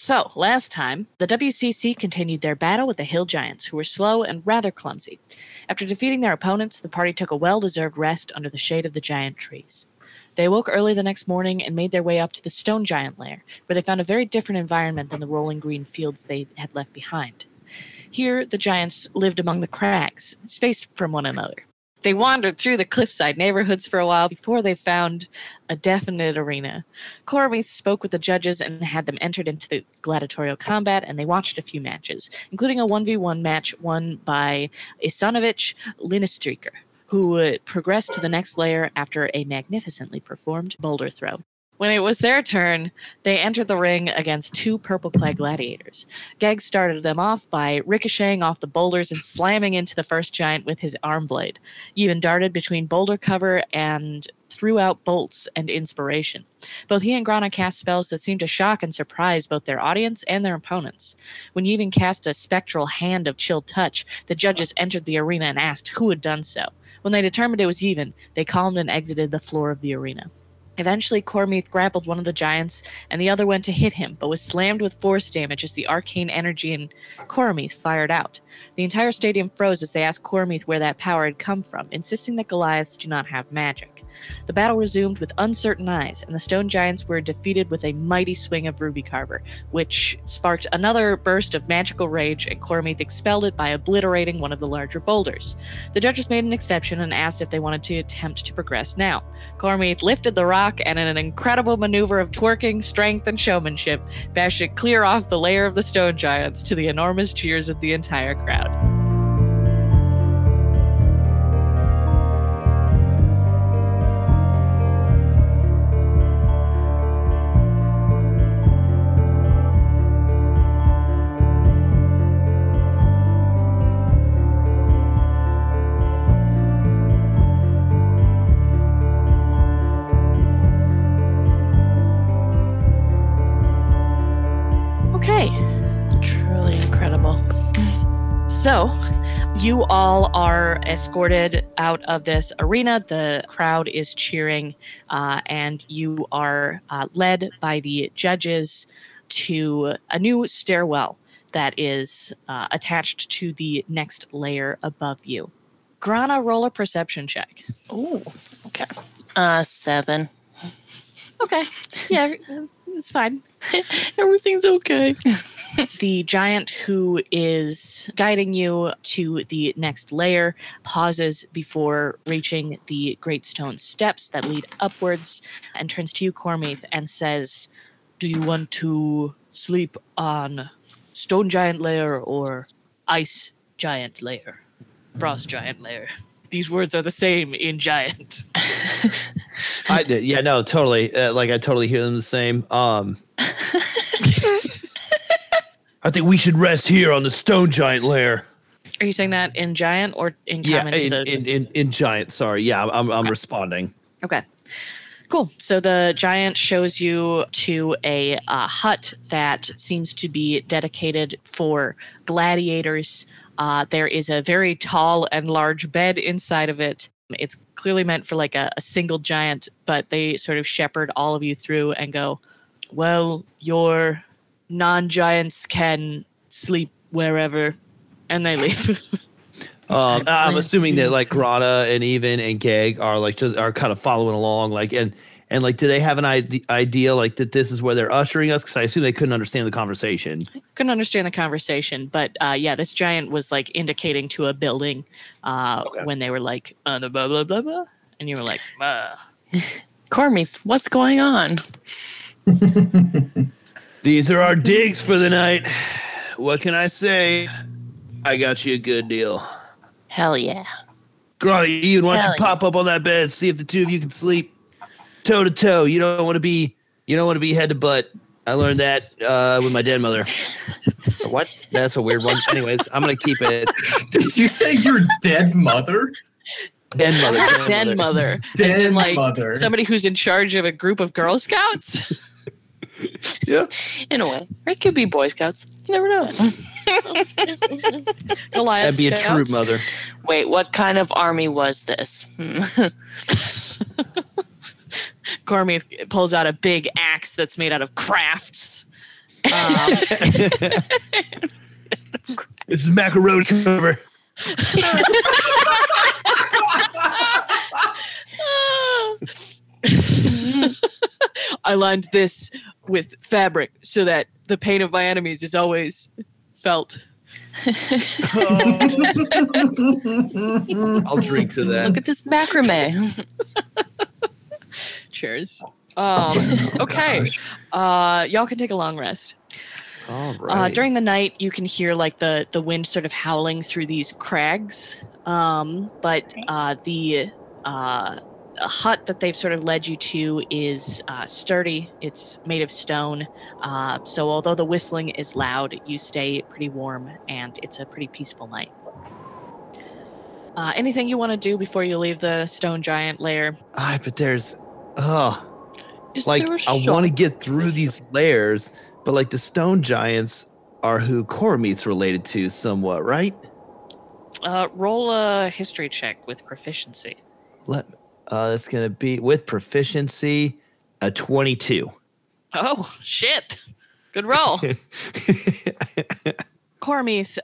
So, last time, the WCC continued their battle with the Hill Giants, who were slow and rather clumsy. After defeating their opponents, the party took a well deserved rest under the shade of the giant trees. They awoke early the next morning and made their way up to the Stone Giant lair, where they found a very different environment than the rolling green fields they had left behind. Here, the giants lived among the crags, spaced from one another. They wandered through the cliffside neighborhoods for a while before they found a definite arena. Cormith spoke with the judges and had them entered into the gladiatorial combat, and they watched a few matches, including a 1v1 match won by Isanovich Linistreaker who progressed to the next layer after a magnificently performed boulder throw. When it was their turn, they entered the ring against two purple clad gladiators. Geg started them off by ricocheting off the boulders and slamming into the first giant with his arm blade. He even darted between boulder cover and threw out bolts and inspiration. Both he and Grana cast spells that seemed to shock and surprise both their audience and their opponents. When he even cast a spectral hand of chill touch, the judges entered the arena and asked who had done so. When they determined it was even, they calmed and exited the floor of the arena. Eventually, Cormith grappled one of the giants, and the other went to hit him, but was slammed with force damage as the arcane energy in Cormith fired out. The entire stadium froze as they asked Cormith where that power had come from, insisting that Goliaths do not have magic. The battle resumed with uncertain eyes, and the stone giants were defeated with a mighty swing of Ruby Carver, which sparked another burst of magical rage, and Cormith expelled it by obliterating one of the larger boulders. The judges made an exception and asked if they wanted to attempt to progress now. Cormith lifted the rock and, in an incredible maneuver of twerking, strength, and showmanship, bashed it clear off the layer of the stone giants to the enormous cheers of the entire crowd. You all are escorted out of this arena. The crowd is cheering, uh, and you are uh, led by the judges to a new stairwell that is uh, attached to the next layer above you. Grana, roll a perception check. Ooh. Okay. Uh, seven. Okay, yeah, it's fine. Everything's okay. the giant who is guiding you to the next layer pauses before reaching the great stone steps that lead upwards and turns to you, Cormith, and says, Do you want to sleep on stone giant layer or ice giant layer? Frost giant layer. These words are the same in giant. I did. Yeah, no, totally. Uh, like I totally hear them the same. Um, I think we should rest here on the stone giant lair. Are you saying that in giant or in Yeah, common in, the in, in, in giant. Sorry. Yeah, I'm, I'm, I'm responding. Okay. Cool. So the giant shows you to a uh, hut that seems to be dedicated for gladiators. Uh, there is a very tall and large bed inside of it. It's clearly meant for like a, a single giant, but they sort of shepherd all of you through and go, Well, your non giants can sleep wherever. And they leave. Um, I'm assuming that like Grana and Even and Gag are like just are kind of following along. Like and and like, do they have an idea like that this is where they're ushering us? Because I assume they couldn't understand the conversation. couldn't understand the conversation, but uh, yeah, this giant was like indicating to a building uh, Okay. when they were like, uh, blah blah blah blah, and you were like, uh. Cormith, what's going on? These are our digs for the night. What can I say? I got you a good deal. Hell yeah. Grana, Even, why don't Hell you pop up on that bed, see if the two of you can sleep toe to toe. You don't want to be you don't want to be head to butt. I learned that uh, with my dead mother. what? That's a weird one. Anyways, I'm gonna keep it Did you say your dead mother? dead mother. dead den mother. mother, as Dead in like mother. somebody who's in charge of a group of Girl Scouts. Yeah. In a way. Or it could be Boy Scouts. You never know. Goliath That'd be a true mother. Wait, what kind of army was this? Cormith pulls out a big axe that's made out of crafts Um, this is macaroni cover. I lined this with fabric so that the pain of my enemies is always felt. I'll drink to that. Look at this macrame. Cheers. Um, okay. Gosh. Uh, y'all can take a long rest. All Uh, during the night, you can hear like the the wind sort of howling through these crags. Um, but uh, the uh, hut that they've sort of led you to is uh, sturdy. It's made of stone. Uh, so although the whistling is loud, you stay pretty warm, and it's a pretty peaceful night. Uh, anything you want to do before you leave the stone giant lair? Ah, but there's, oh, Is like there a I want to get through these layers, but like the stone giants are who Cormeet's related to somewhat, right? Uh, roll a history check with proficiency. Let uh, that's gonna be with proficiency a twenty-two. Oh shit! Good roll. Cormeeth,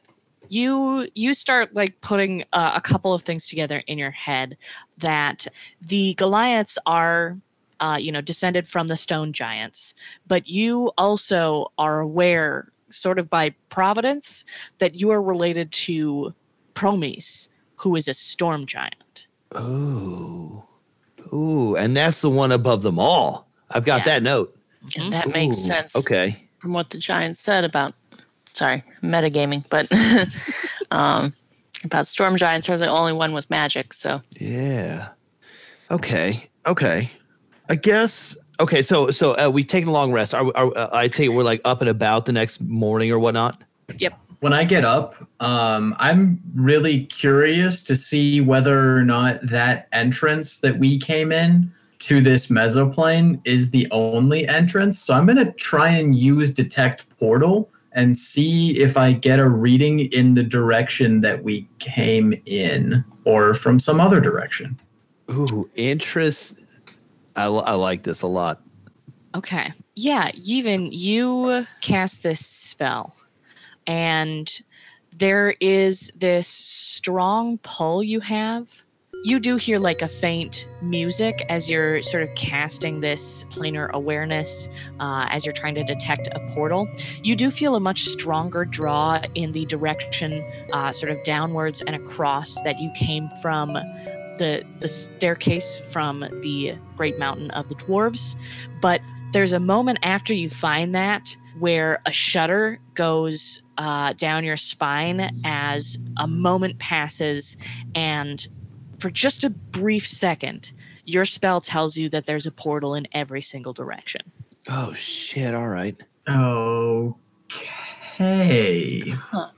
you you start like putting uh, a couple of things together in your head that the Goliaths are uh, you know descended from the stone giants, but you also are aware, sort of by providence, that you are related to Promes, who is a storm giant. Ooh, ooh, and that's the one above them all. I've got Yeah. that note. And that makes sense Okay. from what the giant said about, sorry, metagaming, but um, about storm giants are the only one with magic. So Yeah. Okay. Okay. I guess. Okay. So so uh, we taking a long rest. Are, are uh, I take we're like up and about the next morning or whatnot. Yep. When I get up, um, I'm really curious to see whether or not that entrance that we came in to this mesoplane is the only entrance. So I'm going to try and use detect portal and see if I get a reading in the direction that we came in or from some other direction. Ooh, interest. I, I like this a lot. Okay. Yeah, even you cast this spell, and there is this strong pull you have. You do hear like a faint music as you're sort of casting this planar awareness, uh, as you're trying to detect a portal. You do feel a much stronger draw in the direction, uh, sort of downwards and across, that you came from the the staircase from the Great Mountain of the Dwarves. But there's a moment after you find that where a shudder goes uh, down your spine as a moment passes, and for just a brief second, your spell tells you that there's a portal in every single direction. Oh shit! All right. Okay. Huh.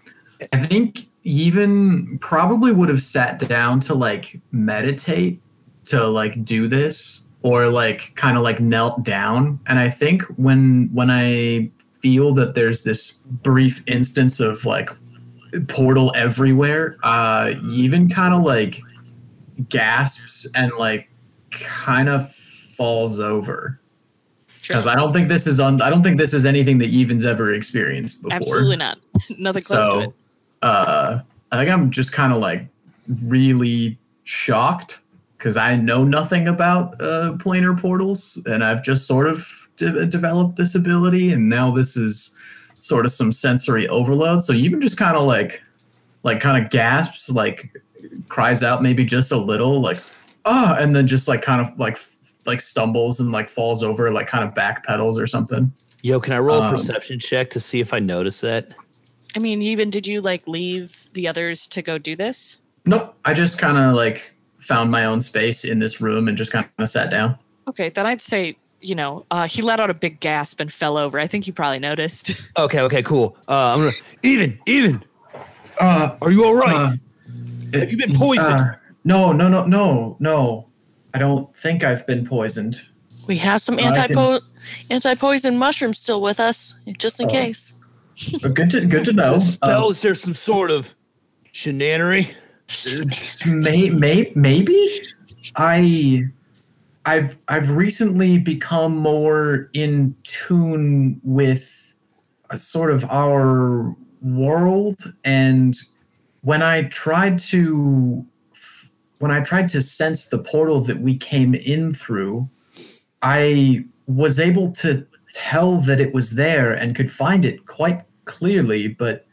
I think even probably would have sat down to like meditate to like do this or like kind of like knelt down and I think when when I feel that there's this brief instance of like portal everywhere uh even kind of like gasps and like kind of falls over because I don't think this is on. I don't think this is anything that Even's ever experienced before. Absolutely not. Nothing close to it. Uh, I think I'm just kind of like really shocked because I know nothing about uh, planar portals, and I've just sort of de- developed this ability, and now this is sort of some sensory overload. So even just kind of like, like kind of gasps, like cries out maybe just a little, like ah, and then just like kind of like like stumbles and like falls over, like kind of backpedals or something. Yo, can I roll a Um, perception check to see if I notice that? I mean, even did you like leave the others to go do this? Nope. I just kind of like found my own space in this room and just kind of sat down. Okay, then I'd say, you know, uh, he let out a big gasp and fell over. I think you probably noticed. Okay. Okay. Cool. Uh, I'm gonna even. Even. Uh, Are you all right? Uh, Have you been poisoned? uh, no, no, no, no, no. I don't think I've been poisoned. we have some anti po- anti poison mushrooms still with us, just in Oh. case. Good to good to know. Spell, Um, is there some sort of shenanery? may, may, maybe I I've I've recently become more in tune with a sort of our world and when I tried to when I tried to sense the portal that we came in through, I was able to tell that it was there and could find it quite clearly, but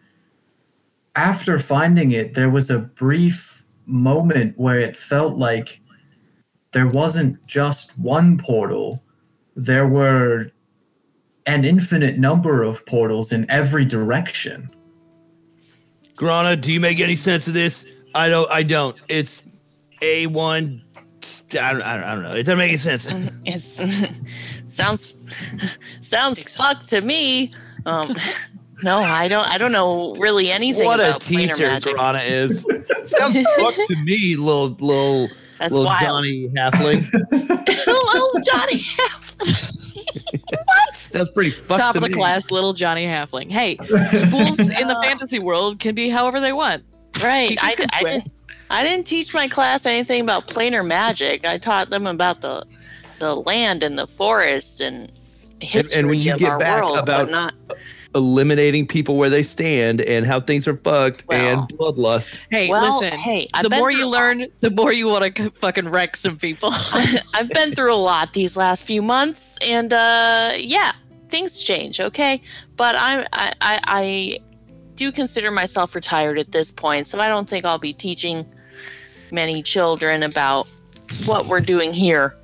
after finding it, there was a brief moment where it felt like there wasn't just one portal, there were an infinite number of portals in every direction. Grana, do you make any sense of this? I don't. I don't. It's a one. I don't, I don't. I don't know. It doesn't make any sense. It's sounds sounds fucked to me. Um, no, I don't. I don't know really anything. what a about planar teacher. Grana is. Sounds fucked to me, little little That's little wild. Johnny Halfling. Hello, Johnny. Sounds pretty fucked Top to of the me. class, little Johnny Halfling. Hey, schools in the fantasy world can be however they want. right. Teachers I, I didn't. I didn't teach my class anything about planar magic. I taught them about the the land and the forest and history when you of get our back world, about- but not. Eliminating people where they stand and how things are fucked Well. and bloodlust. Hey, Well, listen. hey, I've the more you a lot. learn, the more you want to fucking wreck some people. I've been through a lot these last few months, and uh, yeah, things change. Okay, but I'm I, I I do consider myself retired at this point, so I don't think I'll be teaching many children about what we're doing here.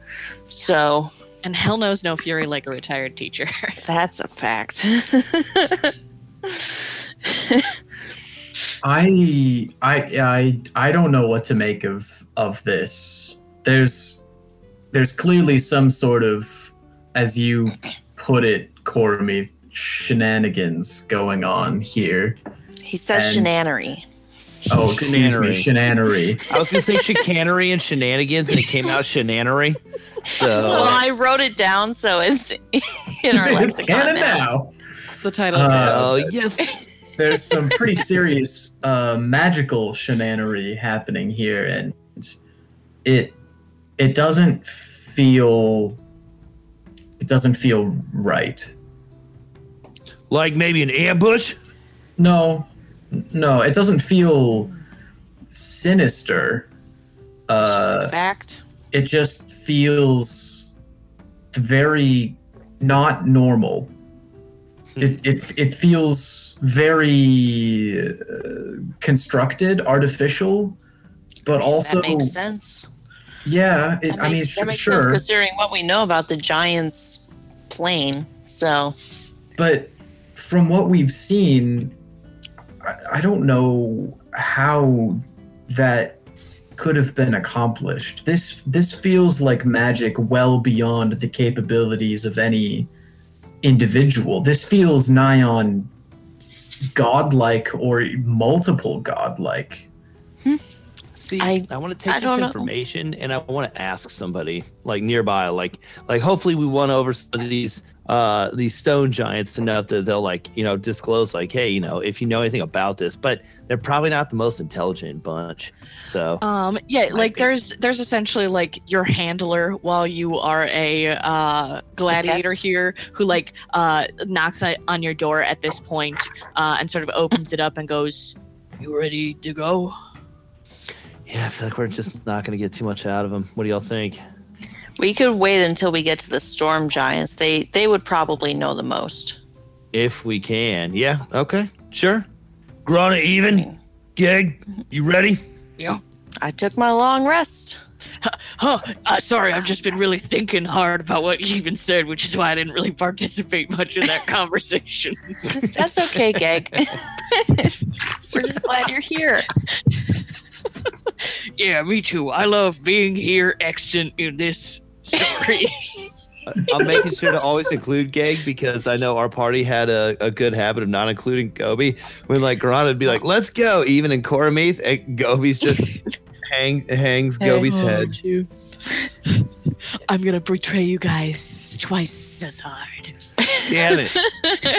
So and hell knows no fury like a retired teacher. that's a fact. I I I I don't know what to make of of this. There's there's clearly some sort of, as you put it, Cormie, shenanigans going on here. he says And- shenanery. Oh, excuse me, shenanery. I was gonna say chicanery and shenanigans, and it came out shenanery. So Well, I wrote it down, so it's in our it's lexicon canon now. now. It's the title of this Uh, oh yes, There's some pretty serious uh, magical shenanery happening here, and it it doesn't feel it doesn't feel right. like maybe an ambush. No, no, it doesn't feel sinister. It's just Uh, a fact. it just feels very not normal. It, it, it feels very uh, constructed, artificial, but also that makes sense. yeah. It, That I mean, makes, sh- that makes sense sure, considering what we know about the Giants plane. So but from what we've seen, I, I don't know how that could have been accomplished. This this feels like magic well beyond the capabilities of any individual. This feels nigh on godlike or multiple godlike. Hmm. See, I- I, want to take I this don't know. information and I want to ask somebody like nearby, like like hopefully we won over some of these uh these stone giants enough that they'll like you know disclose like hey you know if you know anything about this, but they're probably not the most intelligent bunch. So Um, yeah, like be. there's there's essentially like your handler while you are a uh, gladiator guest. here who like uh, knocks on- on your door at this point uh, and sort of opens it up and goes, "You ready to go?" yeah, I feel like we're just not gonna get too much out of them. What do y'all think? We could wait until we get to the Storm Giants. They they would probably know the most. If we can, yeah, okay, sure. Grana, even, Geg, you ready? Yeah. I took my long rest. Huh? Uh, sorry, I've just been really thinking hard about what you even said, which is why I didn't really participate much in that conversation. That's okay, Geg. We're just glad you're here. yeah, me too. I love being here, extant in this story. I'm making sure to always include Geg because I know our party had a, a good habit of not including Gobi. When like Grana would be like, "Let's go," even in Koramith, and Gobi's just hang hangs Gobi's oh, head. I'm gonna betray you guys twice as hard. Damn it!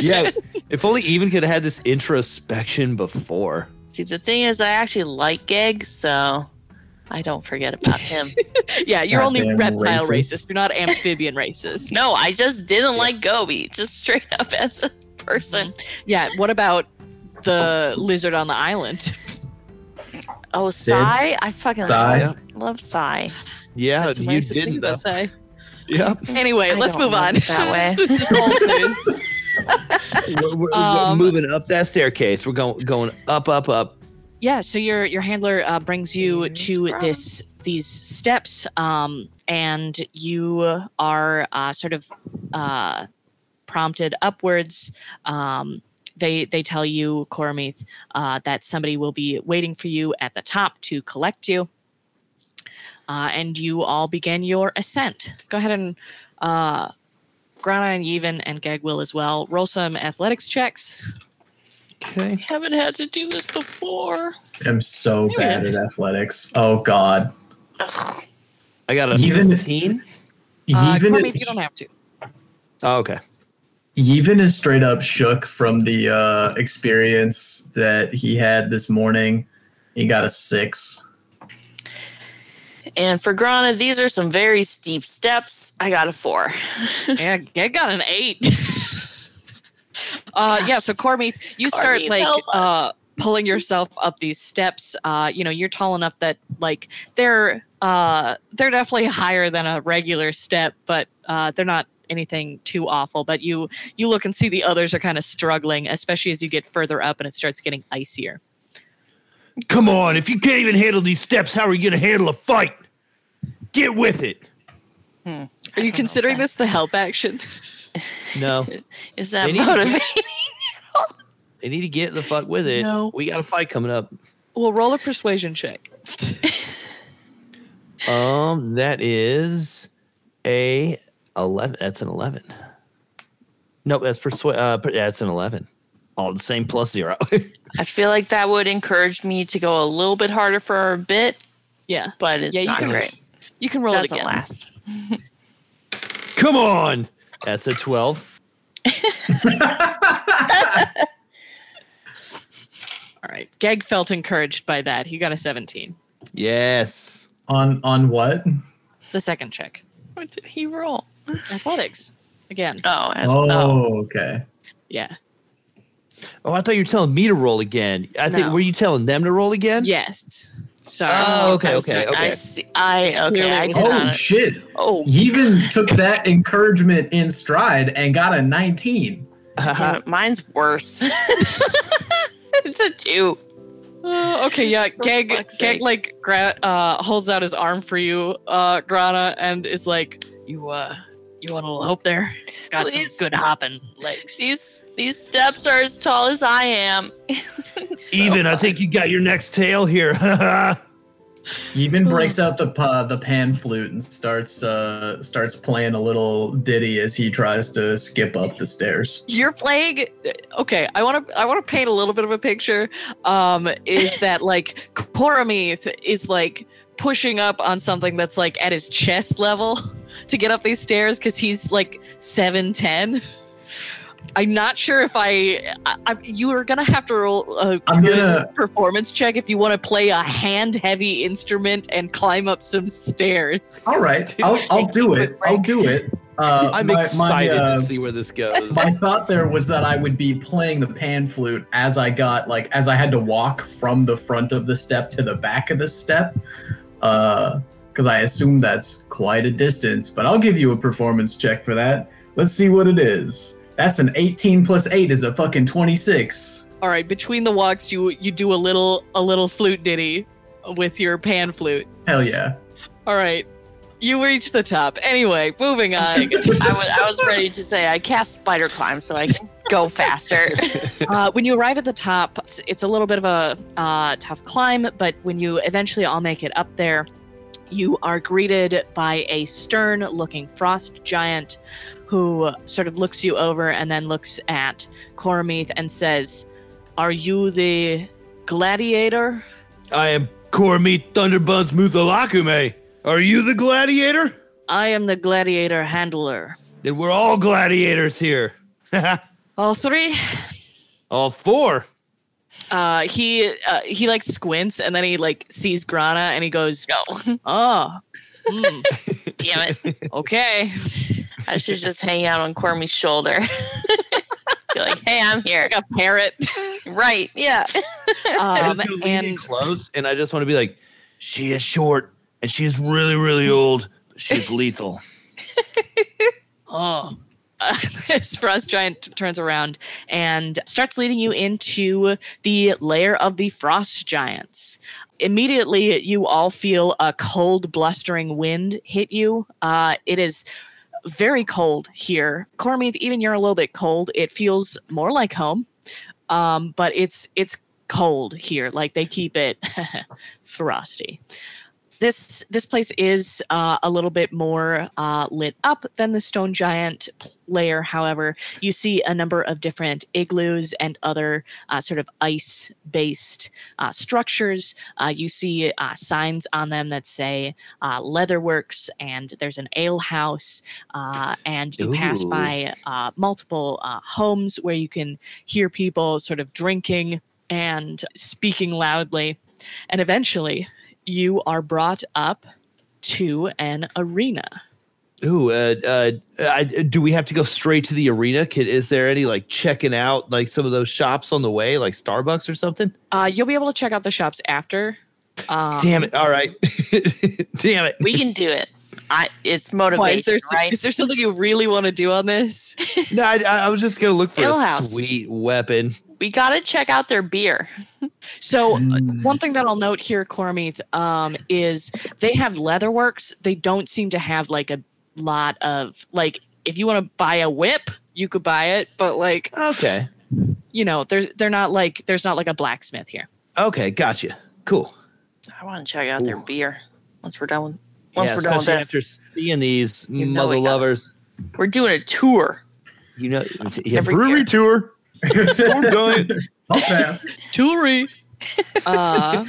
Yeah, if only even could have had this introspection before. See, the thing is, I actually like Geg, so I don't forget about him. Yeah, you're only reptile racist. racist. You're not amphibian racist. no, I just didn't like Gobi, just straight up as a person. Yeah. What about the lizard on the island? Oh, Sid? Sai. I fucking Sai? love, love Sai. Yeah, Said some you racist things didn't though. about Sai. Yep. Anyway, I let's don't move look on. that way. this is old news. We're, we're- we're Um, moving up that staircase. We're going going up, up, up. Yeah, so your your handler uh, brings you Here's to this these steps, um, and you are uh, sort of uh, prompted upwards. Um, they they tell you, Cormith, uh, that somebody will be waiting for you at the top to collect you, uh, and you all begin your ascent. Go ahead and. Uh, Grana and Yevon and Gag will as well. Roll some athletics checks. Okay. haven't had to do this before. I'm so Yeah. bad at athletics. Oh God. Ugh. I got a Even- 15. Uh, Even Cormith, you don't have to. Oh, okay. even is straight up shook from the uh, experience that he had this morning. He got a six. And for Grana, these are some very steep steps. I got a four. yeah, Geg got an eight. uh, yeah, so Cormith, you start like uh, pulling yourself up these steps. Uh, you know, you're tall enough that like they're uh, they're definitely higher than a regular step, but uh, they're not anything too awful. But you you look and see the others are kind of struggling, especially as you get further up and it starts getting icier. Come on. If you can't even handle these steps, how are you going to handle a fight? Get with it. Are you considering this the help action? No. Is that They need to- motivating? They need to get the fuck with it. No. We got a fight coming up. Well, roll a persuasion check. Um, that is a 11. That's an 11. Nope, that's persuade. Uh, per- yeah, it's an 11. All the same plus zero. I feel like that would encourage me to go a little bit harder for a bit, Yeah, but it's Yeah, you not can- great. you can roll it Doesn't again. last. Come on. That's a 12. All right. Geg felt encouraged by that. He got a 17. Yes. On on what? The second check. What did he roll? Athletics. Again. Oh, as, Oh, oh. okay. Yeah. Oh, I thought you were telling me to roll again. I think were you telling them to roll again? Yes. Sorry. Oh, okay, I okay, I okay. see. I okay. Clearly I did Oh not. shit. Oh, Even took that encouragement in stride and got a 19. damn it, mine's worse. it's a two. Uh, okay, yeah. Geg, fuck's Geg like gra- uh, holds out his arm for you, uh, Grana, and is like, "You, uh, you want a little hope there? Got Please. some good hopping legs." These these steps are as tall as I am. So Even, I think you got your next tail here. Even breaks out the pa- the pan flute and starts uh starts playing a little ditty as he tries to skip up the stairs. You're playing. Okay, I want to. I want to paint a little bit of a picture. Um, is that like Koromith is like pushing up on something that's like at his chest level to get up these stairs because he's like seven ten. I'm not sure if I, I, I. You are gonna have to roll a I'm good gonna- performance check if you want to play a hand-heavy instrument and climb up some stairs. All right, I'll I'll do it. I'll do it. Uh, I'm my- my, excited uh, to see where this goes. my thought there was that I would be playing the pan flute as I got like as I had to walk from the front of the step to the back of the step, because I assume that's quite a distance. But I'll give you a performance check for that. Let's see what it is. That's an 18 plus 8 is a fucking 26. All right, between the walks, you you do a little a little flute ditty with your pan flute. Hell yeah. All right, you reach the top. Anyway, moving on. I was I was ready to say I cast spider climb so I can go faster. uh, when you arrive at the top, it's, it's a little bit of a uh, tough climb, but when you eventually all make it up there, you are greeted by a stern-looking frost giant who sort of looks you over and then looks at Cormith and says, "Are you the gladiator?" I am Cormie Thunderbuns Muthalakume. Are you the gladiator? I am the gladiator handler. Then we're all gladiators here. All three. all four. Uh, he uh, he like squints and then he like sees Grana and he goes, Go. "Oh, hmm, Damn it. okay." I should just hang out on Cormy's shoulder. Be like, hey, I'm here. Like a parrot. Right. Yeah. Um, I'm just gonna lean in and close, and I just want to be like, she is short, and she is really, really old. But she's lethal. oh. Uh, this frost giant turns around and starts leading you into the lair of the frost giants. Immediately, you all feel a cold, blustering wind hit you. Uh, it is very cold here. Cormith, even you're a little bit cold. It feels more like home, um, but it's it's cold here. Like they keep it frosty. This this place is uh, a little bit more uh, lit up than the stone giant layer. However, you see a number of different igloos and other uh, sort of ice based uh, structures. Uh, you see uh, signs on them that say uh, Leatherworks, and there's an ale house, uh, and you pass by uh, multiple uh, homes where you can hear people sort of drinking and speaking loudly. And eventually, you are brought up to an arena. Ooh, uh, uh, I, do we have to go straight to the arena? Kid, is there any like checking out like some of those shops on the way, like Starbucks or something? Uh, you'll be able to check out the shops after. Um, Damn it! All right, damn it. we can do it. I. It's Why, motivation, is, there, right? is there something you really want to do on this? No, I, I was just gonna look for Ale a House. sweet weapon. We gotta check out their beer. So, uh, Mm. one thing that I'll note here, Cormith, um, is they have leatherworks. They don't seem to have like a lot of like. If you want to buy a whip, you could buy it, but like Okay, you know, they're they're not like there's not like a blacksmith here. okay, gotcha. Cool. I want to check out their beer once we're done with once yeah, we're done with especially this. after seeing these You know mother we lovers. We're doing a tour. You know, yeah, brewery year. tour. Stone giant. I'll pass. Jewelry. uh,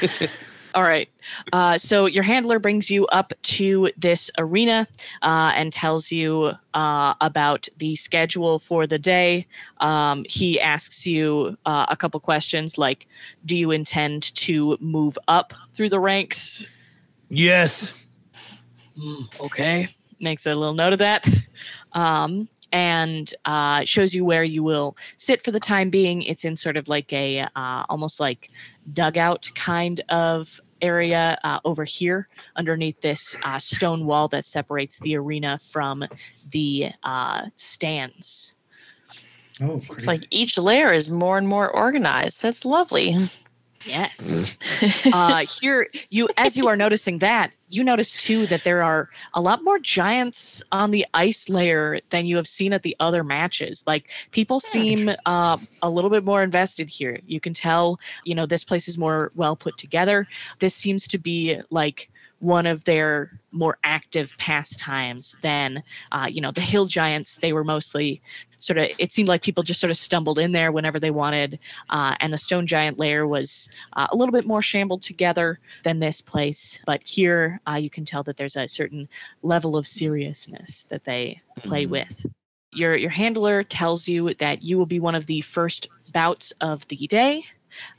all right. Uh, so your handler brings you up to this arena uh, and tells you uh, about the schedule for the day. Um, he asks you uh, a couple questions like, "Do you intend to move up through the ranks?" Yes. okay. Makes a little note of that. Um, and uh, shows you where you will sit for the time being. It's in sort of like a uh, almost like dugout kind of area uh, over here underneath this uh, stone wall that separates the arena from the uh, stands. Oh, It's like each layer is more and more organized. That's lovely. Yes. uh, here, you as you are noticing that, you notice too that there are a lot more giants on the ice layer than you have seen at the other matches. Like people seem uh, a little bit more invested here. You can tell, you know, this place is more well put together. This seems to be like one of their more active pastimes than, uh, you know, the hill giants. They were mostly sort of. It seemed like people just sort of stumbled in there whenever they wanted, uh, and the stone giant layer was uh, a little bit more shambled together than this place. But here, uh, you can tell that there's a certain level of seriousness that they play Mhm. with. Your your handler tells you that you will be one of the first bouts of the day,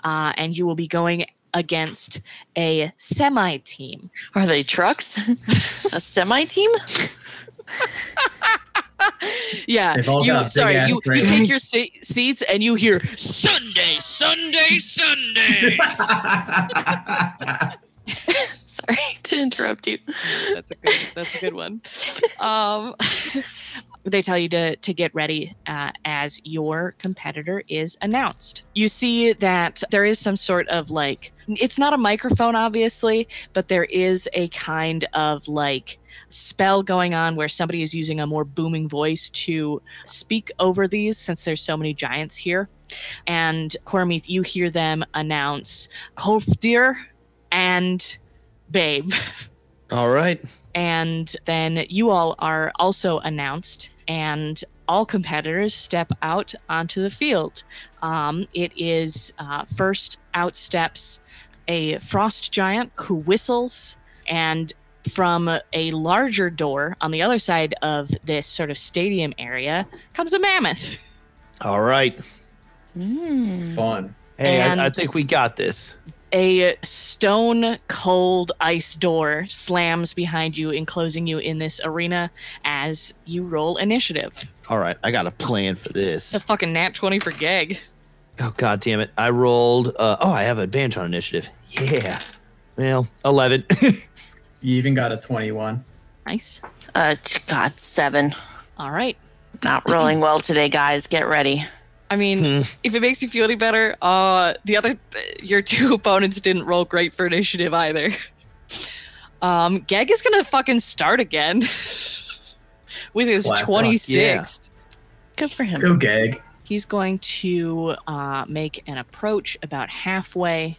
uh, and you will be going against a semi team. Are they trucks? a semi team? yeah, you sorry, you, you take your se- seats and you hear Sunday, Sunday, Sunday. Sorry to interrupt you. that's a good that's a good one um they tell you to to get ready uh, as your competitor is announced you see that there is some sort of like it's not a microphone obviously but there is a kind of like spell going on where somebody is using a more booming voice to speak over these since there's so many giants here and Cormith, you hear them announce Kolfdir and Babe. All right. And then you all are also announced, and all competitors step out onto the field. Um, it is uh, first out steps a frost giant who whistles, and from a larger door on the other side of this sort of stadium area comes a mammoth. All right. Mm. Fun. Hey, I, I think we got this. A stone cold ice door slams behind you, enclosing you in this arena as you roll initiative. All right, I got a plan for this. It's a fucking nat 20 for Gag. Oh god damn it! I rolled. Uh, oh, I have advantage on initiative. Yeah. Well, eleven. You even got a 21. Nice. Uh, God, seven. All right. Not rolling well today, guys. Get ready. I mean, Hmm. if it makes you feel any better, uh, the other, your two opponents didn't roll great for initiative either. Um, Gag is gonna fucking start again with his Classic. 26. Good for Let's him. go, Gag. He's going to uh, make an approach about halfway.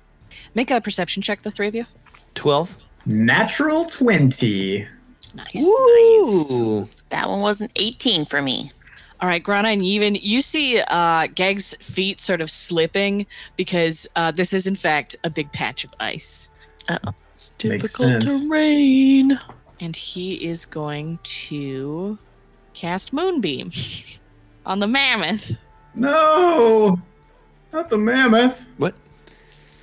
Make a perception check, the three of you. Twelve. Natural 20. Nice. Ooh. That one was an 18 for me. All right, Grana and Yevon, you see uh, Gag's feet sort of slipping because uh, this is, in fact, a big patch of ice. uh It's difficult sense. terrain. And he is going to cast Moonbeam on the mammoth. No! Not the mammoth. What?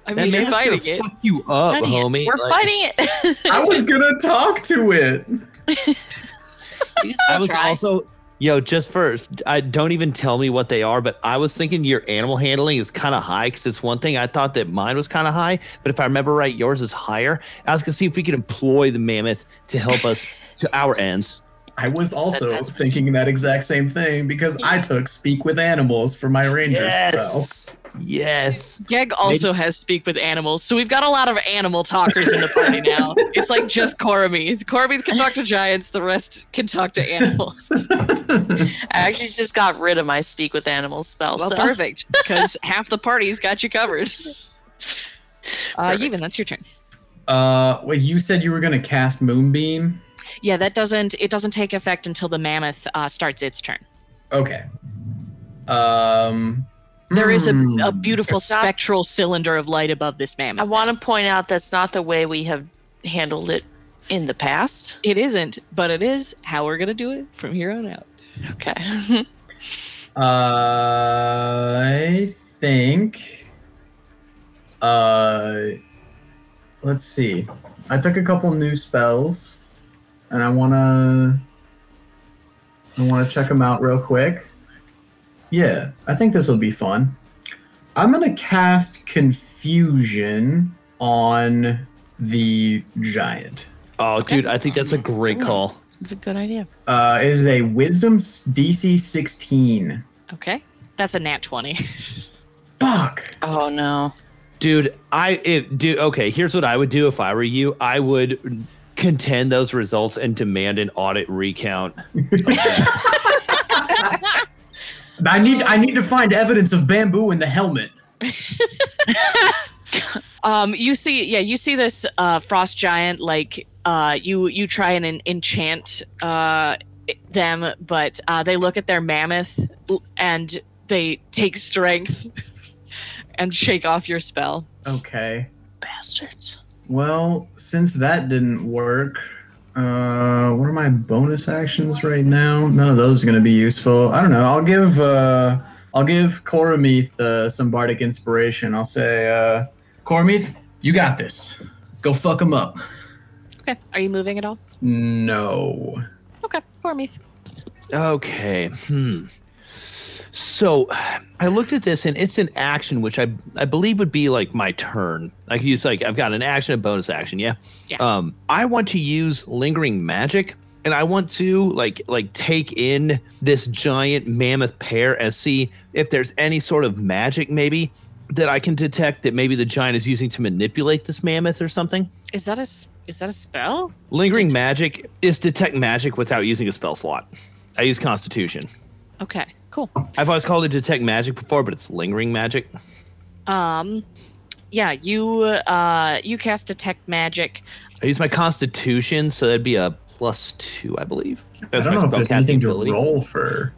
I That mean, you're man's gonna fighting it. fuck you up, Fighting it. homie. We're Like, fighting it. I was gonna talk to it. I was try. also. Yo, just first, I don't even tell me what they are, but I was thinking your animal handling is kind of high because it's one thing I thought that mine was kind of high, but if I remember right, yours is higher. I was gonna see if we could employ the mammoth to help us to our ends. I was also that's- thinking that exact same thing because I took Speak with Animals for my ranger spell. Yes, yes. Gag also has speak with animals, so we've got a lot of animal talkers in the party now. It's like just Koromith. Koromith can talk to giants, the rest can talk to animals. I actually just got rid of my speak with animals spell. Well, so. perfect, because half the party's got you covered. Uh, Perfect. Yevon, that's your turn. Uh, well, you said you were gonna cast Moonbeam. Yeah, that doesn't it doesn't take effect until the mammoth uh, starts its turn. Okay. Um, There is a, a hmm. beautiful It's not- spectral cylinder of light above this mammoth. I want to point out that's not the way we have handled it in the past. It isn't, but it is how we're gonna do it from here on out. Okay. I think. Uh, let's see. I took a couple new spells, and I wanna. I wanna check them out real quick. Yeah, I think this will be fun. I'm gonna cast confusion on the giant. Oh, dude, I think that's a great call. It's a good idea. Uh, it is a Wisdom DC 16. Okay, that's a nat twenty. Fuck. Oh no. Dude, I if dude, okay, here's what I would do if I were you. I would contend those results and demand an audit recount. I need I need to find evidence of bamboo in the helmet. Um, you see, yeah, you see this uh, frost giant. Like, uh, you you try and en- enchant uh, them, but uh, they look at their mammoth and they take strength and shake off your spell. Okay. Bastards. Well, since that didn't work, uh, what are my bonus actions right now? None of those are going to be useful. I don't know. I'll give uh, I'll give Koromith uh, some bardic inspiration. I'll say, uh, Koromith, you got this. Go fuck him up. Okay, are you moving at all? No. Okay, Cormith. Okay. Hmm. So I looked at this and it's an action which I I believe would be like my turn. I could use like I've got an action, a bonus action, yeah. Yeah. Um I want to use lingering magic and I want to like like take in this giant mammoth pair and see if there's any sort of magic maybe that I can detect that maybe the giant is using to manipulate this mammoth or something. Is that a is that a spell? Lingering magic is detect magic without using a spell slot. I use constitution. Okay, cool. I've always called it detect magic before, but it's lingering magic. Um, yeah, you uh you cast detect magic. I use my constitution, so that'd be a plus two, I believe. I don't my know if there's spellcasting anything to roll for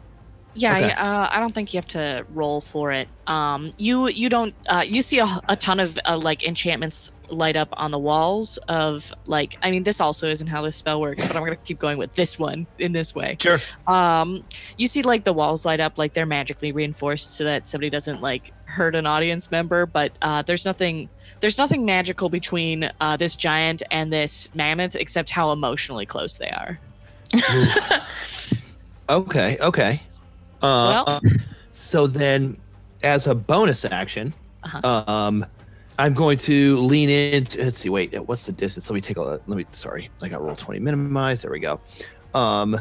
Yeah, Okay. uh, I don't think you have to roll for it. Um, you you don't uh, you see a, a ton of uh, like enchantments light up on the walls of like I mean this also isn't how this spell works, but I'm gonna keep going with this one in this way. Sure. Um, you see like the walls light up like they're magically reinforced so that somebody doesn't like hurt an audience member, but uh, there's nothing there's nothing magical between uh, this giant and this mammoth except how emotionally close they are. Okay. Okay. Uh, Well- so then, as a bonus action, Uh-huh. um, I'm going to lean into. Let's see. Wait. What's the distance? Let me take a. Let me. Sorry. I got roll twenty minimized. There we go. Um,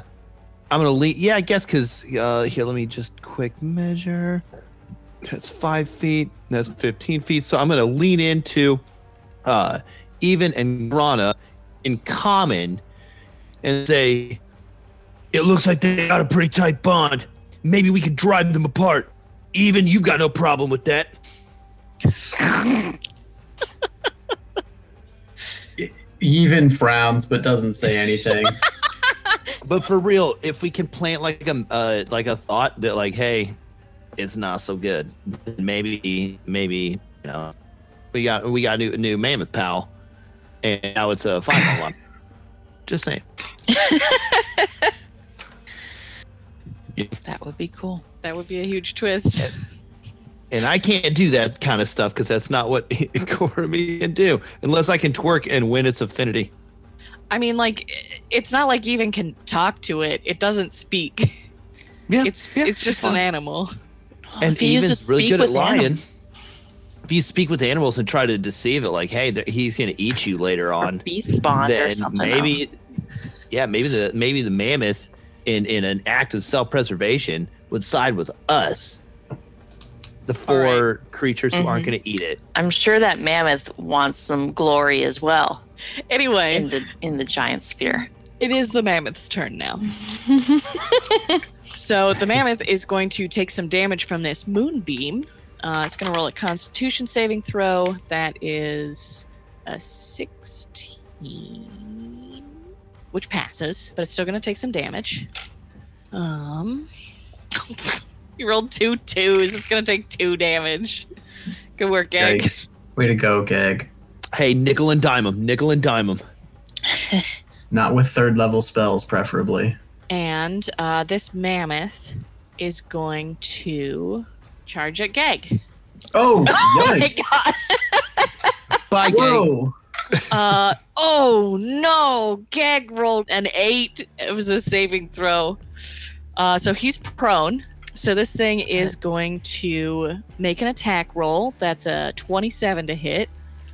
I'm gonna lean. Yeah, I guess because uh, here. Let me just quick measure. That's five feet. That's fifteen feet. So I'm gonna lean into, uh, even and Grana in common, and say, it looks like they got a pretty tight bond. Maybe we could drive them apart. Even you've got no problem with that. Yevon frowns but doesn't say anything. But for real, if we can plant like a uh, like a thought that like, hey, it's not so good. Maybe maybe you know, we got we got a new new mammoth pal, and now it's a final one. Just saying. That would be cool. That would be a huge twist. And I can't do that kind of stuff because that's not what Cormy can do unless I can twerk and win its affinity. I mean, like, it's not like even can talk to it. It doesn't speak. Yeah, It's yeah, it's just fine. an animal. and if you use Yevon's really speak good at with lying. anim- If you speak with animals and try to deceive it, like, hey, he's gonna eat you later or on, beast bond or something. maybe, yeah, maybe the maybe the mammoth, in in an act of self-preservation, would side with us, the four creatures who aren't Mhm. gonna eat it. I'm sure that mammoth wants some glory as well Anyway, in the in the giant sphere. it is the mammoth's turn now. so the mammoth is going to take some damage from this moonbeam. Uh, it's going to roll a Constitution saving throw. That is a 16, which passes, but it's still going to take some damage. Um, you rolled two twos. It's going to take two damage. Good work, Gag. Yikes. Way to go, Gag. Hey, nickel and dime 'em, nickel and dime 'em. Not with third level spells, preferably. And uh, this mammoth is going to charge at Gag. Oh, Oh my god! Bye, gang. Uh, oh no! Gag rolled an eight. It was a saving throw. Uh, so he's prone. So this thing is going to make an attack roll. That's a 27 to hit.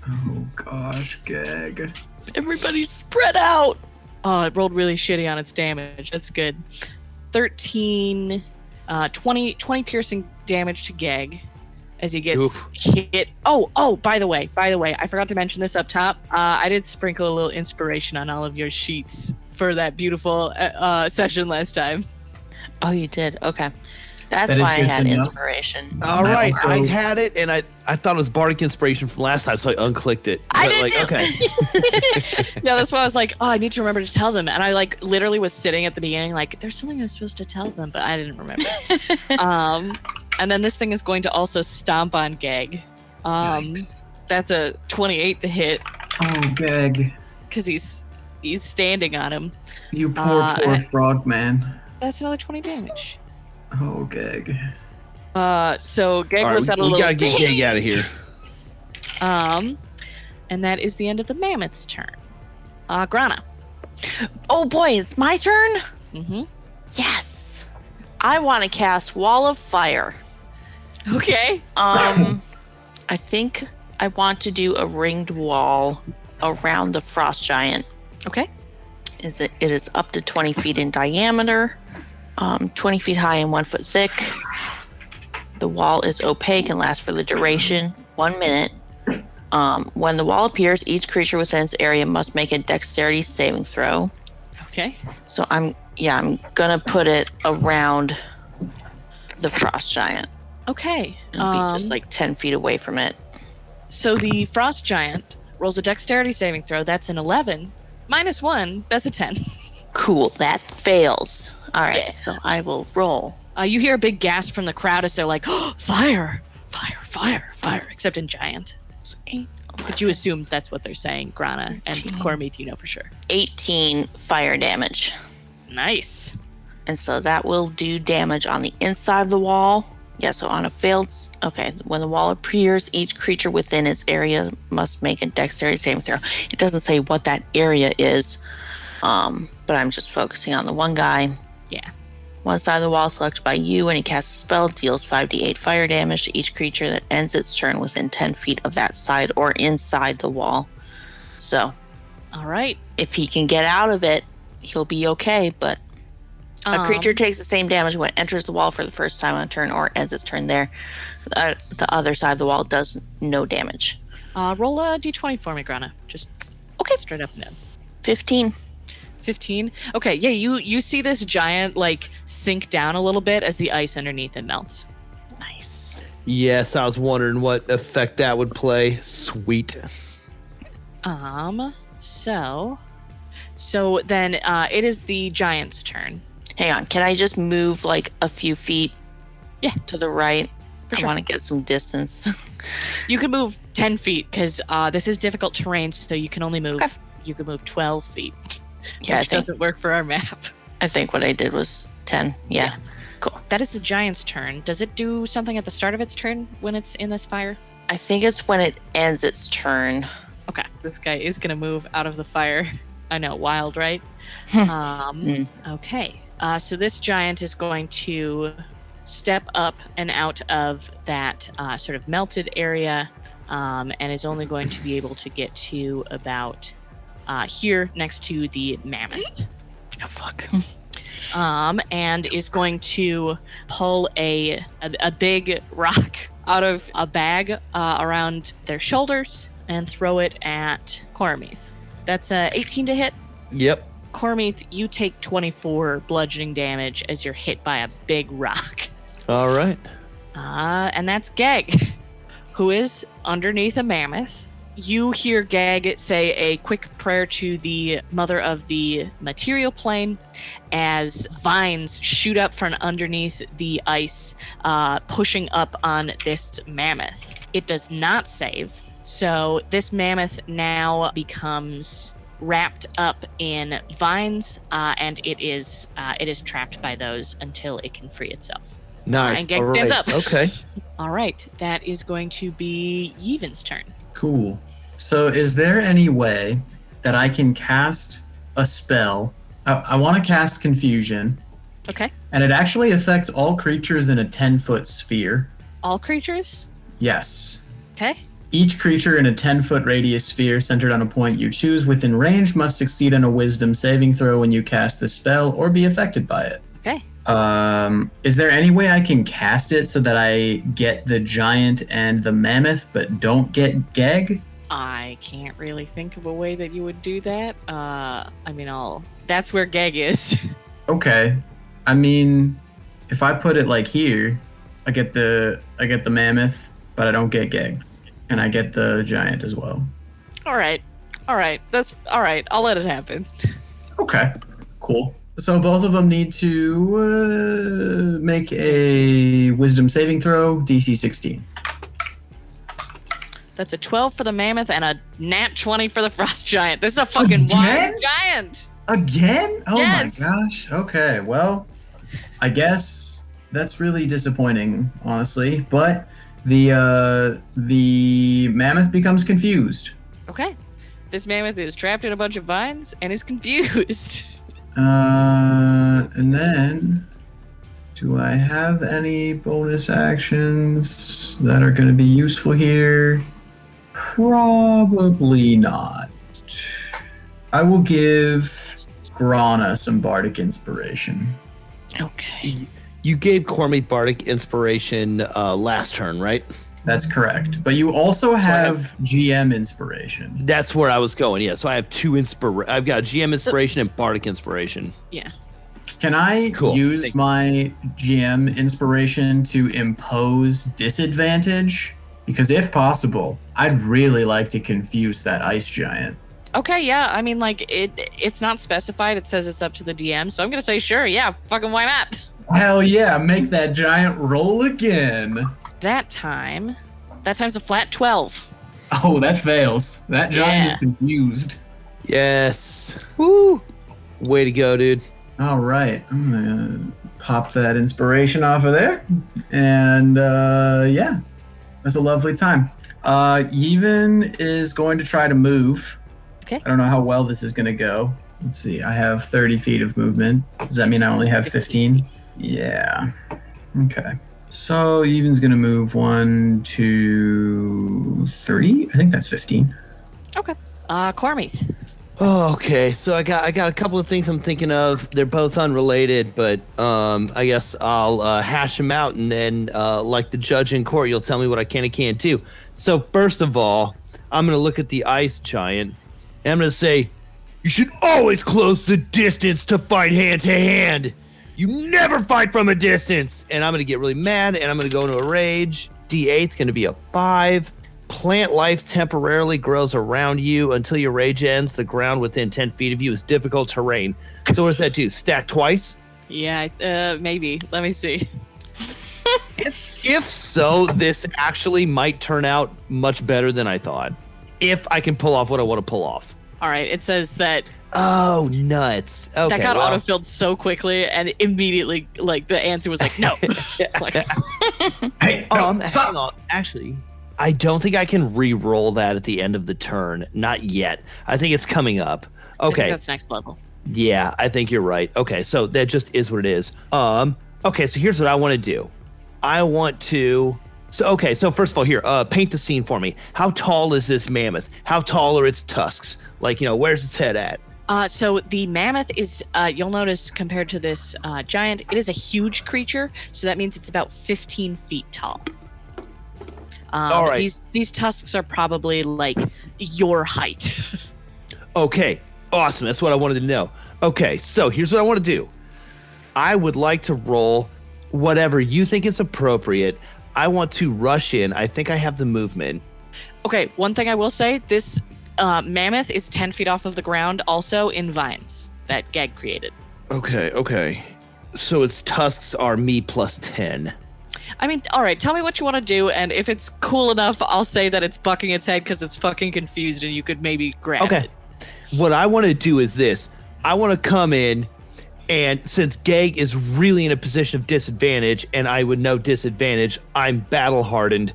Oh, gosh, Gag. Everybody's spread out. Oh, it rolled really shitty on its damage. That's good. 13, uh, 20, 20 piercing damage to Gag as he gets Oof. hit. Oh, oh, by the way, by the way, I forgot to mention this up top. Uh, I did sprinkle a little inspiration on all of your sheets for that beautiful uh, uh, session last time. Oh, you did. Okay, that's That is why I had inspiration. All I right, also- I had it, and I I thought it was bardic inspiration from last time, so I unclicked it. I But, did like, too. okay. yeah, that's why I was like, oh, I need to remember to tell them. And I like literally was sitting at the beginning, like, there's something I'm supposed to tell them, but I didn't remember. um, and then this thing is going to also stomp on Gag. Um, Yikes. that's a 28 to hit Oh, Gag. because he's he's standing on him. You poor, Uh, poor frog man. That's another 20 damage. Oh, Gag. Uh, so Gag All right, lets we, out a we little. gotta get Gag out of here. um, and that is the end of the mammoth's turn. Uh, Grana. oh boy, it's my turn. Mm-hmm. Yes, I want to cast Wall of Fire. Okay. Um, I think I want to do a ringed wall around the frost giant. Okay. Is it? It is up to 20 feet in diameter, um, 20 feet high and one foot thick. The wall is opaque and lasts for the duration one minute. Um, when the wall appears, each creature within its area must make a dexterity saving throw. Okay. So I'm yeah, I'm gonna put it around the frost giant. Okay. It'll be just Um, like 10 feet away from it. So the frost giant rolls a dexterity saving throw. That's an 11. Minus one. That's a 10. Cool, that fails. All right, Yeah. so I will roll. Uh, you hear a big gasp from the crowd as they're like, oh, "Fire! Fire! Fire! Fire!" Except in giant. Eight, But you assume that's what they're saying, Grana and Thirteen. Cormith. You know for sure. 18 fire damage. Nice. And so that will do damage on the inside of the wall. Yeah, so on a failed. Okay, when the wall appears, each creature within its area must make a dexterity saving throw. It doesn't say what that area is, um, but I'm just focusing on the one guy. Yeah. One side of the wall selected by you, when he casts a spell, deals 5d8 fire damage to each creature that ends its turn within 10 feet of that side or inside the wall. So All right. if he can get out of it, he'll be okay, but a Um, creature takes the same damage when it enters the wall for the first time on a turn or ends its turn there. Uh, the other side of the wall does no damage. Uh, roll a d20 for me, Grana. Just Okay. straight up no. 15. 15 okay yeah you you see this giant like sink down a little bit as the ice underneath it melts Nice. Yes, I was wondering what effect that would play. Sweet. um so so then uh it is the giant's turn Hang on. Can I just move like a few feet Yeah. to the right? For I sure. want to get some distance. you can move 10 feet because uh this is difficult terrain so you can only move Okay. you can move 12 feet yeah, I which think, doesn't work for our map I think what I did was 10. Yeah. Cool. That is the giant's turn does it do something at the start of its turn when it's in this fire I think it's when it ends its turn. Okay, this guy is gonna move out of the fire. I know, wild, right? um, Mm. okay, uh, so this giant is going to step up and out of that uh, sort of melted area, um, and is only going to be able to get to about uh, here next to the mammoth. Oh, fuck. Um, and is going to pull a, a a big rock out of a bag uh, around their shoulders and throw it at Cormith. That's a 18 to hit. Yep. Cormith, you take 24 bludgeoning damage as you're hit by a big rock. All right. Uh, and that's Gag, who is underneath a mammoth. You hear Gag say a quick prayer to the mother of the material plane as vines shoot up from underneath the ice, uh, pushing up on this mammoth. It does not save. So this mammoth now becomes wrapped up in vines, uh, and it is uh, it is trapped by those until it can free itself. Nice. and Gag All stands up. Okay. All right, that is going to be Yevon's turn. Cool. So, is there any way that I can cast a spell? I, I want to cast Confusion, Okay. and it actually affects all creatures in a 10 foot sphere. All creatures. Yes. Okay. Each creature in a 10 foot radius sphere centered on a point you choose within range must succeed on a wisdom saving throw when you cast the spell or be affected by it. Okay. Um, is there any way I can cast it so that I get the giant and the mammoth but don't get Geg? I can't really think of a way that you would do that. Uh, I mean, I'll. That's where Gag is. Okay. I mean, if I put it like here, I get the I get the mammoth, but I don't get Geg. And I get the giant as well. all right. All right. That's all right. I'll let it happen. Okay. Cool. So both of them need to uh, make a wisdom saving throw, DC 16. That's a 12 for the mammoth and a nat 20 for the frost giant. This is a fucking wild Again? giant. Again? Oh Yes. my gosh. Okay. Well, I guess that's really disappointing, honestly. But the uh, the mammoth becomes confused. Okay. This mammoth is trapped in a bunch of vines and is confused. Uh, and then, do I have any bonus actions that are going to be useful here? Probably not. I will give Grana some bardic inspiration. Okay. You gave Cormie Bardic inspiration uh, last turn, right? That's correct. But you also I have have- GM inspiration. That's where I was going. Yeah. So I have two inspira. I've got GM inspiration and Bardic inspiration. Yeah. Can I Cool. use Thank- my GM inspiration to impose disadvantage? Because if possible, I'd really like to confuse that ice giant. Okay, yeah. I mean, like it. It's not specified. It says it's up to the DM. So I'm gonna say sure. Yeah. Fucking why not? Hell yeah, make that giant roll again. That time, that time's a flat 12. Oh, that fails. That giant Yeah. is confused. Yes. Woo! Way to go, dude. All right, I'm gonna pop that inspiration off of there, and uh, yeah, that's a lovely time. Uh, Yevon is going to try to move. Okay. I don't know how well this is gonna go. Let's see. I have 30 feet of movement. Does that mean I only have 15? Yeah. Okay. So Yevon's gonna move one, two, three. I think that's 15. Okay. Uh, Cormith. Oh, okay, so I got I got a couple of things I'm thinking of. They're both unrelated, but um, I guess I'll uh, hash them out, and then, uh, like the judge in court, you'll tell me what I can and can't do. So first of all, I'm gonna look at the ice giant, and I'm gonna say, you should always close the distance to fight hand to hand. You never fight from a distance. And I'm gonna get really mad, and I'm gonna go into a rage. D8's gonna be a five. Plant life temporarily grows around you until your rage ends. The ground within 10 feet of you is difficult terrain. So, what does that do? Stack twice? Yeah, uh, maybe. Let me see. If, if so, this actually might turn out much better than I thought. If I can pull off what I want to pull off. All right, it says that Oh, nuts. Okay. that got well, autofilled so quickly, and immediately, like, the answer was like, no. like, Hey, no, um, stop. hang on. Actually, I don't think I can re-roll that at the end of the turn. Not yet. I think it's coming up. I think Okay. that's next level. Yeah, I think you're right. Okay, so that just is what it is. Um, okay, so here's what I want to do. I want to. So okay, so first of all, here, uh, paint the scene for me. How tall is this mammoth? How tall are its tusks? Like, you know, where's its head at? Uh, so the mammoth is, uh, you'll notice compared to this uh, giant, it is a huge creature. So that means it's about 15 feet tall. Um, All right. These these tusks are probably like your height. Okay, awesome. That's what I wanted to know. Okay, so here's what I want to do. I would like to roll whatever you think is appropriate. I want to rush in. I think I have the movement. okay, one thing I will say: this uh, mammoth is 10 feet off of the ground, also in vines that Gag created. Okay, okay. So its tusks are me plus 10. I mean, all right, tell me what you want to do, and if it's cool enough, I'll say that it's bucking its head because it's fucking confused, and you could maybe grab Okay. it. What I want to do is this. I want to come in and since Gag is really in a position of disadvantage and I would know disadvantage, I'm battle hardened.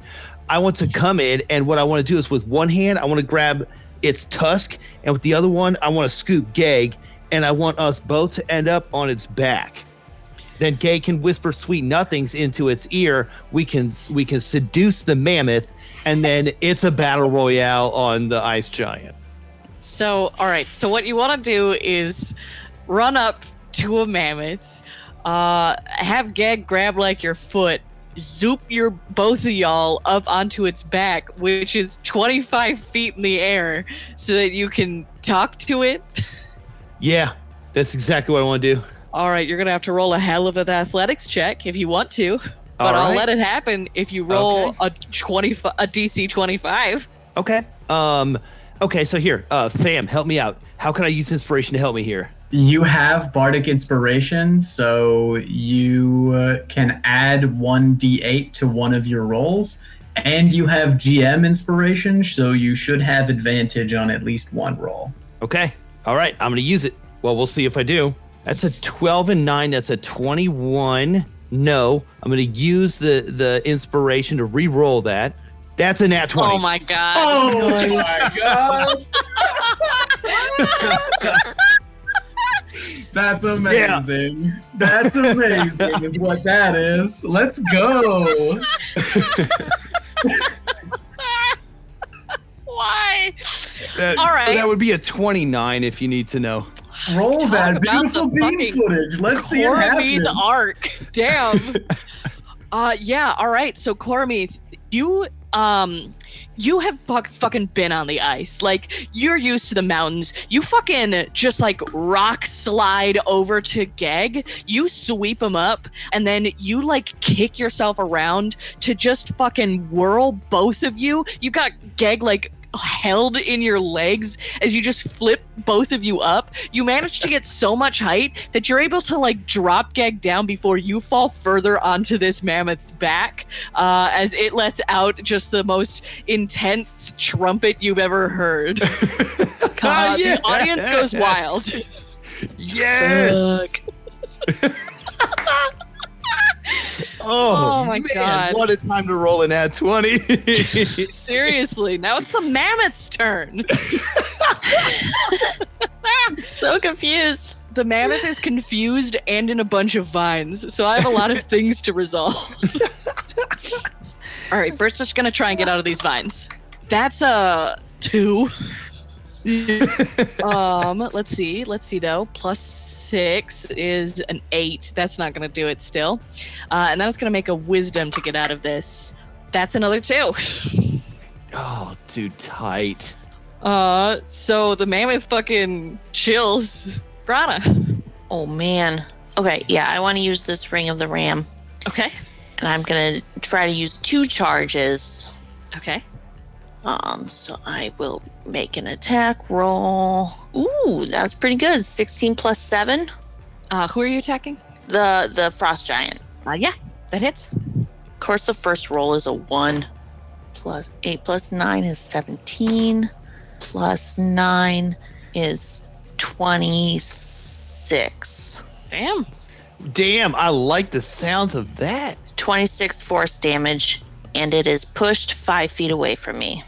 I want to come in and what I want to do is with one hand, I want to grab its tusk and with the other one, I want to scoop Gag and I want us both to end up on its back. Then Gag can whisper sweet nothings into its ear. We can we can seduce the mammoth and then it's a battle royale on the ice giant. So, all right. So, what you want to do is run up to a mammoth, uh, have Gag grab like your foot, zoop your both of y'all up onto its back, which is 25 feet in the air, so that you can talk to it. Yeah, that's exactly what I want to do. All right, you're gonna have to roll a hell of an athletics check if you want to, but All I'll let it happen if you roll a 20 a DC 25. Okay. Um. Okay. So here, uh, fam, help me out. How can I use inspiration to help me here? You have bardic inspiration, so you uh, can add one d8 to one of your rolls, and you have GM inspiration, so you should have advantage on at least one roll. Okay. All right. I'm gonna use it. Well, we'll see if I do. That's a 12 and nine. That's a 21. No, I'm gonna use the the inspiration to re-roll that. That's a nat 20. Oh my god! Oh my god! That's amazing. That's amazing, is what that is. Let's go. Why? That- All so right. that would be a 29 if you need to know. Roll Talk that beautiful beam footage. Let's see it Cormith happen. arc. Damn. uh yeah, all right. So Cormith, you um you have fuck, fucking been on the ice. Like you're used to the mountains. You fucking just like rock slide over to Geg. You sweep him up and then you like kick yourself around to just fucking whirl both of you. You got Geg like held in your legs as you just flip both of you up. You manage to get so much height that you're able to like drop gag down before you fall further onto this mammoth's back uh, as it lets out just the most intense trumpet you've ever heard. Uh, yeah. The audience goes wild. Yes. Oh, Oh my man, God. What a time to roll an ad 20. Seriously, now it's the mammoth's turn. So confused. The mammoth is confused and in a bunch of vines, so I have a lot of things to resolve. All right, first just gonna try and get out of these vines. That's a two. Um, let's see, let's see though. Plus six is an eight. That's not gonna do it still. Uh, and then it's gonna make a wisdom to get out of this. That's another two. oh, too tight. Uh, so the mammoth fucking chills. Grana. Oh man. Okay, yeah, I want to use this ring of the ram, Okay. and I'm gonna try to use two charges. Okay. Um, so I will make an attack roll. Ooh, that's pretty good. 16 plus 7. Uh, who are you attacking? The the frost giant. Uh, yeah, that hits. Of course, the first roll is a 1. Plus 8 plus 9 is 17. Plus 9 is 26. Damn. Damn, I like the sounds of that. 26 force damage, and it is pushed 5 feet away from me.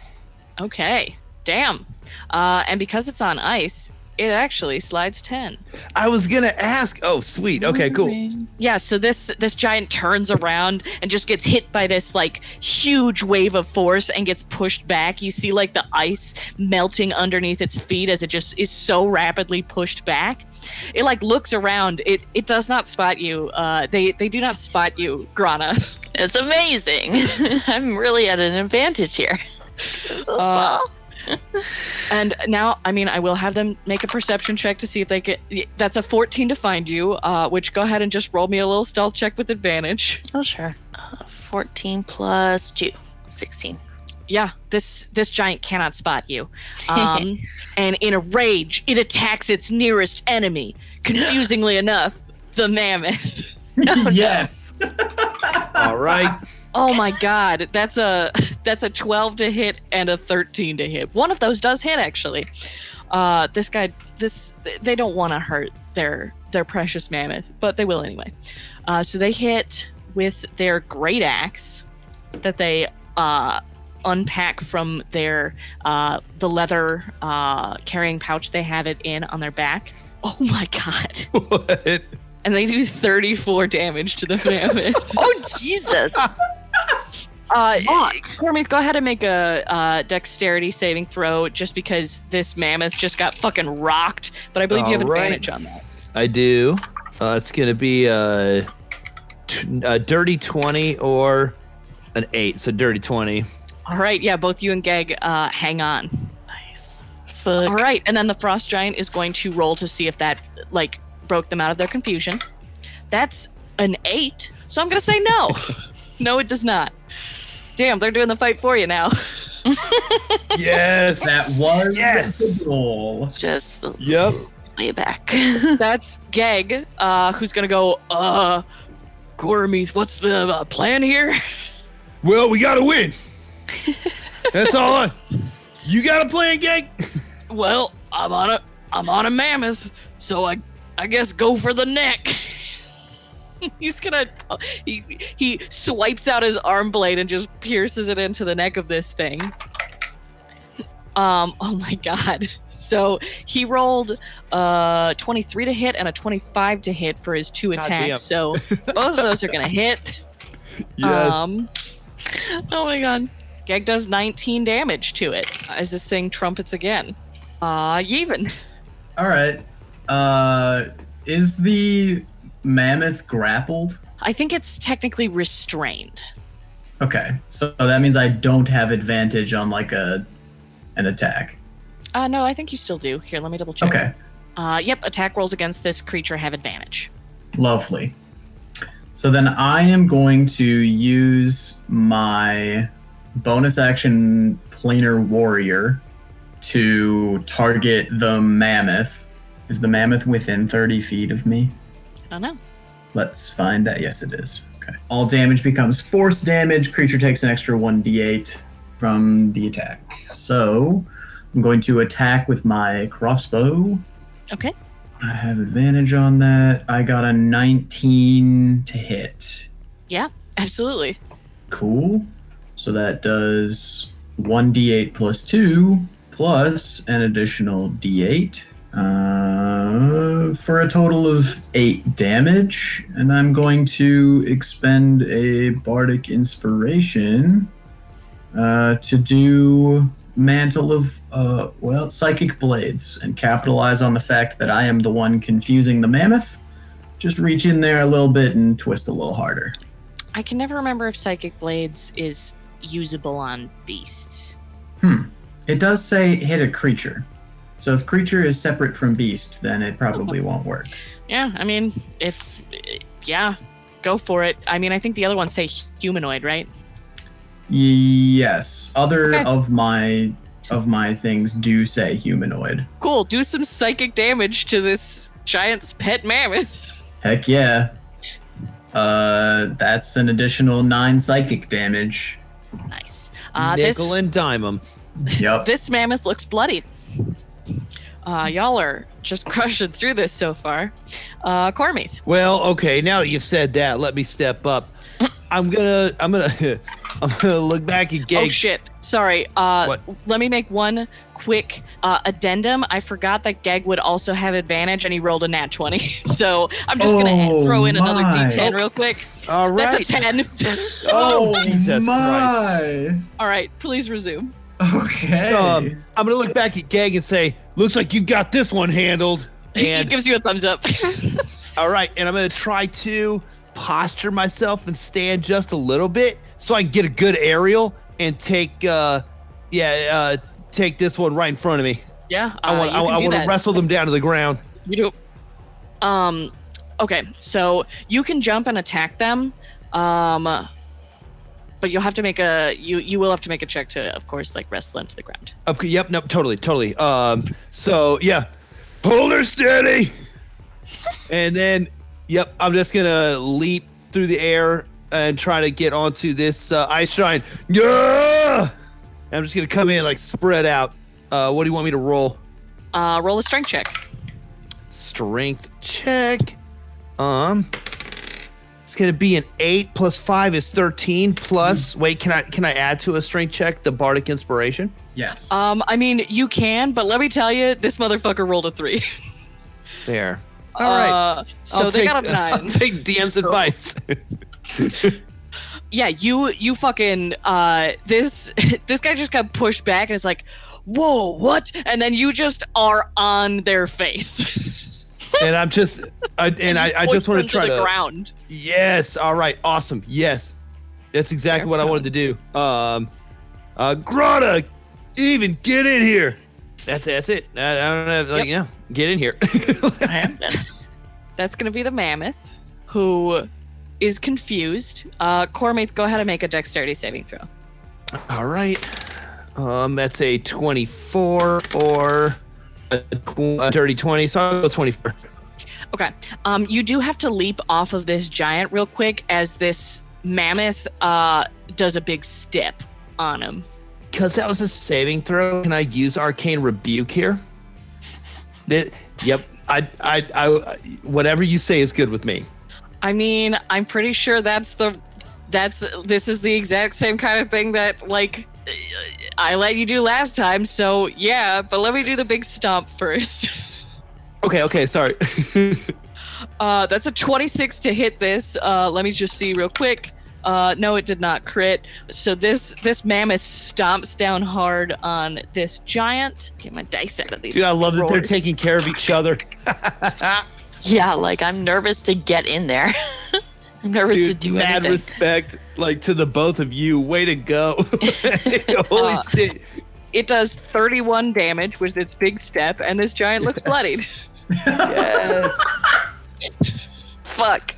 Okay. Damn. Uh, and because it's on ice, it actually slides ten. I was gonna ask. Oh, sweet. Okay, cool. Yeah. So this this giant turns around and just gets hit by this like huge wave of force and gets pushed back. You see like the ice melting underneath its feet as it just is so rapidly pushed back. It like looks around. It it does not spot you. Uh, they they do not spot you, Grana. It's amazing. I'm really at an advantage here. So Uh. And now, I mean, I will have them make a perception check to see if they get. That's a 14 to find you. Uh, which go ahead and just roll me a little stealth check with advantage. Oh, sure. Uh, 14 plus 2, 16. Yeah, this this giant cannot spot you. Um, and in a rage, it attacks its nearest enemy. Confusingly enough, the mammoth. yes. All right. Oh my god, that's a that's a 12 to hit and a 13 to hit. One of those does hit actually. Uh, this guy, this they don't want to hurt their their precious mammoth, but they will anyway. Uh, so they hit with their great axe that they uh, unpack from their uh, the leather uh, carrying pouch they have it in on their back. Oh my god! what? And they do 34 damage to the mammoth. Oh, Jesus. Uh, Fuck. Cormith, go ahead and make a uh, dexterity saving throw just because this mammoth just got fucking rocked. But I believe you have All right. advantage on that. I do. Uh, it's gonna be a, t- a dirty twenty or an eight. So dirty twenty. All right, yeah, both you and Geg uh, hang on. nice. Fuck. All right, and then the frost giant is going to roll to see if that like broke them out of their confusion. That's an eight, so I'm gonna say no. no, it does not. Damn, they're doing the fight for you now. Yes. That was Yes. the goal. Just Yep. way back. That's Geg, uh, who's gonna go. Uh, Gormith, what's the uh, plan here? Well, we gotta win. That's all. I, you got a plan, gang? Well, I'm on a I'm on a mammoth, so I I guess go for the neck. He's gonna he he swipes out his arm blade and just pierces it into the neck of this thing. Um, oh my god. So he rolled uh 23 to hit and a 25 to hit for his two God attacks. damn. So both of those are gonna hit. Yes. Um oh my god. Geg does 19 damage to it as this thing trumpets again. Uh Yevon. All right. Uh, is the mammoth grappled? I think it's technically restrained. Okay, so that means I don't have advantage on like a an attack. Uh, no, I think you still do. Here, let me double check. Okay, Uh, yep, attack rolls against this creature have advantage. lovely. So then I am going to use my bonus action planar warrior to target the mammoth. Is the mammoth within 30 feet of me? I don't know. Let's find out. Yes, it is. Okay. All damage becomes force damage. Creature takes an extra 1d8 from the attack. So I'm going to attack with my crossbow. Okay. I have advantage on that. I got a 19 to hit. Yeah, absolutely. Cool. So that does 1d8 plus 2 plus an additional d8 uh, for a total of 8 damage. And I'm going to expend a bardic inspiration uh, to do mantle of uh, well psychic blades and capitalize on the fact that I am the one confusing the mammoth. Just reach in there a little bit and twist a little harder. I can never remember if Psychic Blades is usable on beasts. Hmm. It does say hit a creature. So if creature is separate from beast, then it probably won't work. Yeah, I mean, if. Yeah, go for it. I mean, I think the other ones say humanoid, right? Yes. Other Okay. of my of my things do say humanoid. Cool, do some psychic damage to this giant's pet mammoth. Heck yeah. Uh that's an additional 9 psychic damage. Nice. Uh, this, Nickel and dime 'em. Yep. this mammoth looks bloodied. Uh, y'all are just crushing through this so far. Uh, Cormith. Well, okay. Now that you've said that, let me step up. I'm gonna, I'm gonna, I'm gonna look back at Oh shit! Sorry. Uh, What? let me make one quick uh, addendum. I forgot that Gag would also have advantage, and he rolled a nat twenty. so I'm just gonna Oh, throw in another. D10 real quick. All right. That's a ten. oh Jesus my. All right, please resume. Okay. Um, I'm gonna look back at Gag and say, "Looks like you got this one handled." he And gives you a thumbs up. all right, and I'm gonna try to posture myself and stand just a little bit so I can get a good aerial and take, uh, yeah, uh, take this one right in front of me. yeah, uh, I want, you I, can I want to wrestle them down to the ground. You do. Um, okay, so you can jump and attack them. Um, but you'll have to make a you you will have to make a check to, of course, like wrestle them to the ground. Okay, yep, nope, totally, totally. Um, so yeah, hold her steady, and then, yep, I'm just gonna leap through the air and try to get onto this uh, ice shrine. Yeah, I'm just gonna come in like spread out. Uh, what do you want me to roll? Uh, roll a strength check. Strength check. Um, it's gonna be an eight plus five is thirteen. Plus, wait, can I can I add to a strength check the bardic inspiration? Yes. Um, I mean, you can, but let me tell you, this motherfucker rolled a three. Fair. All right. Uh, so I'll they take, got a I'll nine. take DM's advice. yeah, you you fucking uh this this guy just got pushed back and it's like, whoa, what? And then you just are on their face. And I'm just, I, and I, I just want to try the to. ground. Yes. All right. Awesome. Yes. That's exactly what I wanted to do. Um, uh, Grata, even get in here. That's that's it. I, I don't have like yeah, get in here. That's gonna be the mammoth, who is confused. Uh, Cormith, go ahead and make a dexterity saving throw. All right. Um, that's a 24 or a, a dirty 20. So I'll go 24. Okay. Um, you do have to leap off of this giant real quick as this mammoth uh does a big step on him. Because that was a saving throw, can I use Arcane Rebuke here? That, yep. I, I, I, whatever you say is good with me. I mean, I'm pretty sure that's the that's this is the exact same kind of thing that like I let you do last time. So yeah, but let me do the big stomp first. Okay, okay, sorry. Uh, that's a 26 to hit this. Uh, let me just see real quick. Uh, no, it did not crit. So this this mammoth stomps down hard on this giant. Get my dice out of these. Dude, I love that they're taking care of each other. Yeah, like I'm nervous to get in there. I'm nervous Dude, to do mad anything. respect, like to the both of you. Way to go! Holy Uh, shit! It does 31 damage with its big step, and this giant looks bloodied. Yes. Fuck.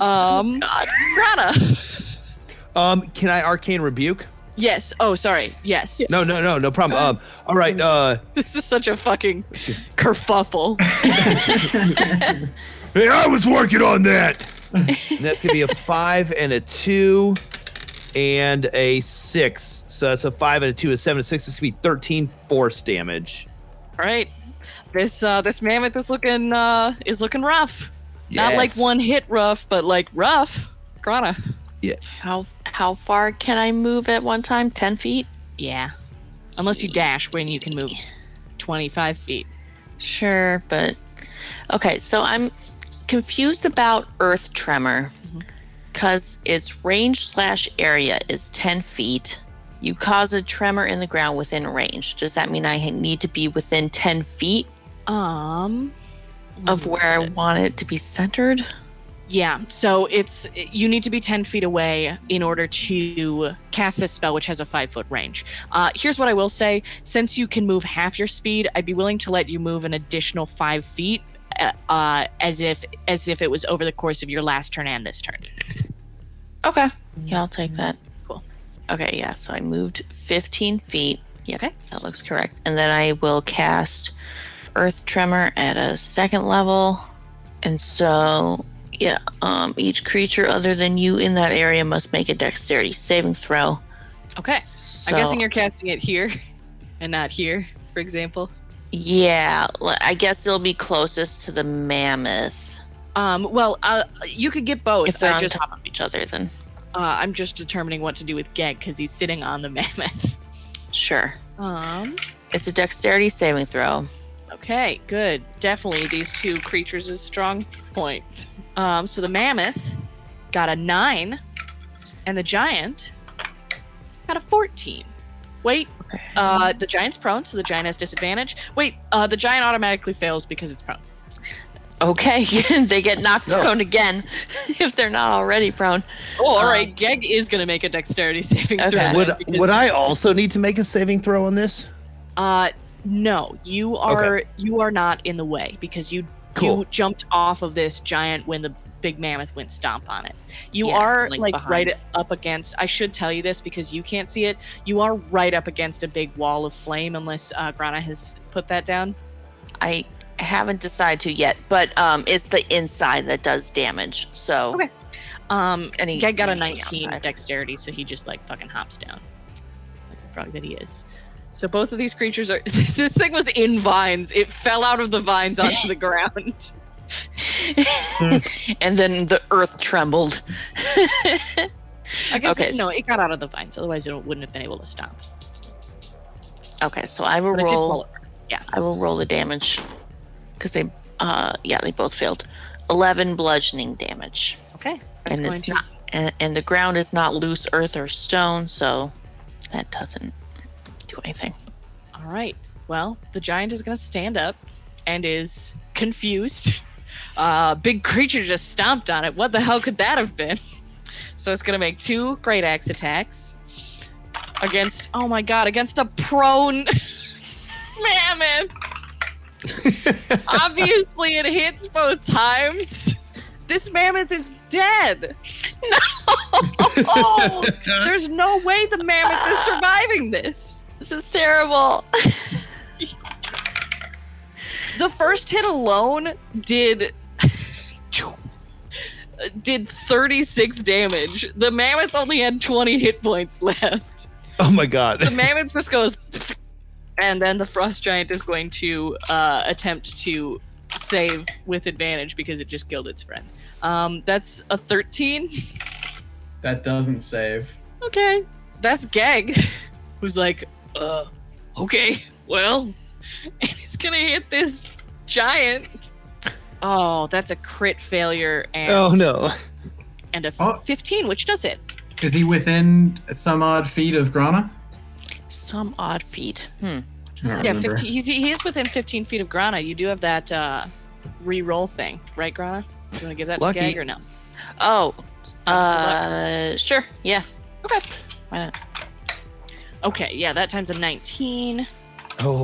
Um, God. Grana. Um, can I arcane rebuke? Yes. Oh, sorry. Yes. No, no, no, no problem. Um, all right. Uh, This is such a fucking kerfuffle. hey, I was working on that. And that's gonna be a five and a two, and a six. So that's a five and a two, a seven, a six. This could be thirteen force damage. All right. This uh this mammoth is looking uh is looking rough. Not like one hit rough, but like rough. Grana. Yeah. How how far can I move at one time? Ten feet. Yeah. Unless you dash when you can move 25 feet. Sure, but okay. So I'm confused about Earth Tremor because its range slash area is ten feet. You cause a tremor in the ground within range. Does that mean I need to be within ten feet Um of where I want it to be centered? Yeah, so it's you need to be 10 feet away in order to cast this spell, which has a five foot range. Uh, here's what I will say: since you can move half your speed, I'd be willing to let you move an additional five feet, uh, uh, as if as if it was over the course of your last turn and this turn. Okay. Yeah, I'll take that. Cool. Okay, yeah, so I moved 15 feet. Yeah, Okay. that looks correct. And then I will cast Earth Tremor at a second level. And so, yeah, um, each creature other than you in that area must make a dexterity saving throw. Okay, So, I'm guessing you're casting it here, and not here, for example. Yeah, I guess it'll be closest to the mammoth. Um, well, uh, you could get both. If they're I on just, top of each other, then uh, I'm just determining what to do with Geg because he's sitting on the mammoth. sure. Um. It's a dexterity saving throw. Okay, good. Definitely these two creatures is strong point. Um, so the mammoth got a nine, and the giant got a fourteen. Wait, Okay. uh, the giant's prone, so the giant has disadvantage. Wait, uh, the giant automatically fails because it's prone. Okay, they get knocked No. prone again if they're not already prone. Oh, all Um, right. Geg is gonna make a dexterity saving Okay. throw. Would would I also need to make a saving throw on this? Uh, no, you are you are not in the way because you Cool. you jumped off of this giant when the big mammoth went stomp on it. You Yeah, are like, like, right up against. I should tell you this because you can't see it. You are right up against a big wall of flame, unless uh, Grana has put that down. I haven't decided to yet, but um, it's the inside that does damage. So Okay. Um, Any- Geg got a 19 outside. dexterity, so he just like fucking hops down, like the frog that he is. So both of these creatures are. this thing was in vines. It fell out of the vines onto the ground. and then the earth trembled. I guess Okay, it, no, it got out of the vines. Otherwise, it wouldn't have been able to stop. okay, so I will roll. over. I will roll the damage because they, uh, yeah, they both failed. Eleven bludgeoning damage, Okay, that's and going it's to. not, and, and the ground is not loose earth or stone, so that doesn't do anything. All right. Well, the giant is going to stand up and is confused. Uh, big creature just stomped on it. What the hell could that have been? So it's going to make two great axe attacks against. Oh my god! Against a prone mammoth. Obviously, it hits both times. This mammoth is dead. No! there's no way the mammoth is surviving this. This is terrible. The first hit alone did did 36 damage. The mammoth only had 20 hit points left. Oh my god. The mammoth just goes and then the frost giant is going to uh, attempt to save with advantage because it just killed its friend. Um, that's a 13. That doesn't save. Okay. That's Gag, who's like, uh, okay, well, and he's gonna hit this giant. Oh, that's a crit failure and Oh no. and a Oh. 15, which does it. Is he within some odd feet of Grana? Some odd feet. Hmm. Yeah, 15. He's he is within 15 feet of Grana. You do have that uh, re-roll thing, right, Grana? Do you want to give that Lucky. to Gag or no? Oh, uh, sure. Yeah. Okay. Why not? Okay, yeah, that time's a 19. Oh.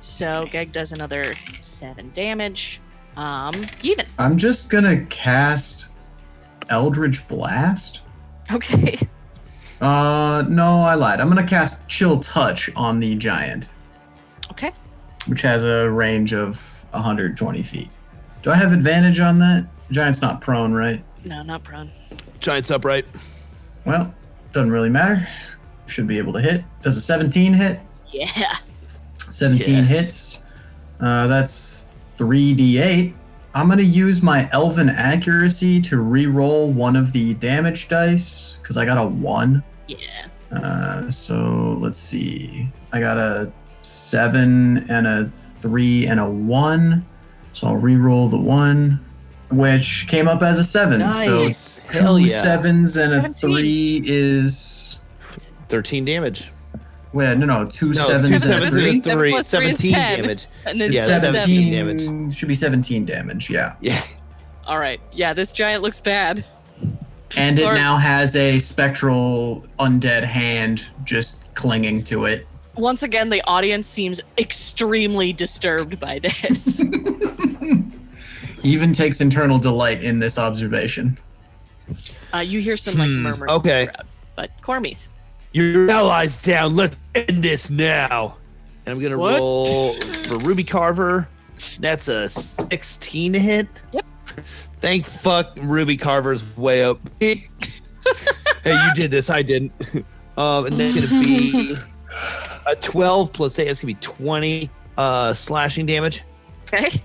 So Gag does another seven damage. Um, even. I'm just gonna cast Eldritch Blast. Okay. Uh, no, I lied. I'm gonna cast Chill Touch on the giant, Okay. which has a range of 120 feet. Do I have advantage on that? Giant's not prone, right? No, not prone. Giant's upright. Well, doesn't really matter. Should be able to hit. Does a 17 hit? Yeah. 17 Yes. hits. Uh, that's 3d8. I'm going to use my Elven Accuracy to re-roll one of the damage dice because I got a 1. Yeah. Uh, so let's see. I got a 7 and a 3 and a 1. So I'll re-roll the 1, which came up as a 7. Nice. So two yeah. sevens and a 17. 3 is. 13 damage. Wait, no, no, two No, sevens two and a sevens three. and a Seven three. plus three is 17 10. damage. And then Yeah, seven. 17 17 should be 17 damage, yeah. Yeah. All right. Yeah, this giant looks bad. And it Or- now has a spectral undead hand just clinging to it. Once again, the audience seems extremely disturbed by this. He even takes internal delight in this observation. uh, you hear some like Hmm, murmur. okay. From the crowd. But Cormith. Your allies down. Let's end this now. And I'm gonna What? roll for Ruby Carver. That's a 16 hit. Yep. Thank fuck Ruby Carver's way up. hey, you did this. I didn't. Um, and that's gonna be a 12 plus 8. That's gonna be 20 uh, slashing damage. Okay.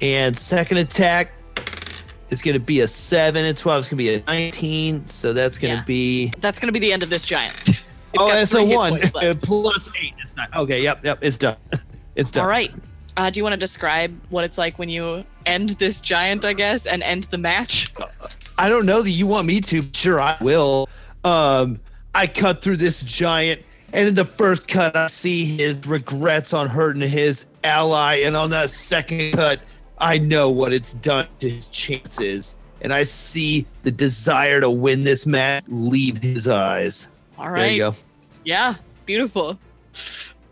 And second attack is gonna be a 7 and 12. It's gonna be a 19. So that's gonna Yeah. be That's going to be the end of this giant. It's oh, that's a one plus eight. It's not okay. Yep, yep. It's done. it's done. All right. Uh, do you want to describe what it's like when you end this giant, I guess, and end the match? I don't know that you want me to. Sure, I will. Um, I cut through this giant, and in the first cut, I see his regrets on hurting his ally, and on that second cut, I know what it's done to his chances, and I see the desire to win this match leave his eyes. All right. There you go. Yeah, beautiful.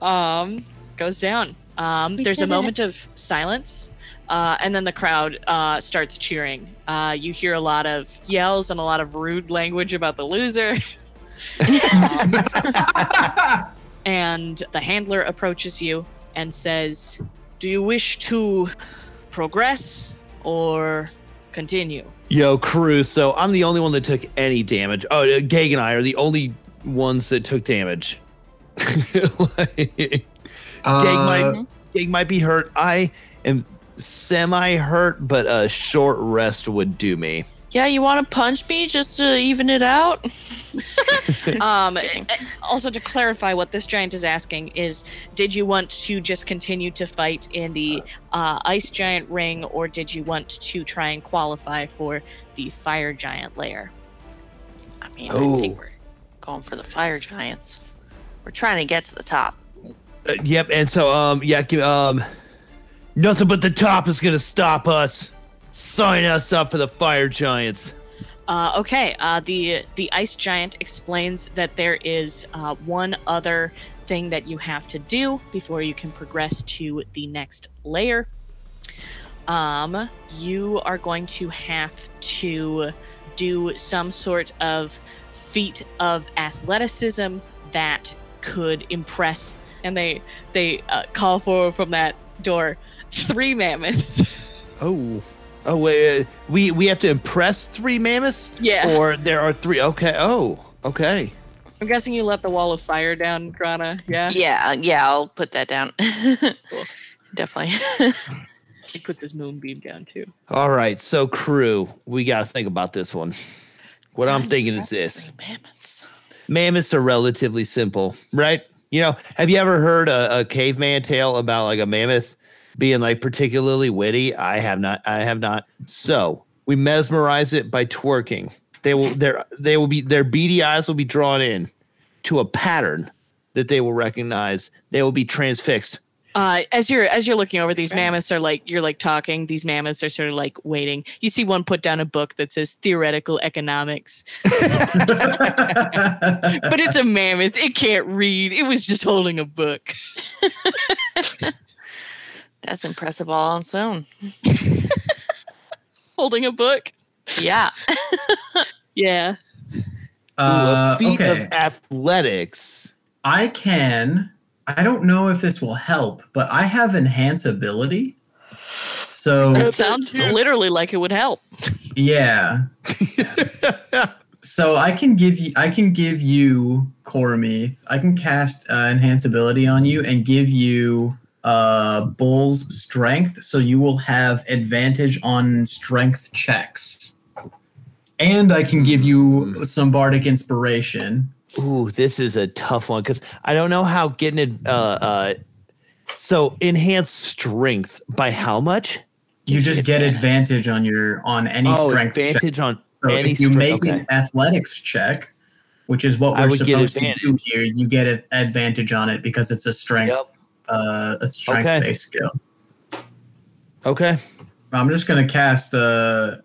Um, goes down. Um, there's a moment of silence, uh, and then the crowd uh, starts cheering. Uh, you hear a lot of yells and a lot of rude language about the loser. and the handler approaches you and says, "Do you wish to progress or continue?" Yo, crew. So I'm the only one that took any damage. Oh, uh, Gag and I are the only ones that took damage. Like- Uh, Gag might Gag might be hurt. I am semi hurt, but a short rest would do me. Yeah, you want to punch me just to even it out? Um, Just kidding. uh, also, to clarify, what this giant is asking is Did you want to just continue to fight in the uh, ice giant ring, or did you want to try and qualify for the fire giant lair? I mean, Oh. I think we're going for the fire giants. We're trying to get to the top. Uh, yep. And so, um, yeah, um, nothing but the top is gonna stop us. Sign us up for the fire giants. Uh, okay, uh, the the ice giant explains that there is uh, one other thing that you have to do before you can progress to the next layer. Um, you are going to have to do some sort of feat of athleticism that could impress, and they they uh, call for from that door three mammoths. Oh. Oh wait, uh, we we have to impress three mammoths. Yeah. Or there are three. Okay. Oh. Okay. I'm guessing you let the wall of fire down, Grana. Yeah. Yeah, yeah, I'll put that down. Cool. Definitely. You put this moonbeam down too. All right. So crew, we gotta think about this one. What I'm thinking is this. Three mammoths. mammoths are relatively simple, right? You know, have you ever heard a, a caveman tale about like a mammoth being like particularly witty? I have not. I have not. So we mesmerize it by twerking. They will. Their they will be their beady eyes will be drawn in to a pattern that they will recognize. They will be transfixed. Uh, as you're as you're looking over these mammoths are like you're like talking. These mammoths are sort of like waiting. You see one put down a book that says theoretical economics, but it's a mammoth. It can't read. It was just holding a book. That's impressive all on its own. Holding a book. Yeah. Yeah. Ooh, Uh, a feat okay. of athletics. I can. I don't know if this will help, but I have enhance ability. So it sounds literally like it would help. yeah. So I can give you. I can give you Cormith. I can cast uh, enhance ability on you and give you uh, Bull's strength, so you will have advantage on strength checks. And I can give you some bardic inspiration. Ooh, this is a tough one because I don't know how getting it. Uh, uh, so enhanced strength by how much? You just get advantage on your on any oh, strength check. advantage on So any if you strength. make okay. an athletics check, which is what we're supposed to do here, you get an advantage on it because it's a strength, Yep. Uh, a strength Okay. based skill. Okay. I'm just gonna cast uh,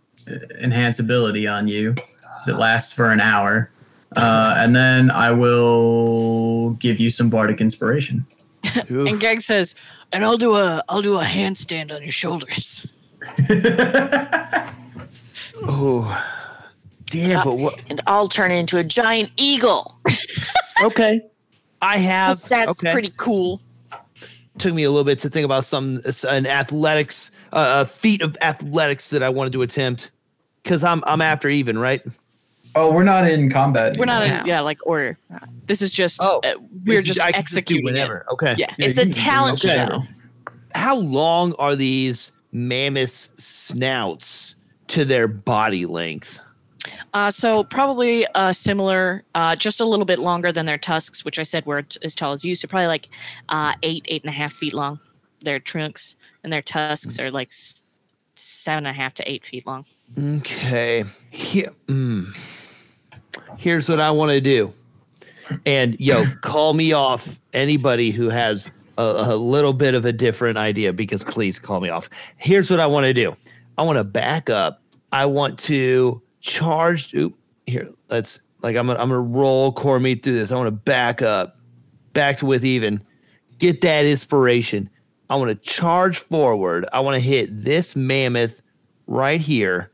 enhance ability on you, because it lasts for an hour, uh, and then I will give you some bardic inspiration. And Gag says, "And I'll do a I'll do a handstand on your shoulders." Oh, damn! But what? And I'll turn into a giant eagle. Okay, I have. That's okay. pretty cool. Took me a little bit to think about some an athletics, uh, a feat of athletics that I wanted to attempt, because I'm I'm after even, right? oh, we're not in combat. We're not Yeah. in yeah like order. This is just Oh, uh, we're just I can do executing it. Okay. Yeah. Yeah, it's a talent okay. show. How long are these mammoth snouts to their body length? Uh, so probably uh, similar, uh, just a little bit longer than their tusks, which I said were t- as tall as you. So probably like uh, eight, eight and a half feet long. Their trunks and their tusks are like s- seven and a half to eight feet long. Okay. Here, mm. Here's what I want to do. And yo, call me off anybody who has a, a little bit of a different idea because please call me off. Here's what I want to do. I want to back up. I want to charge. Oop, here, let's like I'm gonna I'm gonna roll core meat through this. I want to back up, back to with even, get that inspiration. I want to charge forward. I want to hit this mammoth right here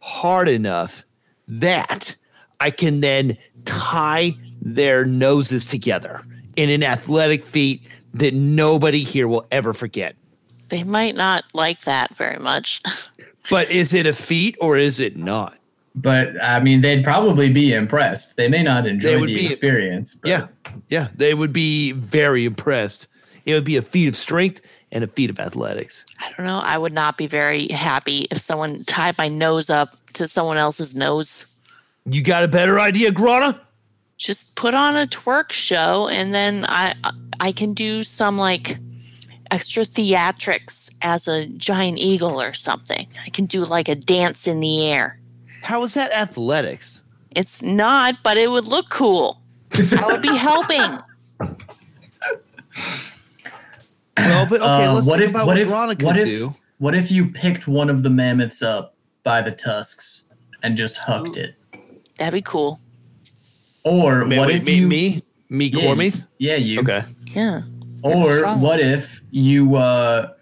hard enough that I can then tie their noses together in an athletic feat that nobody here will ever forget. They might not like that very much. But is it a feat or is it not? But I mean, they'd probably be impressed. They may not enjoy would the be- experience. But Yeah. Yeah, they would be very impressed. It would be a feat of strength and a feat of athletics. I don't know. I would not be very happy if someone tied my nose up to someone else's nose. You got a better idea, Grana? Just put on a twerk show, and then I I can do some like extra theatrics as a giant eagle or something. I can do like a dance in the air. How is that athletics? It's not, but it would look cool. I would be helping. Well, but okay, Uh, let's what think if about what what, if Grana could what if do. what if you picked one of the mammoths up by the tusks and just hucked it? That'd be cool. Or Man, what wait, if me, you me, me, yeah, Cormith? Yeah, you. Okay. Yeah. Or what if you uh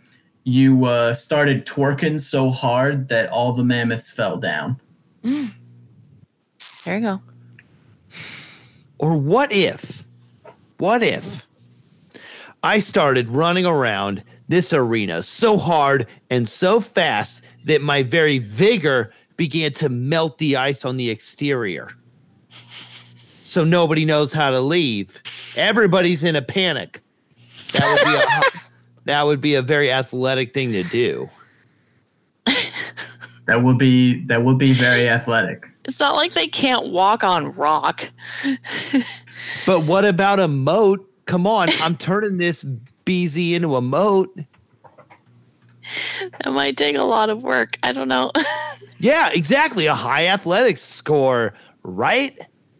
you uh started twerking so hard that all the mammoths fell down? Mm. There you go. Or what if, what if I started running around this arena so hard and so fast that my very vigor began to melt the ice on the exterior? So nobody knows how to leave. Everybody's in a panic. That would be a, that would be a very athletic thing to do. That would be that would be very athletic. It's not like they can't walk on rock. But what about a moat? Come on, I'm turning this BZ into a moat. That might take a lot of work. I don't know. Yeah, exactly. A high athletics score, right?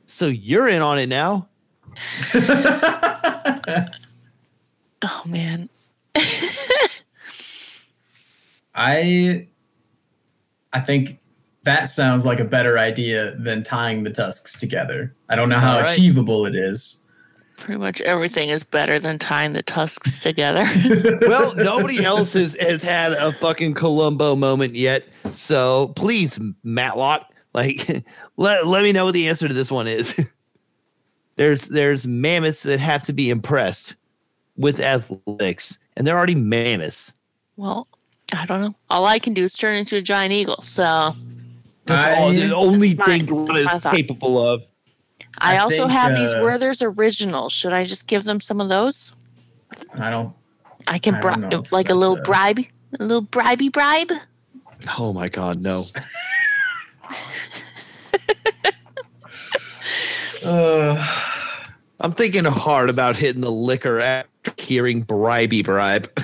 So you're in on it now. oh man. I I think that sounds like a better idea than tying the tusks together. I don't know how All right. achievable it is. Pretty much everything is better than tying the tusks together. Well, nobody else has, has had a fucking Columbo moment yet. So please, Matlock, Like, let, let me know what the answer to this one is. there's there's mammoths that have to be impressed with athletics, and they're already mammoths. Well, I don't know. All I can do is turn into a giant eagle. So That's I- all the only That's thing fine. Grana That's is capable of. I, I also think, have these uh, Werther's originals. Should I just give them some of those? I don't. I can I bri- don't know like a little a- bribe, a little bribey bribe. Oh my god, no. Uh, I'm thinking hard about hitting the liquor after hearing bribey bribe.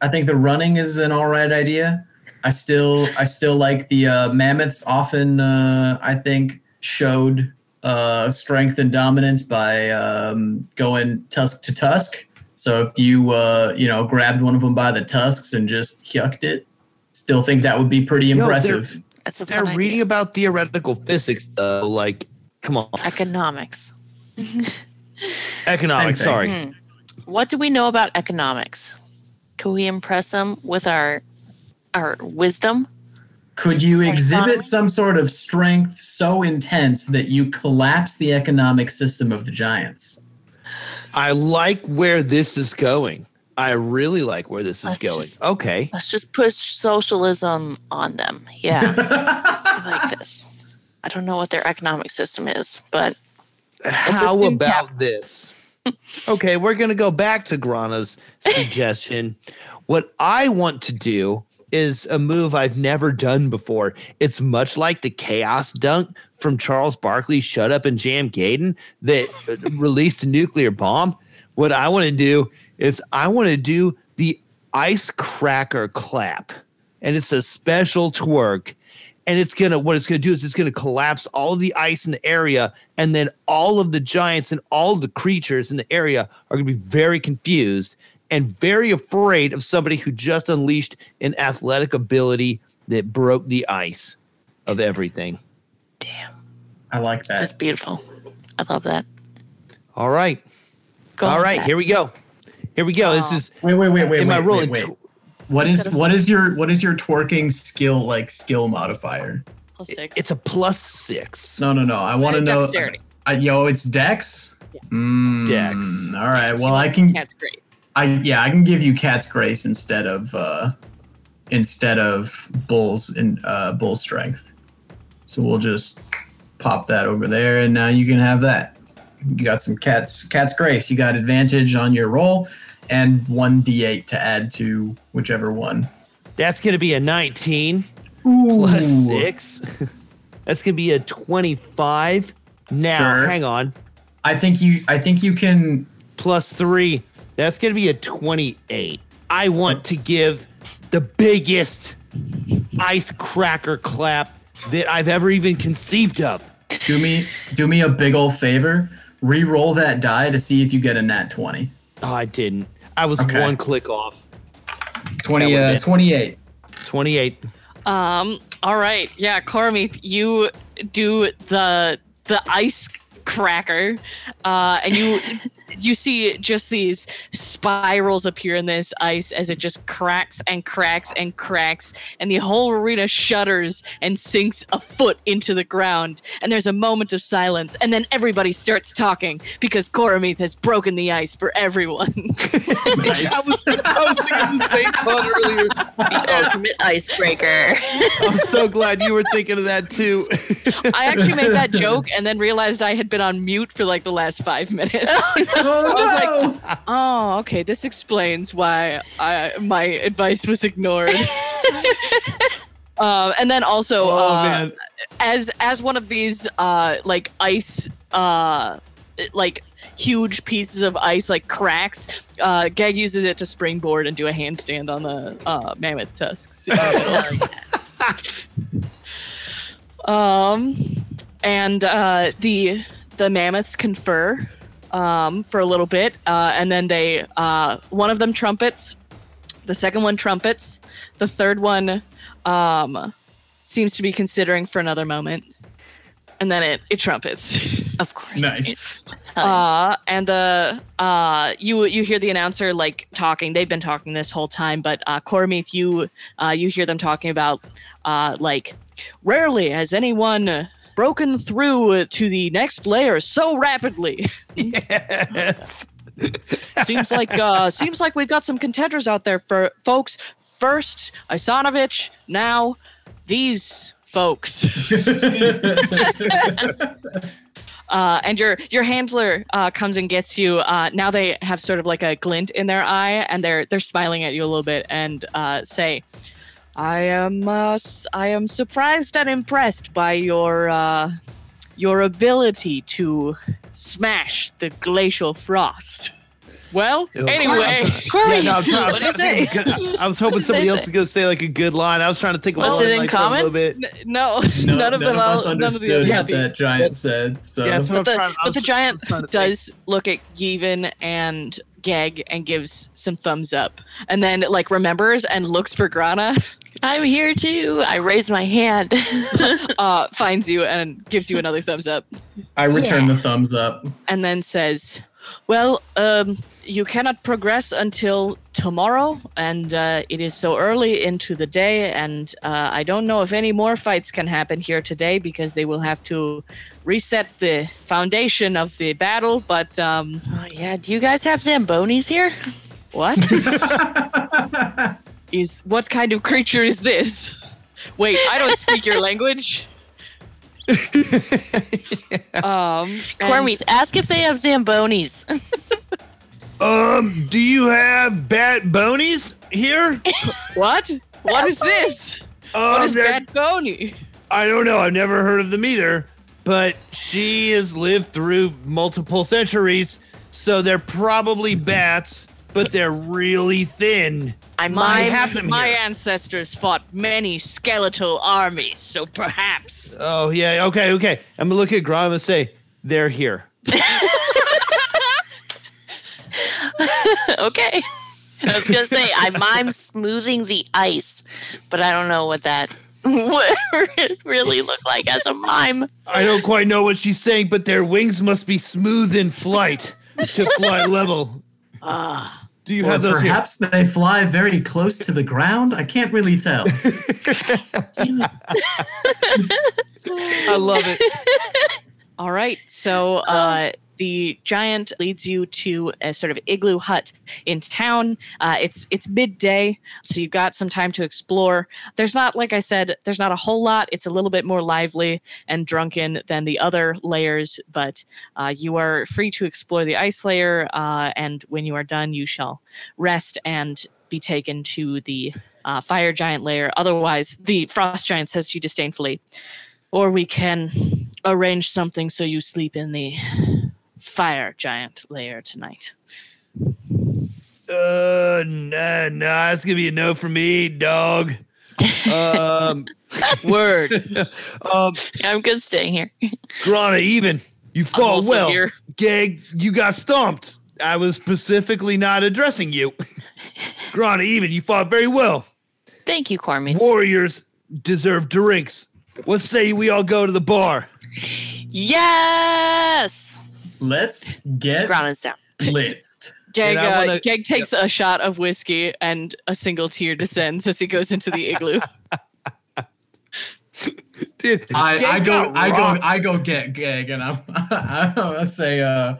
I think the running is an all right idea. I still I still like the uh, mammoths. Often uh, I think showed uh, strength and dominance by um, going tusk to tusk. So if you uh, you know grabbed one of them by the tusks and just yucked it, still think that would be pretty Yo, they're- impressive. That's a They're reading about theoretical physics though. Like, come on. economics. Economics, sorry. Hmm. What do we know about economics? Can we impress them with our our wisdom? Could you exhibit some sort of strength so intense that you collapse the economic system of the giants? I like where this is going. I really like where this is Let's going. just- okay. Let's just push socialism on them. Yeah, I like this. I don't know what their economic system is, but How about this? okay, we're going to go back to Grana's suggestion. what I want to do is a move I've never done before. It's much like the chaos dunk from Charles Barkley, Shut Up and Jam Gaiden that released a nuclear bomb. What I want to do is I want to do the ice cracker clap. And it's a special twerk and it's gonna what it's gonna do is it's gonna collapse all of the ice in the area and then all of the giants and all of the creatures in the area are gonna be very confused and very afraid of somebody who just unleashed an athletic ability that broke the ice of everything damn, I like that. that's beautiful. I love that. all right Go all on, right here we go here we go this is Wait, wait, wait, wait, am wait, i wait, rolling wait. tw- What is Instead of- what is your what is your twerking skill like skill modifier? Plus six. it's a plus six No, no, no. I want to know. dexterity. I, yo, it's Dex. Yeah. Mm, Dex. All right. So Well, I can. Cat's grace. I yeah, I can give you Cat's Grace instead of uh instead of Bull's in uh Bull Strength. So we'll just pop that over there, and now you can have that. You got some Cat's Cat's Grace. You got advantage on your roll, and one D8 to add to whichever one. that's gonna be a 19 Ooh. plus six that's gonna be a 25 now Sure. hang on I think you. I think you can. plus three. That's going to be a 28. I want to give the biggest ice cracker clap that I've ever even conceived of. Do me do me a big old favor. Re-roll that die to see if you get a nat 20. Oh, I didn't. I was Okay. one click off. 20 uh, 28. 28. Um. All right. Yeah, Cormith, you do the the ice cracker, uh, and you you see just these spirals appear in this ice as it just cracks and cracks and cracks, and the whole arena shudders and sinks a foot into the ground. And there's a moment of silence, and then everybody starts talking because Cormith has broken the ice for everyone. I, was, I was thinking the same thought earlier. The ultimate icebreaker. I'm so glad you were thinking of that too. I actually made that joke and then realized I had been on mute for like the last five minutes. Oh no! oh, okay. This explains why I, my advice was ignored. uh, and then also, oh, uh, as as one of these uh, like ice, uh, like huge pieces of ice, like cracks, uh, Gag uses it to springboard and do a handstand on the uh, mammoth tusks. in the middle. Um, and uh, the the mammoths confer um, for a little bit, uh, and then they uh, one of them trumpets, the second one trumpets, the third one um, seems to be considering for another moment, and then it it trumpets. Of course. Nice. Uh, and the uh, you you hear the announcer like talking. They've been talking this whole time, but uh, Cormith, you uh, you hear them talking about uh, like rarely has anyone broken through to the next layer so rapidly. Yes. seems like uh, seems like we've got some contenders out there for folks. First, Isanovich. Now, these folks. uh, and your your handler uh, comes and gets you. Uh, now they have sort of like a glint in their eye, and they're they're smiling at you a little bit and uh, say, "I am uh, s- I am surprised and impressed by your uh, your ability to smash the glacial frost." Well, Yo, anyway, Yeah, no, I'm trying, I'm What trying is it? I was hoping somebody else was going to say like a good line. I was trying to think of What's one it in like, a common? little bit. n- no, No, none of them. all- us none of the understood others what that giant said. So Yeah, But the, trying- but was the giant trying think. does look at Yevon and Geg and gives some thumbs up, and then like remembers and looks for Grana, I'm here too. I raise my hand. uh, finds you and gives you another thumbs up, I return the thumbs up. and then says, "Well, um, you cannot progress until tomorrow, and uh, it is so early into the day, and uh, I don't know if any more fights can happen here today because they will have to reset the foundation of the battle. But um, oh, yeah. Do you guys have Zambonis here? What is what kind of creature is this? Wait, I don't speak your language. Um, and- ask if they have Zambonis. Um, do you have bat bonies here? what? What is this? Um, What is they're- Bony? I don't know. I've never heard of them either. But she has lived through multiple centuries, so they're probably bats, but they're really thin. I My, have them my here. ancestors fought many skeletal armies, so perhaps. Oh yeah, okay, okay. I'm gonna look at Grom and say they're here. okay. I was gonna say I mime smoothing the ice, but I don't know what that would really look like as a mime. I don't quite know what she's saying, but their wings must be smooth in flight to fly level. Ah, Do you Or have those here? perhaps they fly very close to the ground. I can't really tell. I love it. all right. So uh, the giant leads you to a sort of igloo hut in town. Uh, it's it's midday, so you've got some time to explore. There's not, like I said, there's not a whole lot. It's a little bit more lively and drunken than the other layers, but uh, you are free to explore the ice layer. Uh, and when you are done, you shall rest and be taken to the uh, fire giant layer. Otherwise, the frost giant says to you disdainfully, or we can arrange something so you sleep in the fire giant layer tonight. Uh, nah, nah, it's gonna be a no for me, dog. Um, Word. um, I'm good staying here. Grana, even you fought well. here. Gag, you got stomped. I was specifically not addressing you. Grana, even you fought very well. Thank you, Cormith. Warriors deserve drinks. What say we all go to the bar? Yes. Let's get Grana's down. blitzed. Geg, And I uh, wanna- Geg takes a shot of whiskey and a single tear descends as he goes into the igloo. Dude, I, I go got I go. I go get Gag and I'm I say uh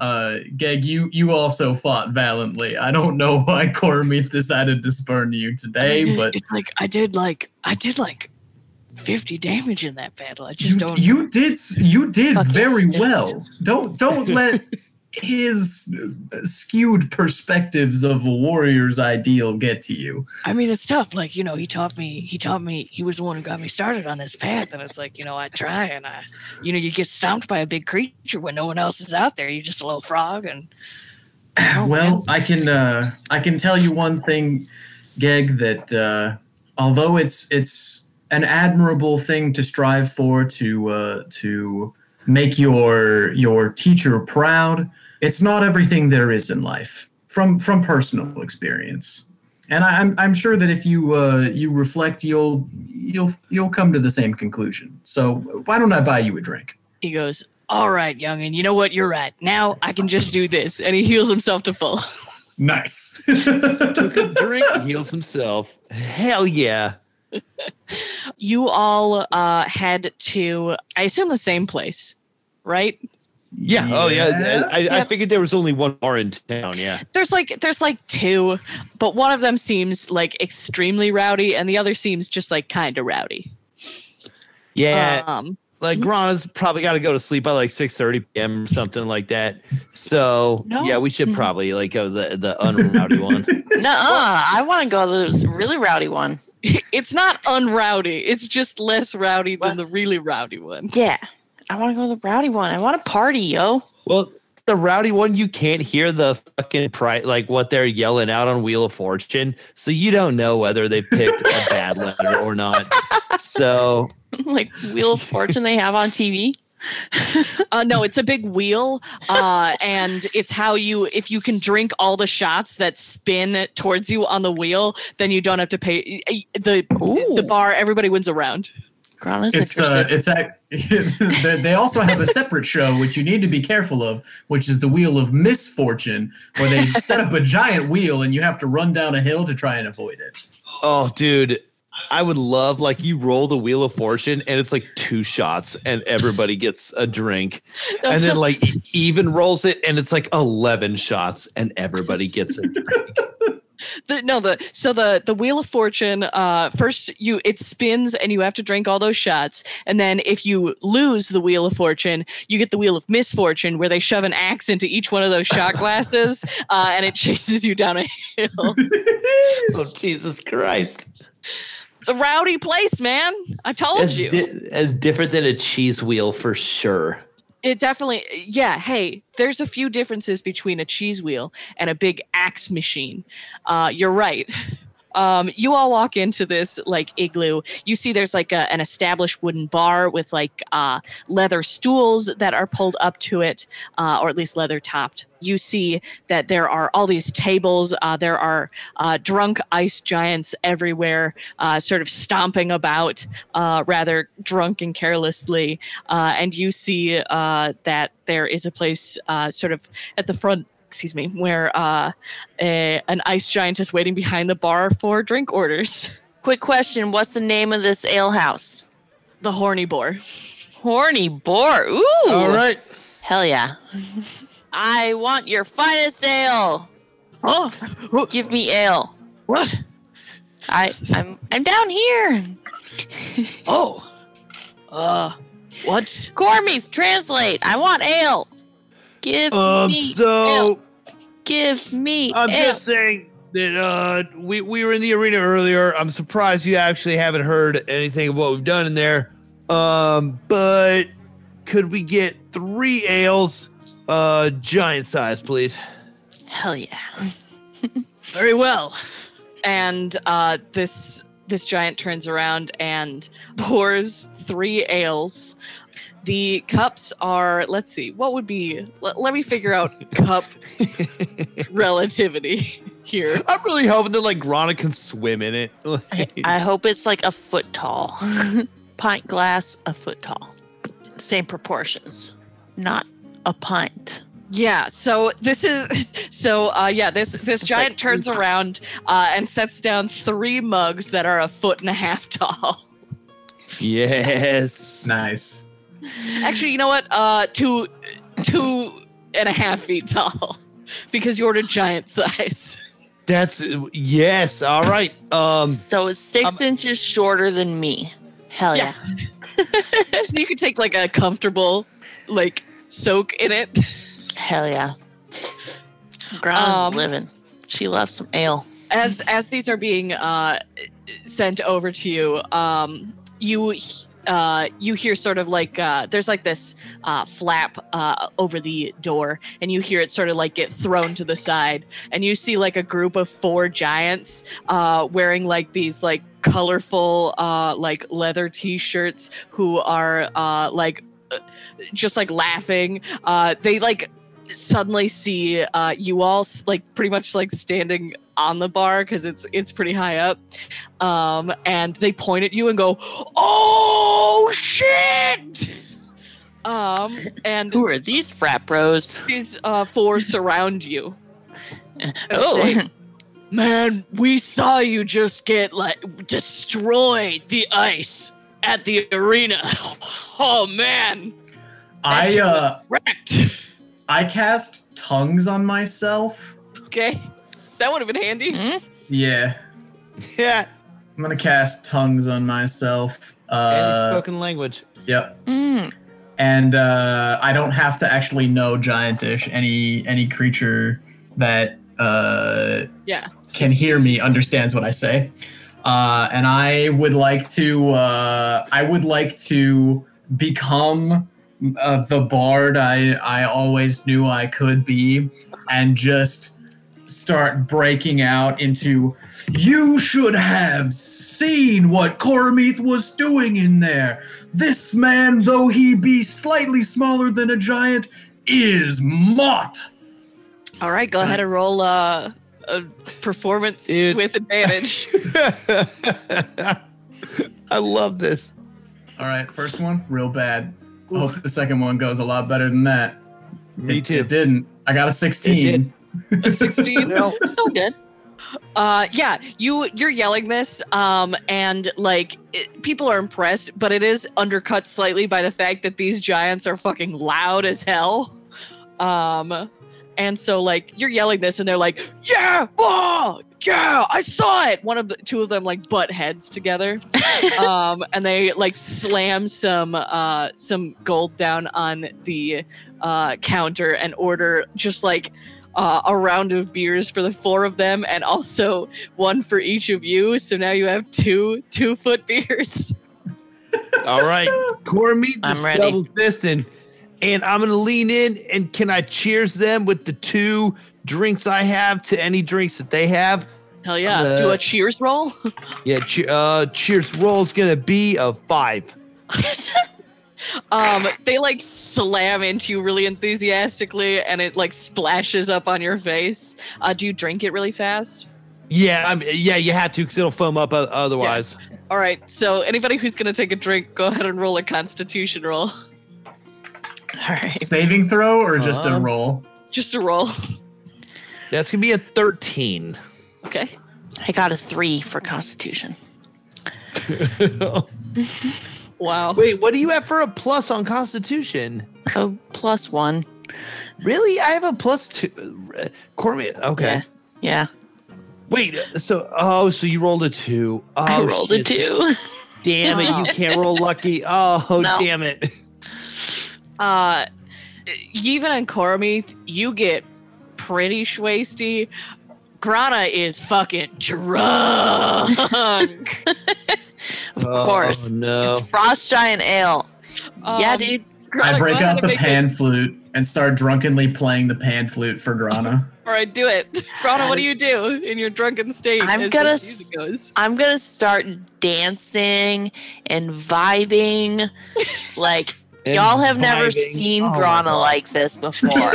uh Gag you you also fought valiantly. I don't know why Cormith decided to spurn you today, but it's like I did like I did like fifty damage in that battle. I just you, don't. you did you did Fuck yeah. very well. Don't don't let his uh, skewed perspectives of a warrior's ideal get to you. I mean, it's tough. Like you know, he taught me. He taught me. He was the one who got me started on this path. And it's like you know, I try and I, you know, you get stomped by a big creature when no one else is out there. You're just a little frog, and Oh, well, I can uh, I can tell you one thing, Geg, that uh, although it's it's an admirable thing to strive for to uh, to make your your teacher proud, it's not everything there is in life from from personal experience. and I, I'm I'm sure that if you uh, you reflect, you'll you'll you'll come to the same conclusion. So why don't I buy you a drink? He goes, All right, youngin, you know what? You're right. Now I can just do this. And he heals himself to full. Nice. Took a drink, heals himself. Hell yeah. You all uh, head to, I assume, the same place, right? Yeah. Oh yeah. Yeah. I, I figured there was only one bar in town. Yeah. There's like there's like two, but one of them seems like extremely rowdy, and the other seems just like kind of rowdy. Yeah. Um, like. Grana's probably got to go to sleep by like 6:30 p.m. or something like that. So No. yeah, we should probably like go the the unrowdy one. No, I want to go to this really rowdy one. it's not unrowdy. It's just less rowdy than the really rowdy one. Yeah, I want to go to the rowdy one. I want to party, yo. Well, the rowdy one, you can't hear the fucking price, like what they're yelling out on Wheel of Fortune, so you don't know whether they picked a bad letter or not. So like Wheel of Fortune they have on TV. Uh, no, it's a big wheel, uh, and it's how you if you can drink all the shots that spin towards you on the wheel, then you don't have to pay the Ooh. the bar. Everybody wins a round. Grana's it's uh, it's act- they they also have a separate show which you need to be careful of, which is the Wheel of Misfortune, where they set up a giant wheel and you have to run down a hill to try and avoid it. Oh, dude, I would love like you roll the wheel of fortune and it's like two shots and everybody gets a drink, and then like even rolls it and it's like eleven shots and everybody gets a drink. The, no, the so the the wheel of fortune. Uh, first you it spins and you have to drink all those shots, and then if you lose the wheel of fortune, you get the wheel of misfortune, where they shove an axe into each one of those shot glasses, uh, and it chases you down a hill. oh Jesus Christ! It's a rowdy place, man. I told As, you. di- as different than a cheese wheel for sure. It definitely, yeah. Hey, there's a few differences between a cheese wheel and a big axe machine. Uh, you're right. Um, you all walk into this like igloo. You see there's like a, an established wooden bar with like uh, leather stools that are pulled up to it, uh, or at least leather topped. You see that there are all these tables. Uh, there are uh, drunk ice giants everywhere, uh, sort of stomping about, uh, rather drunk and carelessly. And you see that there is a place sort of at the front excuse me where uh, a, an ice giant is waiting behind the bar for drink orders Quick question: What's the name of this ale house? the horny boar Horny Boar. Ooh. All right. Hell yeah. I want your finest ale. oh Give me ale. what I I'm I'm down here. oh uh what Gormies, translate. I want ale. Give Um. me ale. So Give me I'm ale. just saying that uh, we we were in the arena earlier. I'm surprised you actually haven't heard anything of what we've done in there. Um, but could we get three ales, uh, giant size, please? Hell yeah. very well and uh this this giant turns around and pours three ales the cups are let's see what would be let, let me figure out cup relativity here I'm really hoping that like Grana can swim in it. I, I hope it's like a foot tall. pint glass, a foot tall. Same proportions. Not a pint. Yeah, so this is so uh yeah, this this It's giant like turns three around uh and sets down three mugs that are a foot and a half tall. yes. Nice. Actually, you know what? Uh two two and a half feet tall. Because you ordered giant size. That's yes. All right. Um. So it's 6 Um, inches shorter than me. Hell yeah. Yeah. so you could take like a comfortable like soak in it. Hell yeah. Grana's Um, living. She loves some ale. as as these are being uh, sent over to you, um, you uh, you hear sort of like uh, there's like this uh, flap uh, over the door, and you hear it sort of like get thrown to the side, and you see like a group of four giants uh, wearing like these like colorful uh, like leather t-shirts who are uh, like just like laughing. Uh, they like suddenly see uh, you all like pretty much like standing on the bar because it's it's pretty high up. Um, and they point at you and go, "Oh shit!" Um, and Who are these frat bros? these uh, four surround you. Oh, say, Man, we saw you just get like destroyed the ice at the arena. Oh man, I uh wrecked. I cast tongues on myself. Okay, that would have been handy. Hmm? Yeah, Yeah. I'm gonna cast tongues on myself. Any Uh, spoken language. yep. Mm. and uh, I don't have to actually know giantish. Any any creature that uh, Yeah, can hear me understands what I say. Uh, and I would like to uh, I would like to become uh, the bard I I always knew I could be, and just start breaking out into. You should have seen what Cormith was doing in there. This man, though he be slightly smaller than a giant, is Mott. All right, go ahead and roll uh, a performance Dude. with advantage. I love this. All right, first one, real bad. I hope the second one goes a lot better than that. Me it, too. It didn't. I got a 16. A Sixteen. Well, Still good. Uh, yeah, you you're yelling this, um, and like it, people are impressed, but it is undercut slightly by the fact that these giants are fucking loud as hell. Um, and so like you're yelling this, and they're like, "Yeah, oh, yeah, I saw it." One of the two of them like butt heads together, um, and they like slam some uh some gold down on the uh counter and order just like uh, a round of beers for the four of them, and also one for each of you. So now you have two two foot beers. all right. Core meet I'm ready. double fisting. And I'm gonna lean in and can I cheers them with the two drinks I have to any drinks that they have? Hell yeah! Uh, Do a cheers roll. Yeah, che- uh, cheers roll's gonna be a five. Um, they like slam into you really enthusiastically, and it like splashes up on your face. Uh, do you drink it really fast? Yeah, I'm yeah, you have to because it'll foam up o- otherwise. All right. So anybody who's gonna take a drink, go ahead and roll a Constitution roll. All right. Saving throw or just a Um, roll? Just a roll. That's gonna be a thirteen. Okay. I got a three for Constitution. Wow. Wait, what do you have for a plus on Constitution? Oh, plus one. Really? I have a plus two. Cormith. Okay. Yeah. Yeah. Wait. So, oh, so you rolled a two. Oh, I rolled a shit. two. Damn it! You can't roll lucky. Oh, No. damn it! Uh, Yevon and Cormith, you get pretty schwasty. Grana is fucking drunk. Of Oh, course. no. Frost Giant Ale. yeah, Um, dude. Grana, I break out the make a- pan flute and start drunkenly playing the pan flute for Grana. All right, do it. Grana, what do you do in your drunken state? I'm as gonna the music goes? I'm gonna start dancing and vibing. Like And y'all have never seen Oh Grana like this before.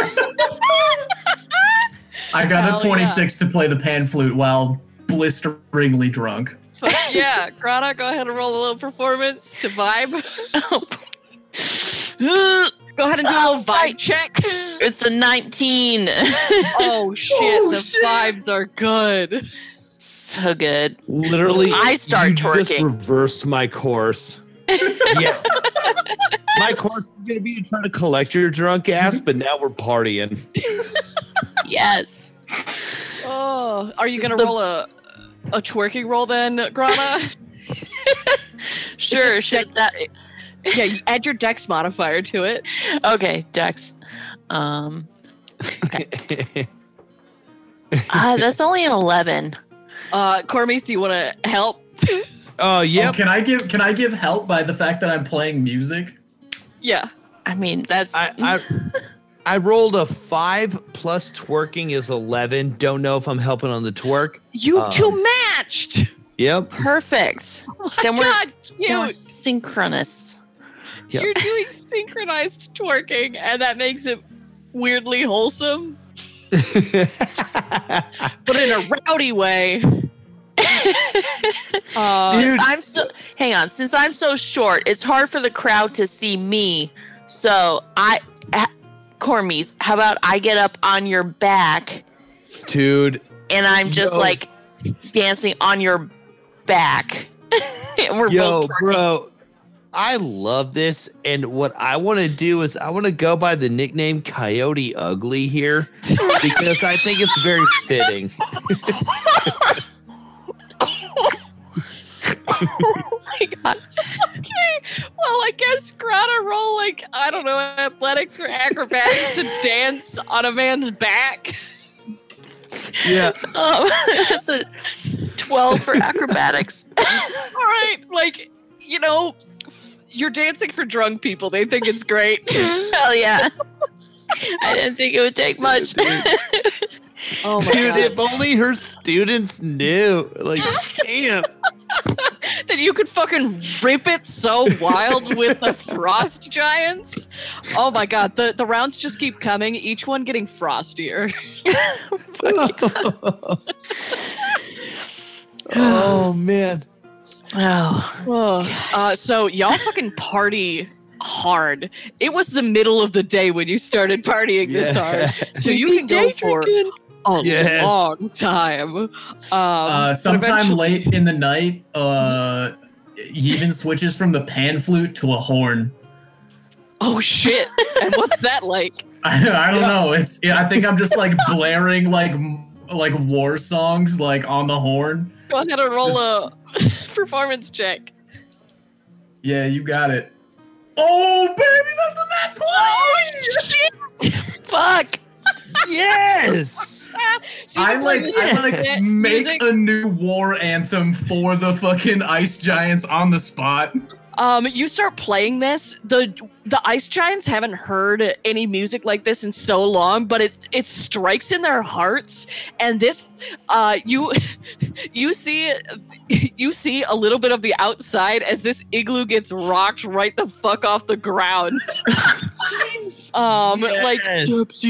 I got Hell a 26 to play the pan flute while blisteringly drunk. Fuck yeah, Grana, go ahead and roll a little performance to vibe. Go ahead and do a little vibe check. it's a 19. Oh shit, Oh, the shit. vibes are good. so good. Literally, I start you Just twerking. reversed my course. yeah. My course is gonna be to try to collect your drunk ass, but now we're partying. Yes. Oh, are you gonna The- roll a a twerking roll then, Grana? Sure, a sure. dex- That, yeah, you add your dex modifier to it. okay, Dex. Um, uh, that's only an 11. Uh, Cormith, do you want to help? Oh, Oh, can I give can I give help by the fact that I'm playing music? yeah. I mean, that's. I, I I rolled a five plus twerking is eleven. Don't know if I'm helping on the twerk. You Um, two matched. Yep. perfect. then My we're, God, then we're synchronous. Yep. You're doing synchronized twerking, and that makes it weirdly wholesome. but in a rowdy way. uh, Dude. I'm so hang on, since I'm so short, it's hard for the crowd to see me. So I, ha- how about I get up on your back Dude, and I'm just Yo. like dancing on your back, and we're yo, both twerking. bro. I love this, and what I want to do is I want to go by the nickname Coyote Ugly here because I think it's very fitting. oh my god! okay. Well, I guess Grana roll like I don't know athletics or acrobatics to dance on a man's back. Yeah, Um, that's a twelve for acrobatics. All right, like you know, f- you're dancing for drunk people. They think it's great. Hell yeah! I didn't think it would take much. Oh my dude, god! if only her students knew. Like, damn. that you could fucking rip it so wild with the frost giants. Oh my god, the, the rounds just keep coming, each one getting frostier. oh man. oh, uh, so y'all fucking party hard. It was the middle of the day when you started partying this hard. So you can go for a Yes. long time. Um, Uh, sometime eventually- late in the night, uh, he even switches from the pan flute to a horn. Oh shit! and what's that like? I, I don't Yeah. know. It's yeah, I think I'm just like blaring like like war songs like on the horn. Go ahead and roll a performance check. Yeah, you got it. Oh baby, that's a nat 20! fuck! Yes. So I can like play I like make music. a new war anthem for the fucking ice giants on the spot. Um, you start playing this. the The ice giants haven't heard any music like this in so long, but it it strikes in their hearts. And this, uh, you you see you see a little bit of the outside as this igloo gets rocked right the fuck off the ground. um, like Yes.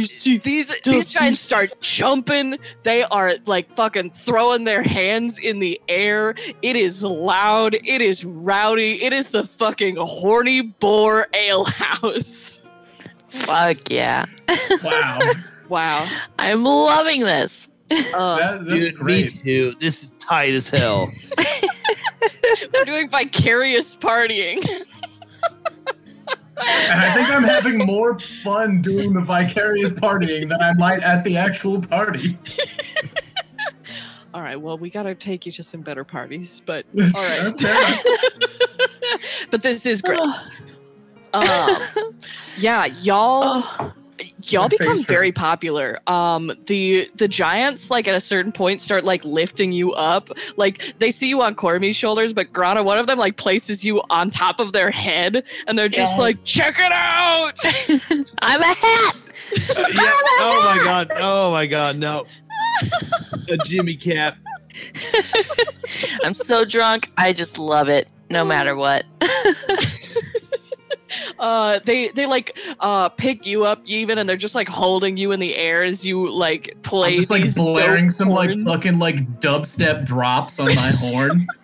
these these giants start jumping. They are like fucking throwing their hands in the air. It is loud. It is rowdy. It is the fucking horny boar ale house. Fuck yeah! Wow, Wow. I'm loving this. Uh, that, that's Dude, me too. This is tight as hell. we're doing vicarious partying. And I think I'm having more fun doing the vicarious partying than I might at the actual party. All right. Well, we gotta take you to some better parties, but all right. that's fair enough. but this is great. Um, yeah, y'all. Oh, y'all My become very hurts. popular um the the giants like at a certain point start like lifting you up like they see you on Cormy's shoulders but grana one of them like places you on top of their head and they're just Yes. like check it out I'm a hat. yeah. Oh my god. Oh my god. No. A Jimmy cap. I'm so drunk. I just love it, no matter what. Uh they they like uh pick you up even and they're just like holding you in the air as you like play I'm just like these blaring dope some like fucking like dubstep drops on my horn.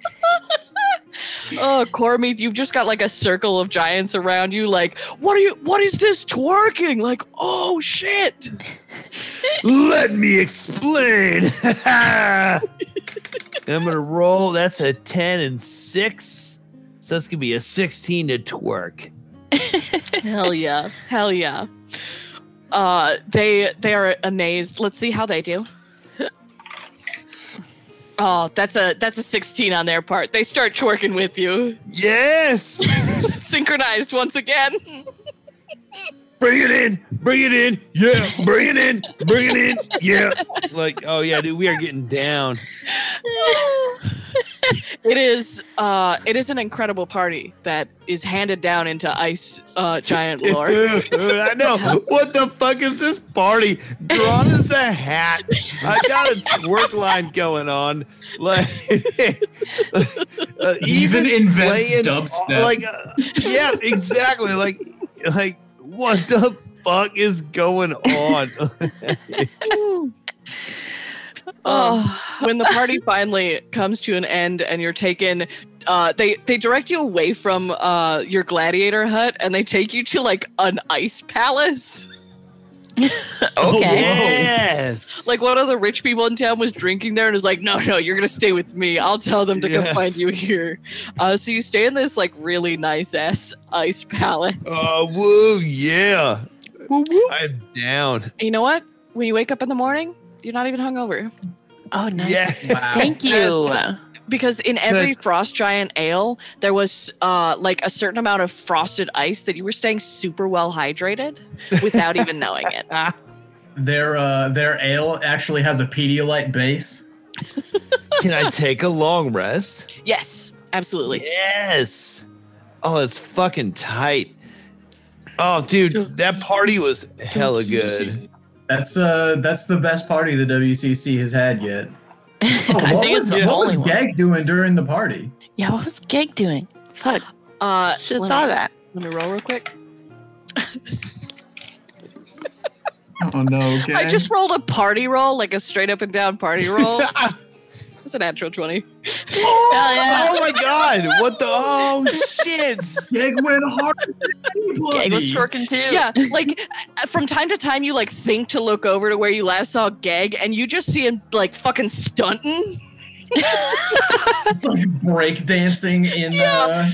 Oh, Cormy, you've just got like a circle of giants around you. Like, what are you? What is this twerking? Like, oh shit! Let me explain. I'm gonna roll. That's a ten and six. So that's gonna be a sixteen to twerk. Hell yeah! Hell yeah! Uh, they they are amazed. Let's see how they do. Oh, that's a that's a sixteen on their part. They start twerking with you, Yes. synchronized once again. bring it in. Bring it in. Yeah. Bring it in. Bring it in. Yeah. Like, oh yeah, dude, we are getting down. It is uh, it is an incredible party that is handed down into ice uh, giant lore. Dude, I know. What the fuck is this party? Drawn as a hat. I got a twerk line going on. Like, uh, Yevon invents playing- dubstep. Like, uh, yeah, exactly. Like, like what the fuck is going on? Um, when the party finally comes to an end and you're taken uh, they they direct you away from uh, your gladiator hut and they take you to like an ice palace okay. yes. like one of the rich people in town was drinking there and was like no no you're gonna stay with me i'll tell them to come find you here uh, so you stay in this like really nice ass ice palace Oh, woo, yeah. Woo woo. I'm down. And you know what when you wake up in the morning you're not even hungover Oh, nice. Yeah. Wow. Thank you. because in every frost giant ale there was uh, like a certain amount of frosted ice that you were staying super well hydrated without even knowing it Their uh, their ale actually has a Pedialyte base. Can I take a long rest? yes absolutely Yes. Oh, it's fucking tight. Oh, dude, that party was hella good. That's uh that's the best party the WCC has had yet. Oh, I what think was, it's the what was only one. Gag doing during the party? Yeah, what was Gag doing? Fuck. uh Should have let thought me- of that. let me roll real quick Oh no, Gag. I just rolled a party roll, like a straight up and down party roll. it's a natural 20. Hell yeah. Oh my god! What the? Oh shit! Gag went hard. Gag was twerking too. Yeah, like uh, from time to time, you like think to look over to where you last saw Gag, and you just see him like fucking stunting. It's like break dancing in uh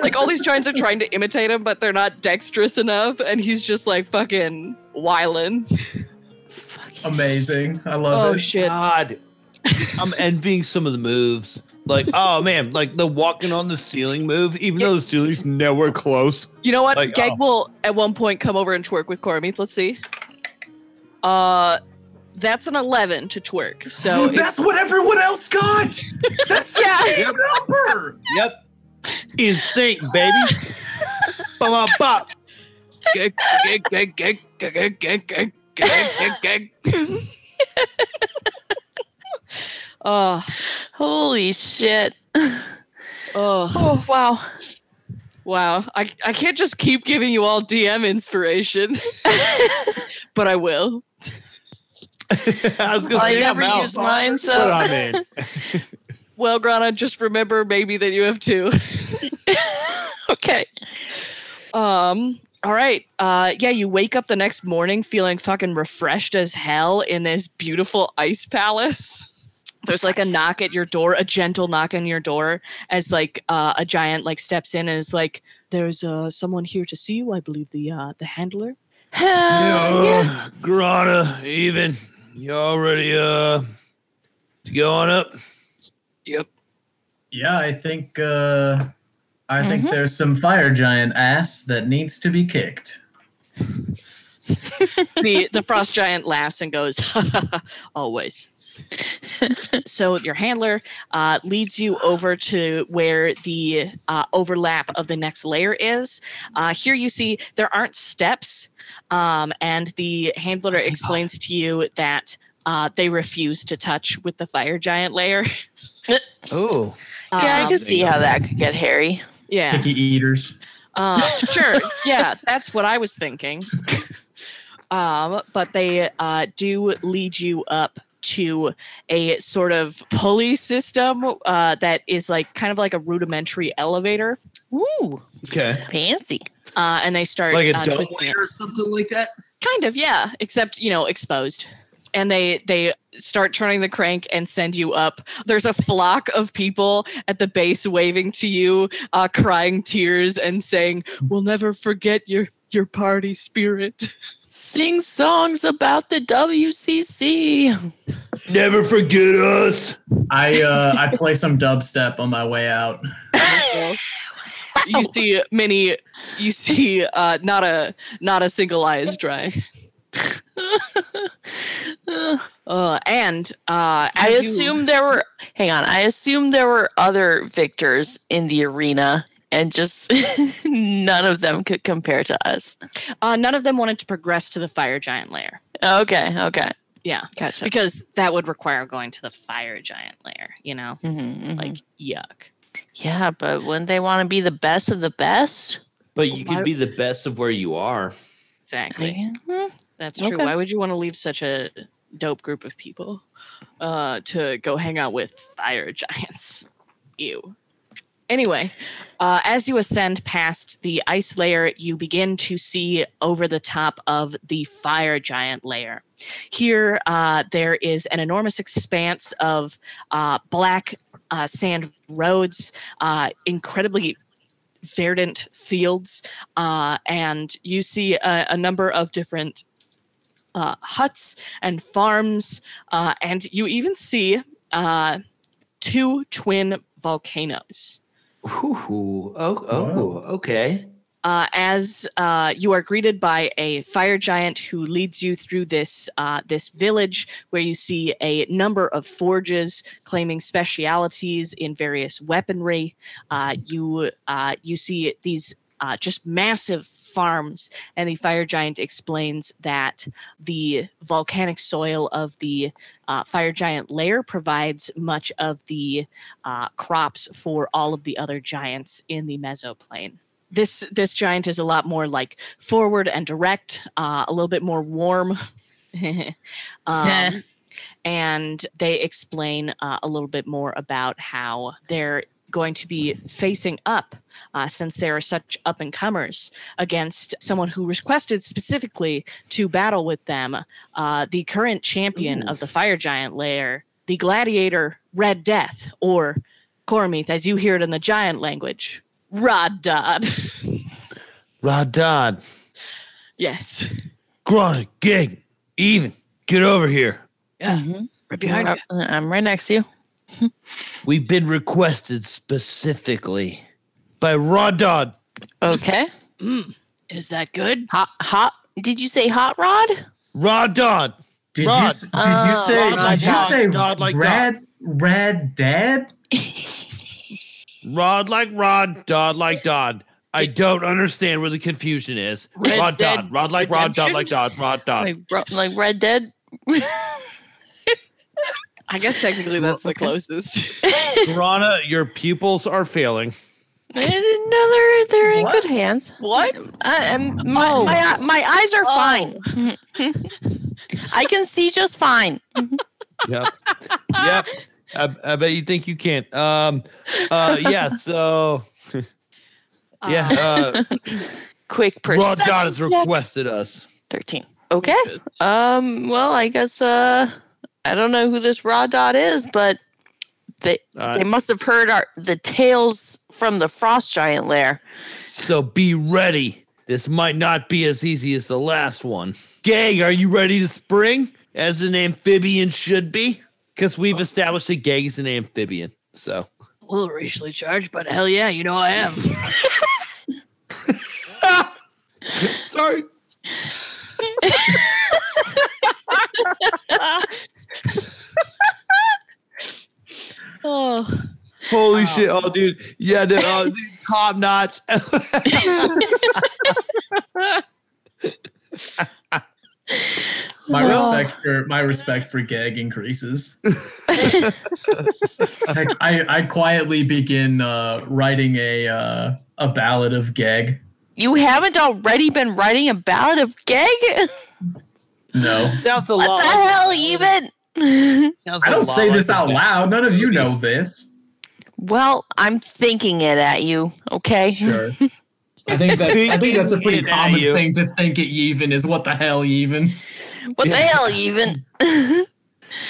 like all these giants are trying to imitate him, but they're not dexterous enough, and he's just like fucking whiling. Amazing. I love Oh it. shit! God, I'm envying some of the moves. Like, oh man, like the walking on the ceiling move, even though the ceiling's nowhere close. You know what? Like, Gag oh. will at one point come over and twerk with Cormith. Let's see. Uh, that's an eleven to twerk. So That's what everyone else got. That's the same number. Yep. In sync, baby. Bop, bop, bop. Oh, Holy shit. oh, Oh, wow. wow. I, I can't just keep giving you all DM inspiration, but I will. I was gonna Well, I say never I'm out. use mine, But so. I'm in. Well, Grana, just remember maybe that you have two. okay. Um. All right. Uh. Yeah. You wake up the next morning feeling fucking refreshed as hell in this beautiful ice palace. There's like a knock at your door, a gentle knock on your door, as like uh, a giant like steps in and is like, "There's uh someone here to see you. I believe the uh the handler." Hell Yo, yeah. Grana, Yevon. You already uh to go on up? Yep. Yeah, I think uh I think Mhm. there's some fire giant ass that needs to be kicked. the the frost giant laughs and goes, "Always." so your handler uh, leads you over to where the uh, overlap of the next layer is. Uh, here you see there aren't steps, um, and the handler explains to you that uh, they refuse to touch with the fire giant layer. Oh. Yeah, I Um, can see how that could get hairy. yeah. Picky eaters. Uh, sure. Yeah, that's what I was thinking. Um, but they uh, do lead you up to a sort of pulley system uh, that is like kind of like a rudimentary elevator. Ooh, Okay. fancy. Uh, and they start Like a uh, double twisting or something like that? kind of yeah, except you know exposed. And they they start turning the crank and send you up. There's a flock of people at the base waving to you, uh, crying tears and saying, "We'll never forget your your party spirit." Sing songs about the WCC. Never forget us. I uh I play some dubstep on my way out. you see many you see uh not a not a single eye is dry uh and uh I as you- assume there were. Hang on. I assume there were other victors in the arena, and just none of them could compare to us. uh none of them wanted to progress to the fire giant layer Okay. Okay. Yeah. Gotcha. because that would require going to the fire giant layer you know Mhm, mhm. like yuck yeah, but wouldn't they want to be the best of the best? But you Why- could be the best of where you are. Exactly. That's true. Okay. Why would you want to leave such a dope group of people uh, to go hang out with fire giants? Ew. Anyway, uh, as you ascend past the ice layer, you begin to see over the top of the fire giant layer. Here, uh, there is an enormous expanse of uh, black uh, sand roads, uh, incredibly verdant fields, uh, and you see a, a number of different huts and farms, and you even see two twin volcanoes. Ooh, oh, oh, okay. Uh, as uh, you are greeted by a fire giant who leads you through this uh, this village, where you see a number of forges claiming specialities in various weaponry. Uh, you uh, you see these uh, just massive farms, and the fire giant explains that the volcanic soil of the uh, fire giant lair provides much of the uh, crops for all of the other giants in the mesoplane this this giant is a lot more like forward and direct, uh, a little bit more warm. um, and they explain uh, a little bit more about how they're going to be facing up uh, since they are such up and comers against someone who requested specifically to battle with them uh, the current champion Ooh. of the fire giant lair the gladiator red death or Cormith, as you hear it in the giant language Rod Dodd. Rod Dodd, yes. Grana, Gag, Yevon, get over here. Yeah. Mhm. Right behind you. I'm right next to you. We've been requested specifically by Rod Dodd. Okay. Mm, is that good? Hot, hot. Did you say hot rod? Rod Dodd. Did you Rod. s- did you Uh, say Rod did like you Dodd, say Dodd like red red dad? Rod like Rod, Dodd like Dodd. I don't understand where the confusion is. Red Rod Dead Dodd, Rod like Rod, Dodd Redemption? like Dodd, Rod Dodd. like, ro- like Red Dead? I guess technically that's the closest. Grana, your pupils are failing. I didn't know they're, they're in What? good hands. what? I, I'm- my, Oh. my, my eyes are Oh. fine. I can see just fine. Yep. yep. I, I bet you think you can't. Um uh yeah, so yeah, uh Quick Rod perception. Dodd has check. requested us. 13. Okay. Um, well, I guess uh I don't know who this raw dot is, but they Uh, they must have heard our the tales from the frost giant lair. so be ready. This might not be as easy as the last one. Gag, are you ready to spring? As an amphibian should be? Because we've established that Gag is an amphibian. So A little racially charged, but hell yeah, you know I am. sorry. oh, Holy Oh. shit. Oh dude. Yeah, dude, oh, dude, top notch. My respect for my respect for gag increases. I, I, I quietly begin uh, writing a uh, a ballad of gag. You haven't already been writing a ballad of gag? No, That's a What lot. the hell even? Sounds I a don't say like this out band. loud. None of you know this. well, I'm thinking it at you, okay? Sure. I think that's I think that's a pretty Thinking it at common thing to think it even is what the hell even. What the hell even?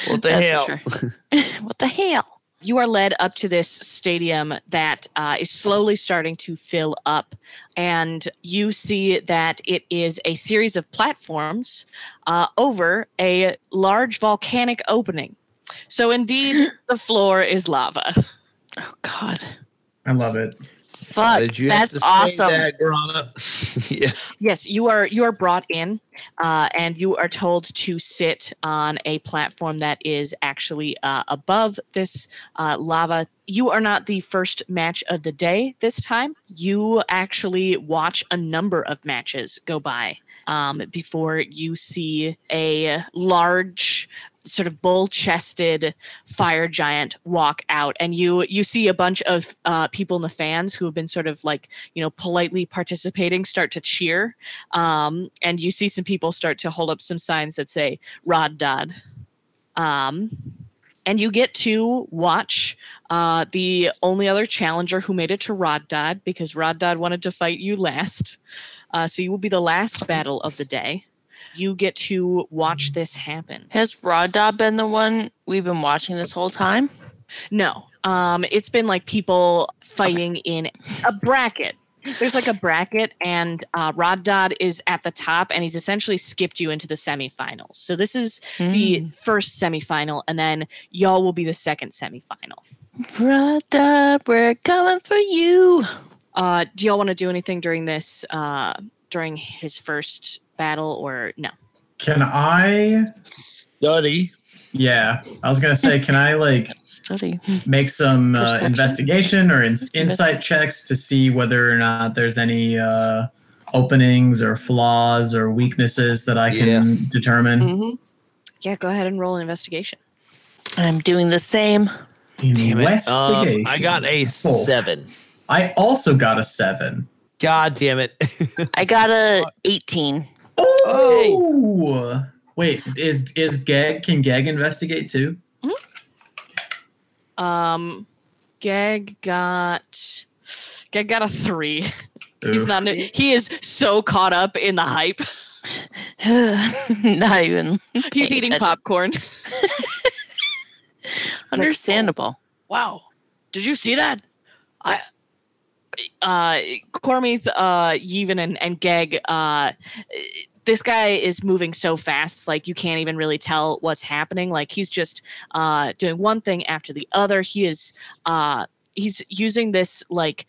What the That's hell? sure. what the hell? you are led up to this stadium that uh, is slowly starting to fill up, and you see that it is a series of platforms uh, over a large volcanic opening. So, indeed, the floor is lava. Oh god. I love it. Fuck. Did you have That's to say awesome. that, yeah. Yes, you are you are brought in, uh, and you are told to sit on a platform that is actually uh, above this uh, lava. You are not the first match of the day this time. You actually watch a number of matches go by um, before you see a large sort of bull-chested fire giant walk out, and you you see a bunch of uh, people in the fans who have been sort of like you know politely participating start to cheer, um, and you see some people start to hold up some signs that say "Rod Dodd." Um, and you get to watch uh, the only other challenger who made it to Rod Dodd because Rod Dodd wanted to fight you last. Uh, so you will be the last battle of the day. You get to watch this happen. Has Rod Dodd been the one we've been watching this whole time? No, um, it's been like people fighting in a bracket. There's like a bracket, and uh, Rod Dodd is at the top, and he's essentially skipped you into the semifinals. So this is the Mm. first semifinal, and then y'all will be the second semifinal. Rod Dodd, we're coming for you. Uh, do y'all want to do anything during this, uh, during his first battle, or no? Can I? Study. Yeah, I was gonna say, can I like Study. make some uh, investigation or in- insight checks to see whether or not there's any uh, openings or flaws or weaknesses that I can determine? Mhm. Yeah, go ahead and roll an investigation. I'm doing the same. Damn it. Um, Investigation. I got a Oh. seven. I also got a seven. God damn it. I got a 18. Oh, wait, is is Gag? Can Gag investigate too? Um, Gag got, Gag got a three. He's not. He is so caught up in the hype. Not even. He's eating attention. popcorn. Understandable. Wow, did you see that? I, uh, Cormith, uh, Yevon, and and Gag. Uh, this guy is moving so fast, like you can't even really tell what's happening. Like he's just uh doing one thing after the other. He is uh he's using this like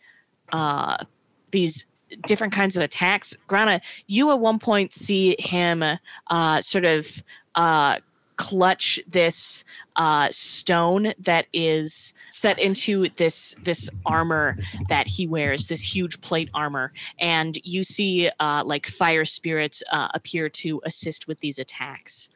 uh these different kinds of attacks. Grana, you at one point see him uh sort of uh clutch this uh stone that is set into this this armor that he wears this huge plate armor and you see uh like fire spirits uh, appear to assist with these attacks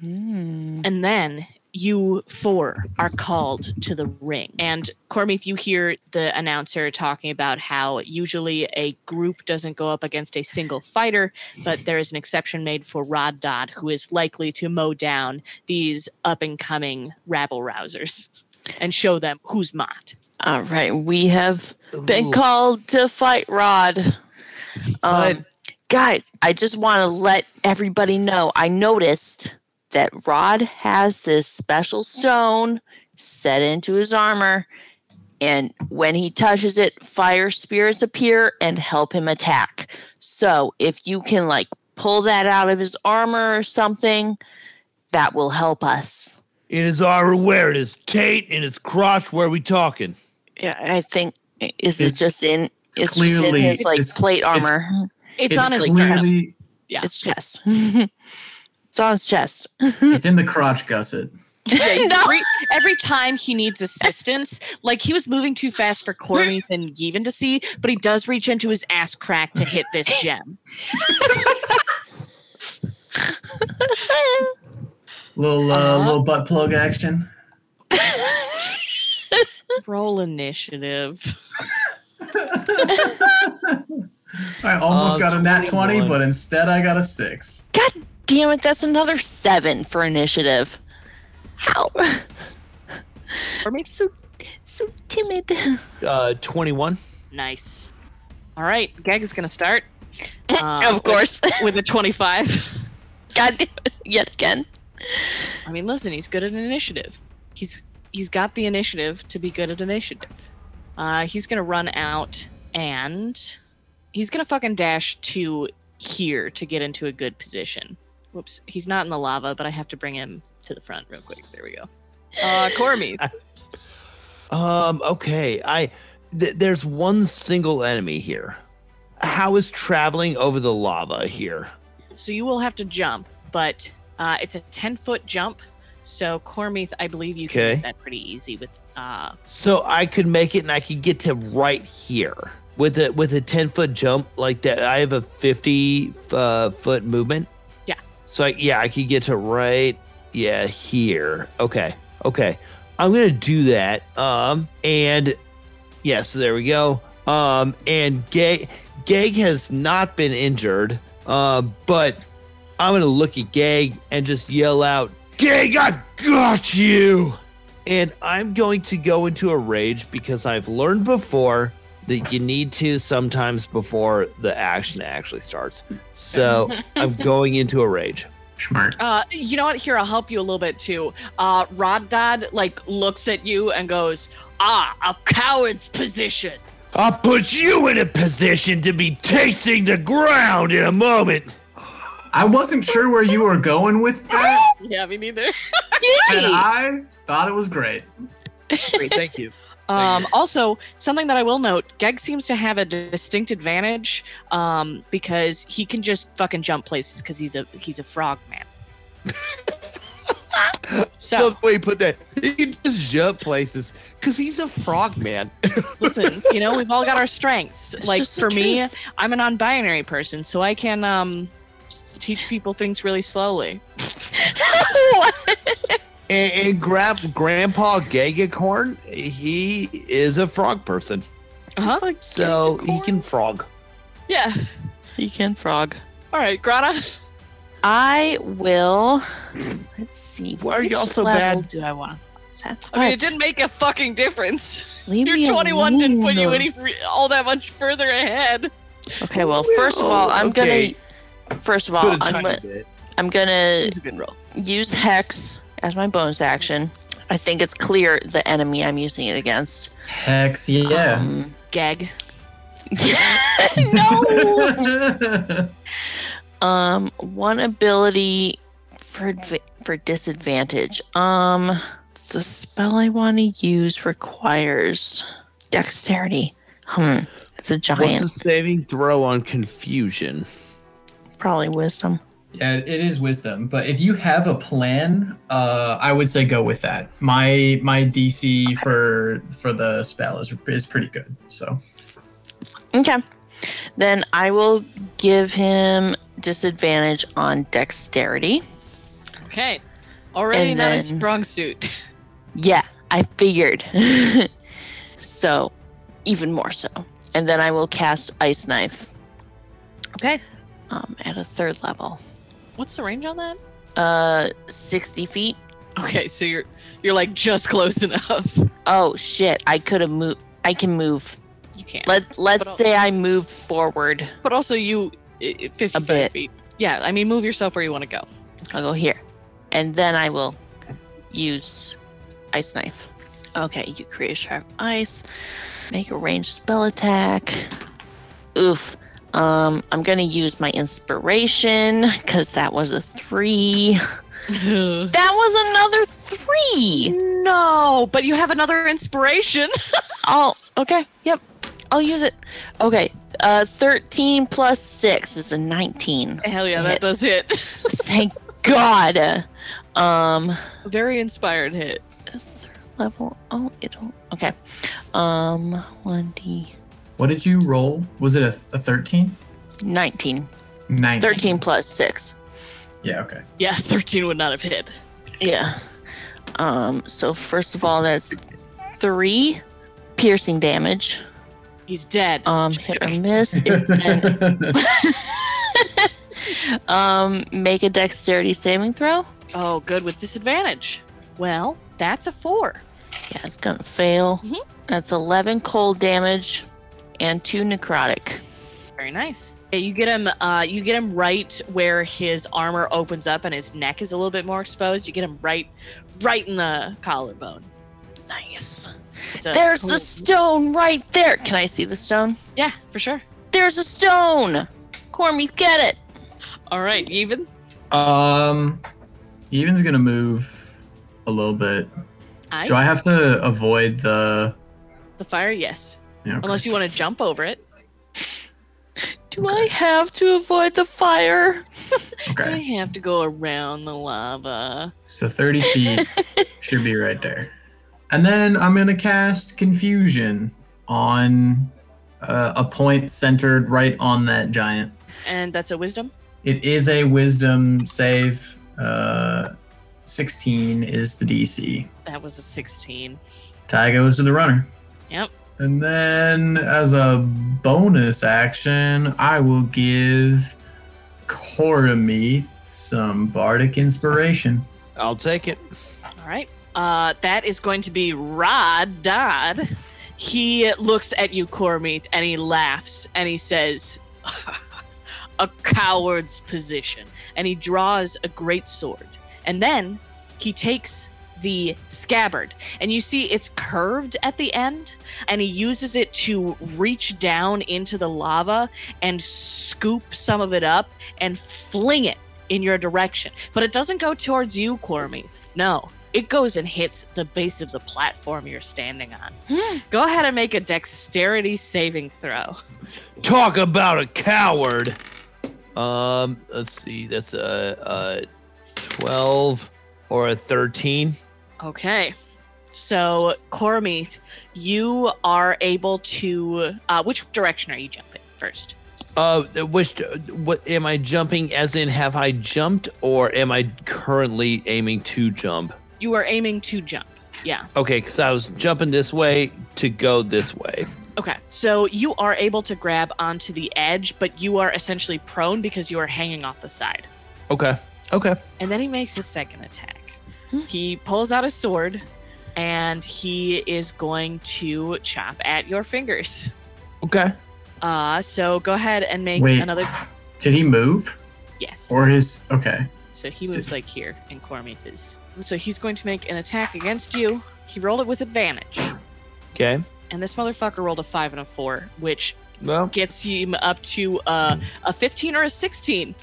Hmm. and then you four are called to the ring. And Cormith, you hear the announcer talking about how usually a group doesn't go up against a single fighter, but there is an exception made for Rod Dodd, who is likely to mow down these up and coming rabble rousers and show them who's Mott. All right. We have been called to fight Rod. Um, guys, I just want to let everybody know. I noticed that Rod has this special stone set into his armor, and when he touches it, fire spirits appear and help him attack. So if you can like pull that out of his armor or something, that will help us. It is our armor, where it is Tate in its crotch. Where are we talking? Yeah, I think is it just in it's it's, just in clearly- his like it's- plate it's- armor. It's, on his chest. clearly Yeah. His chest. it's on his chest. it's in the crotch gusset. Yeah, No. every, every time he needs assistance, like he was moving too fast for Cormith and Yevon to see, but he does reach into his ass crack to hit this gem. Little uh, Uh-huh. little butt plug action. Roll initiative. I almost Uh, got a nat 20, but instead I got a 6. God damn it, that's another seven for initiative. How? Cormith? so so timid. Uh, twenty-one. Nice. All right, Gag is going to start. uh, of course. With, with a 25. God damn it. Yet again. I mean, listen, he's good at initiative. He's he's got the initiative to be good at initiative. Uh, he's gonna run out and he's gonna fucking dash to here to get into a good position. Whoops, he's not in the lava, but I have to bring him to the front real quick. There we go. Uh, Cormith. Um. Okay. I. Th- there's one single enemy here. How is traveling over the lava here? so you will have to jump, but uh, it's a 10 foot jump. So Cormith, I believe you can Okay. get that pretty easy with uh, So I could make it, and I could get to right here with a with a ten foot jump like that. I have a fifty uh, foot movement. So I, yeah, I could get to right. yeah, here. Okay, okay. I'm gonna do that. Um, and yeah, so there we go. Um, and Gag, Gag has not been injured. Uh, but I'm gonna look at Gag and just yell out, "Gag, I've got you!" And I'm going to go into a rage because I've learned before that you need to sometimes before the action actually starts. So I'm going into a rage. Smart. Uh, you know what? Here, I'll help you a little bit too. Uh, Rod Dad like looks at you and goes, "Ah, a coward's position." I'll put you in a position to be tasting the ground in a moment. I wasn't sure where you were going with that, Yeah, me neither. and I thought it was great. Great, thank you. Um, also, something that I will note: Gag seems to have a distinct advantage um, because he can just fucking jump places because he's a he's a frog man. so Love the way you put that. He can just jump places because he's a frog man. listen, you know, we've all got our strengths. It's like for me, truth. I'm a non-binary person, so I can um, teach people things really slowly. And, and grab Grandpa Gagacorn, he is a frog person. Uh huh. So he can frog. Yeah. he can frog. All right, Grana. I will. Let's see. Why are y'all so bad? Do I want? I mean, it didn't make a fucking difference. Leave me Your 21 didn't put you any free, all that much further ahead. Okay, well, first of all, I'm Okay. gonna. First of all, Put a I'm gonna, bit. I'm gonna It's a good roll. use hex as my bonus action. I think it's clear the enemy I'm using it against. Hex yeah. Um, Gag. no. Um, one ability for for disadvantage. Um, the spell I want to use requires dexterity. Hmm, it's a giant. What's giant. the saving throw on confusion? Probably wisdom. Yeah, it is wisdom. But if you have a plan, uh, I would say go with that. My my DC for for the spell is is pretty good. So Okay. Then I will give him disadvantage on dexterity. Okay. Already And not a strong suit. Yeah, I figured. so, even more so. And then I will cast Ice Knife Okay. um, at a third level. What's the range on that? Uh, 60 feet. Okay, so you're you're like just close enough. Oh shit! I could have moved. I can move. You can't. Let Let's But say I move forward. but also you fifty i- 55 bit. feet. Yeah, I mean move yourself where you want to go. I'll go here, and then I will use Ice Knife. Okay, you create a shard of ice. Make a ranged spell attack. Oof. Um, I'm gonna use my inspiration because that was a three. That was another three. no, but you have another inspiration. Oh, okay. Yep. I'll use it. Okay. Uh, 13 plus 6 is a 19. Hell yeah, that hit. does hit. Thank God. Um, Very inspired hit. third level. Oh, it'll. Okay. Um, 1d. What did you roll? Was it a, a 13? 19. 19. 13 plus 6. Yeah, okay. Yeah, 13 would not have hit. Yeah. Um, so first of all, that's 3 piercing damage. He's dead. Um, hit or miss. It then um, make a dexterity saving throw. Oh, good with disadvantage. Well, that's a four. Yeah, it's gonna fail. Mhm. That's 11 cold damage and 2 necrotic. Very nice. Yeah, you get him. Uh, you get him right where his armor opens up and his neck is a little bit more exposed. You get him right, right in the collarbone. Nice. It's There's cool- the stone right there. Can I see the stone? Yeah, for sure. There's a stone. Cormy, get it. All right, Yevon. Um, Yevon's gonna move a little bit. I Do I have to avoid the? the fire. Yes, Yeah, okay. unless you want to jump over it. Do I have to avoid the fire? okay. I have to go around the lava. so 30 feet should be right there. And then I'm gonna cast confusion on uh, a point centered right on that giant. And that's a wisdom. It is a wisdom save. Uh, 16 is the DC. That was a 16. Tie goes to the runner. Yep. And then, as a bonus action, I will give Cormith some bardic inspiration. I'll take it. All right. Uh, that is going to be Rod Dodd. He looks at you, Cormith, and he laughs and he says, A coward's position. And he draws a great sword. And then he takes the scabbard and you see it's curved at the end and he uses it to reach down into the lava and scoop some of it up and fling it in your direction but it doesn't go towards you Cormie no it goes and hits the base of the platform you're standing on go ahead and make a dexterity saving throw Talk about a coward. Um, let's see. That's a, a twelve or a thirteen. Okay. So, Cormith, you are able to. Uh, which direction are you jumping first? Uh, which what am I jumping? As in, have I jumped, or am I currently aiming to jump? You are aiming to jump. Yeah. Okay, because I was jumping this way to go this way. Okay. So you are able to grab onto the edge, but you are essentially prone because you are hanging off the side. Okay. Okay. And then he makes his second attack. He pulls out a sword and he is going to chop at your fingers. Okay. Uh, so go ahead and make Wait. another. Did he move? Yes. Or his. Okay. So he moves like here, and Cormith is. So he's going to make an attack against you. He rolled it with advantage. Okay. And this motherfucker rolled a 5 and a 4, which Well, gets him up to uh, a 15 or a 16.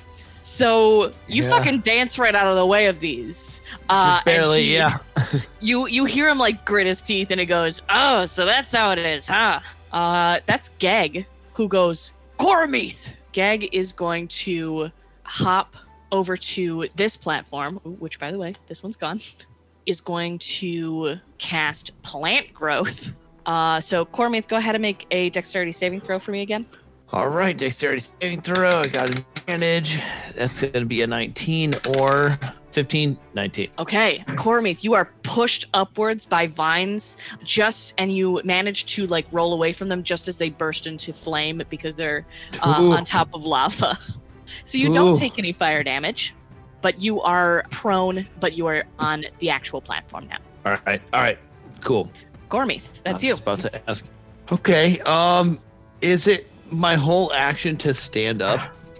So you Yeah. fucking dance right out of the way of these. Uh, just and barely. he- yeah. You you hear him like grit his teeth, and he goes, "Oh, so that's how it is, huh?" Uh, that's Gag, who goes, "Cormith." Gag is going to hop over to this platform, which, by the way, this one's gone. Is going to cast plant growth. Uh, so Cormith, go ahead and make a dexterity saving throw for me again. All right. Dexterity saving throw. I got an advantage. That's going to be a 19 or 15. 19. Okay, Cormith, you are pushed upwards by vines just and you manage to like roll away from them just as they burst into flame because they're uh, on top of lava. So you don't take any fire damage, but you are prone, but you are on the actual platform now. All right. All right. Cool. Cormith, that's I you. about to ask. Okay. Um, is it my whole action to stand up?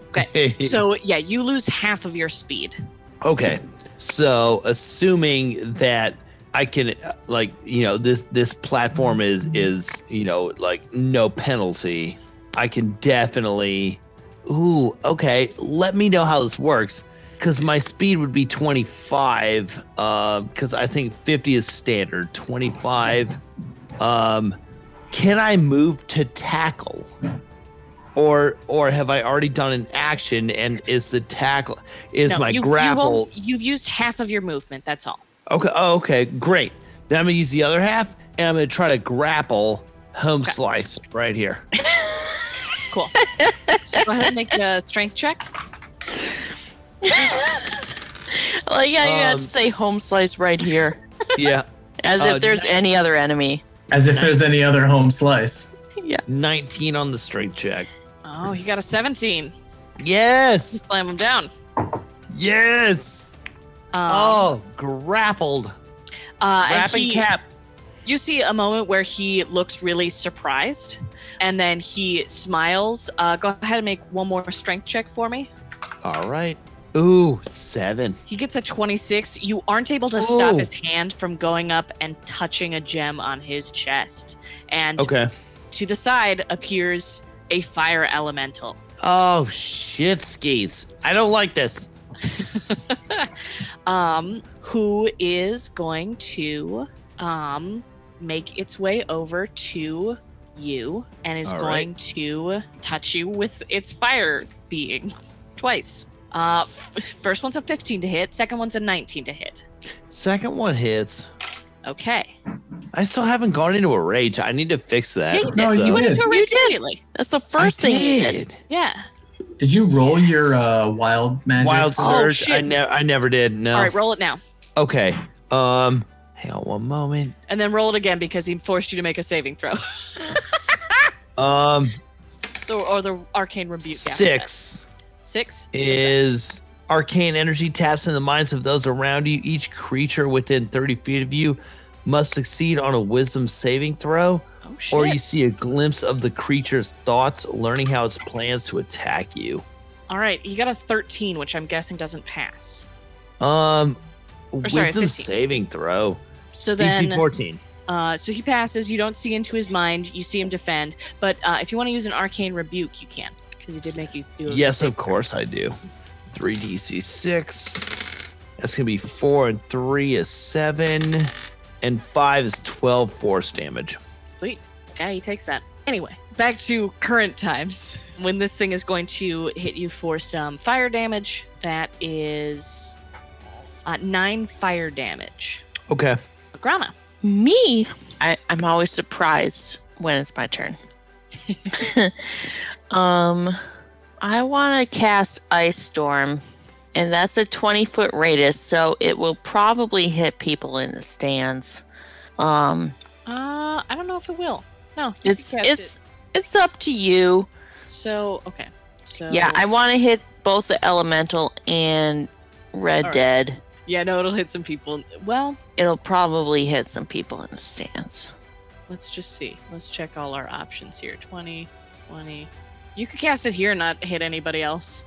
Okay. So yeah, you lose half of your speed. okay. So assuming that I can, uh, like, you know, this this platform is is you know like no penalty. I can definitely. Ooh. Okay. Let me know how this works. Because my speed would be 25. Because I think 50 is standard. 25. Um, can I move to tackle? Or or have I already done an action and is the tackle is No, my you've, grapple You've, you've used half of your movement. That's all. okay oh, okay great then I'm gonna use the other half and I'm gonna try to grapple home Okay. slice right here Cool. so go ahead and make a strength check. Like, yeah, you have Um, to say home slice right here, yeah as uh, if there's ni- any other enemy. As if there's any other home slice. Yeah. 19 on the strength check Oh, he got a 17. yes Slam him down. yes Um, oh grappled uh, and wrapping he- cap You see a moment where he looks really surprised, and then he smiles. Uh, go ahead and make one more strength check for me. all right ooh seven He gets a 26. You aren't able to stop Oh. his hand from going up and touching a gem on his chest. And okay to the side appears a fire elemental. oh shit skis I don't like this um, who is going to um, make its way over to you and is All going right. to touch you with its fire being twice. Uh, f- first one's a 15 to hit, second one's a 19 to hit. second one hits Okay. I still haven't gone into a rage. I need to fix that. Yeah, you did. No, you you went into a rage immediately. That's the I first thing you did. did. Yeah. Did you roll your uh, wild magic? Wild Oh, surge. I shit. never. I never did. No. All right, roll it now. Okay. Um. Hang on one moment. And then roll it again because he forced you to make a saving throw. Um. The- or the arcane rebuke. after that. Six Six is arcane energy taps in the minds of those around you. Each creature within 30 feet of you must succeed on a wisdom saving throw, Oh shit. or you see a glimpse of the creature's thoughts, learning how it plans to attack you. All right, he got a 13, which I'm guessing doesn't pass. Um. Or sorry, wisdom 15. saving throw. So DC then, 14. uh, so he passes. You don't see into his mind. You see him defend. But uh, if you want to use an arcane rebuke, you can because he did make you do. a Yes, of course I do. 3dc6. That's going to be 4 and 3 is 7. And 5 is 12 force damage. Sweet. Yeah, he takes that. Anyway, back to current times. When this thing is going to hit you for some fire damage, that is uh, nine fire damage. Okay. Grana. Me, I, I'm always surprised when it's my turn. um, I want to cast Ice Storm, and that's a 20 foot radius, so it will probably hit people in the stands. Um, Uh, I don't know if it will. No, it's can cast it's it's up to you. so okay. So Yeah, I want to hit both the Elemental and Red Alright. Dead. yeah no, it'll hit some people. Well, It'll probably hit some people in the stands. let's just see. Let's check all our options here. 20, 20. You could cast it here and not hit anybody else.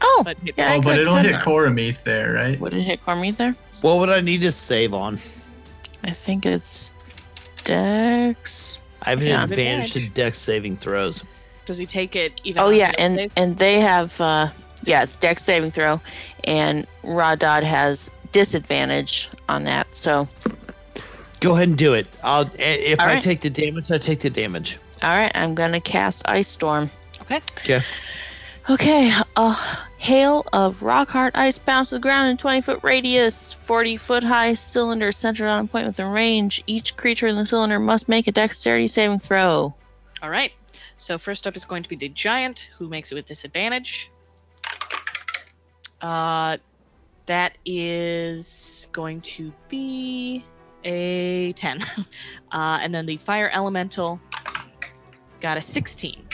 Oh, But hit Yeah, oh, but it'll could hit not. There, right? would it hit Cormith there? What would I need to save on? I think it's Dex. I have an Yeah. advantage to dex saving throws. Does he take it even? Oh yeah, and save? and they have uh yeah, it's Dex saving throw, and Rodod has disadvantage on that. So Go ahead and do it. I'll if All I right. take the damage, I take the damage. all right, I'm gonna cast Ice Storm. Okay. Okay. Okay, a hail of rock hard ice bounces to the ground in 20 foot radius, 40 foot high cylinder centered on a point within range. Each creature in the cylinder must make a dexterity saving throw. All right. So first up is going to be the giant, who makes it with disadvantage. Uh, that is going to be a ten. uh, and then the fire elemental got a sixteen.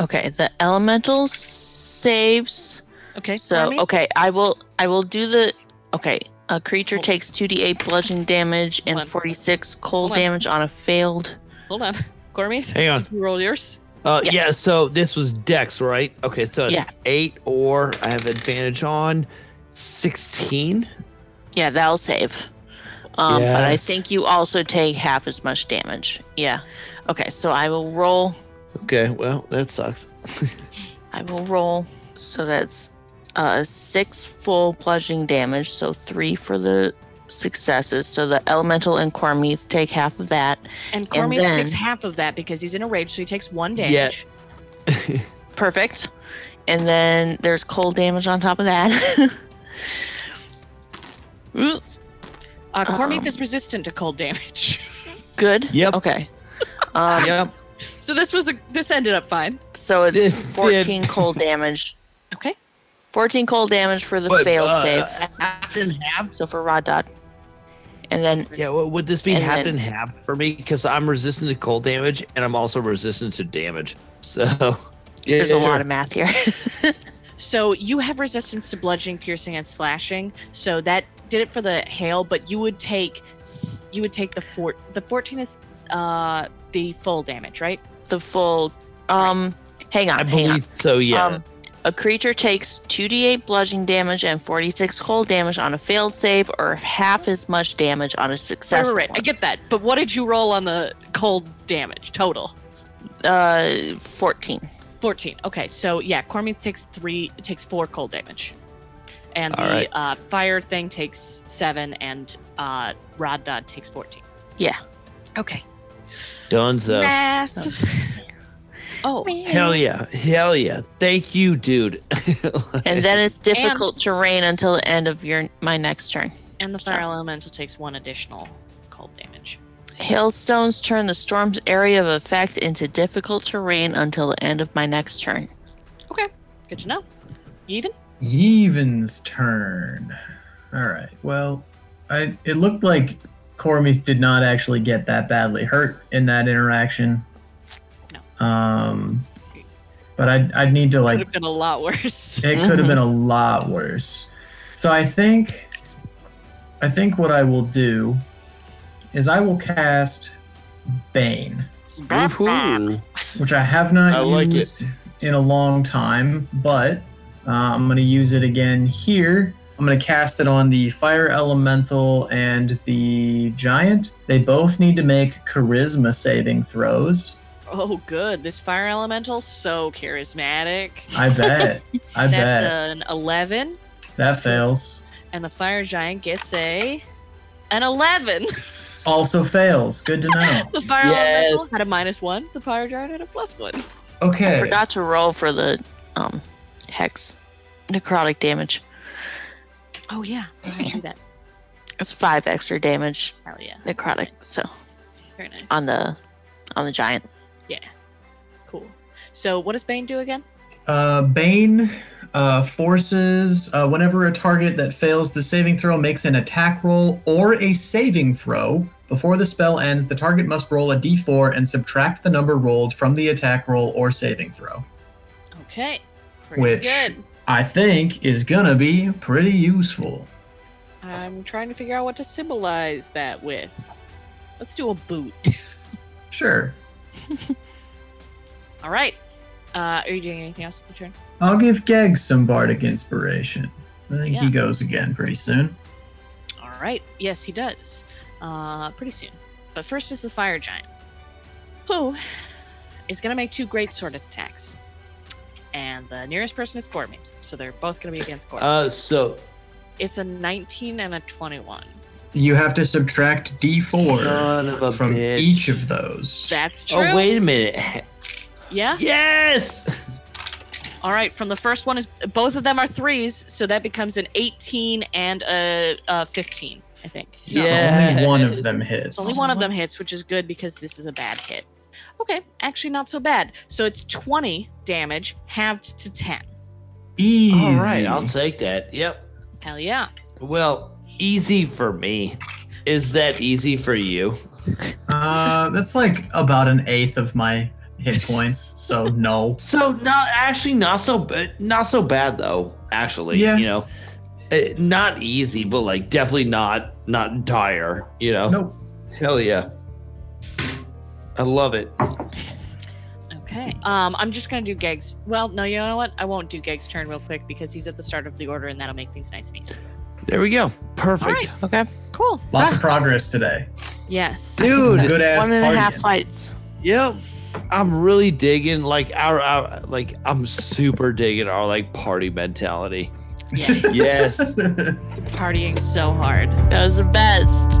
Okay, the elemental saves. Okay. So Cormy? okay, I will I will do the okay. A creature Hold- takes 2d8 bludgeoning damage and on. 46 cold Hold on. damage on a failed. hold on, Cormy. Hang on. Did you roll yours? Uh, Yeah. yeah. So this was dex, right? Okay. So it's Yeah. eight, or I have advantage on sixteen. Yeah, that'll save. Um, but I think you also take half as much damage. Yeah. Okay, so I will roll. Okay. Well, that sucks. I will roll. So that's uh six full bludgeoning damage. So three for the successes. So the elemental and Cormith take half of that. And Cormy then- takes half of that because he's in a rage, so he takes one Yeah. damage. Perfect. And then there's cold damage on top of that. Uh, Cormith Um, is resistant to cold damage. Good. Yep. Okay. Um, yep. So this was a this ended up fine. So it's This did- 14 cold damage. Okay. 14 cold damage for the But, failed uh, save. Half and half. So for Rod Dot. And then Yeah. Well, would this be And half then- and half for me? Because I'm resistant to cold damage, and I'm also resistant to damage. So. Yeah, there's a lot of math here. So you have resistance to bludgeoning, piercing, and slashing. So that did it for the hail. But you would take you would take the four. The fourteen is uh the full damage, right? the full um hang on, I hang on. so. Yeah. Um, a creature takes 2d8 bludgeoning damage and 46 cold damage on a failed save, or half as much damage on a Right, successful right, right. I one. get that. But what did you roll on the cold damage total? Uh, 14. 14. Okay, so yeah, Cormith takes three, takes four cold damage, and the All right. uh, fire thing takes seven, and uh, Rod Dodd takes 14. Yeah. Okay. Dunzo. Math. oh, Hell yeah. Hell yeah. Thank you, dude. And then it's difficult terrain until the end of your my next turn. and the fire elemental takes one additional cold damage. Hailstones turn the storm's area of effect into difficult terrain until the end of my next turn. Okay, good to know. Yevon? Yevon's turn. All right. Well, I it looked like Cormith did not actually get that badly hurt in that interaction. No. Um, but I'd I'd need to Could like have been a lot worse. it could have been a lot worse. So I think I think what I will do is I will cast Bane, Woohoo. which I have not I like it. used in a long time, but uh, I'm going to use it again here. I'm going to cast it on the fire elemental and the giant. They both need to make charisma saving throws. Oh, good. This fire elemental so charismatic. I bet. I That's bet. an 11, that fails. and the fire giant gets a an 11. Also fails. Good to know. the fire Yes. elemental had a minus one. The fire giant had a plus one. Okay. I forgot to roll for the um hex necrotic damage. Oh yeah, go ahead and do that. It's five extra damage Hell yeah, necrotic. So very nice. on the on the giant. Yeah, cool. So what does Bane do again? Uh, Bane uh, forces uh, whenever a target that fails the saving throw makes an attack roll or a saving throw. Before the spell ends, the target must roll a d4 and subtract the number rolled from the attack roll or saving throw. Okay, pretty Which- good. I think is gonna be pretty useful. I'm trying to figure out what to symbolize that with. Let's do a boot. Sure. All right. Uh, are you doing anything else with the turn? I'll give Geg some bardic inspiration. I think Yeah. he goes again pretty soon. All right. Yes, he does. Uh, pretty soon. But first is the fire giant, who is going to make two great sword attacks. And the nearest person is Cormy, so they're both going to be against Cormy. Uh, so it's a 19 and a 21. You have to subtract d4 son of a from bitch. each of those. That's true. Oh wait a minute. Yeah. Yes. All right. From the first one is both of them are threes, so that becomes an 18 and a, a 15. I think. So Yeah. only one of them hits. Only one of them hits, which is good because this is a bad hit. Okay, actually not so bad. So it's 20 damage halved to 10. Easy. All right, I'll take that. Yep. Hell yeah. Well, easy for me. Is that easy for you? Uh, that's like about an eighth of my hit points. So no. So not actually not so bad. Not so bad though. Actually, Yeah. you know, Eh, not easy, but like definitely not not dire. You know. Nope. Hell yeah. I love it. Okay. Um, I'm just gonna do Geg's. Well, no, you know what? I won't do Geg's turn real quick because he's at the start of the order, and that'll make things nice and easy. There we go. Perfect. All right. Okay. Cool. Lots of progress today. Yes. Dude. Good ass One and a half partying. fights. Yep. I'm really digging like our, our like I'm super digging our like party mentality. Yes. Yes. Partying so hard. That was the best.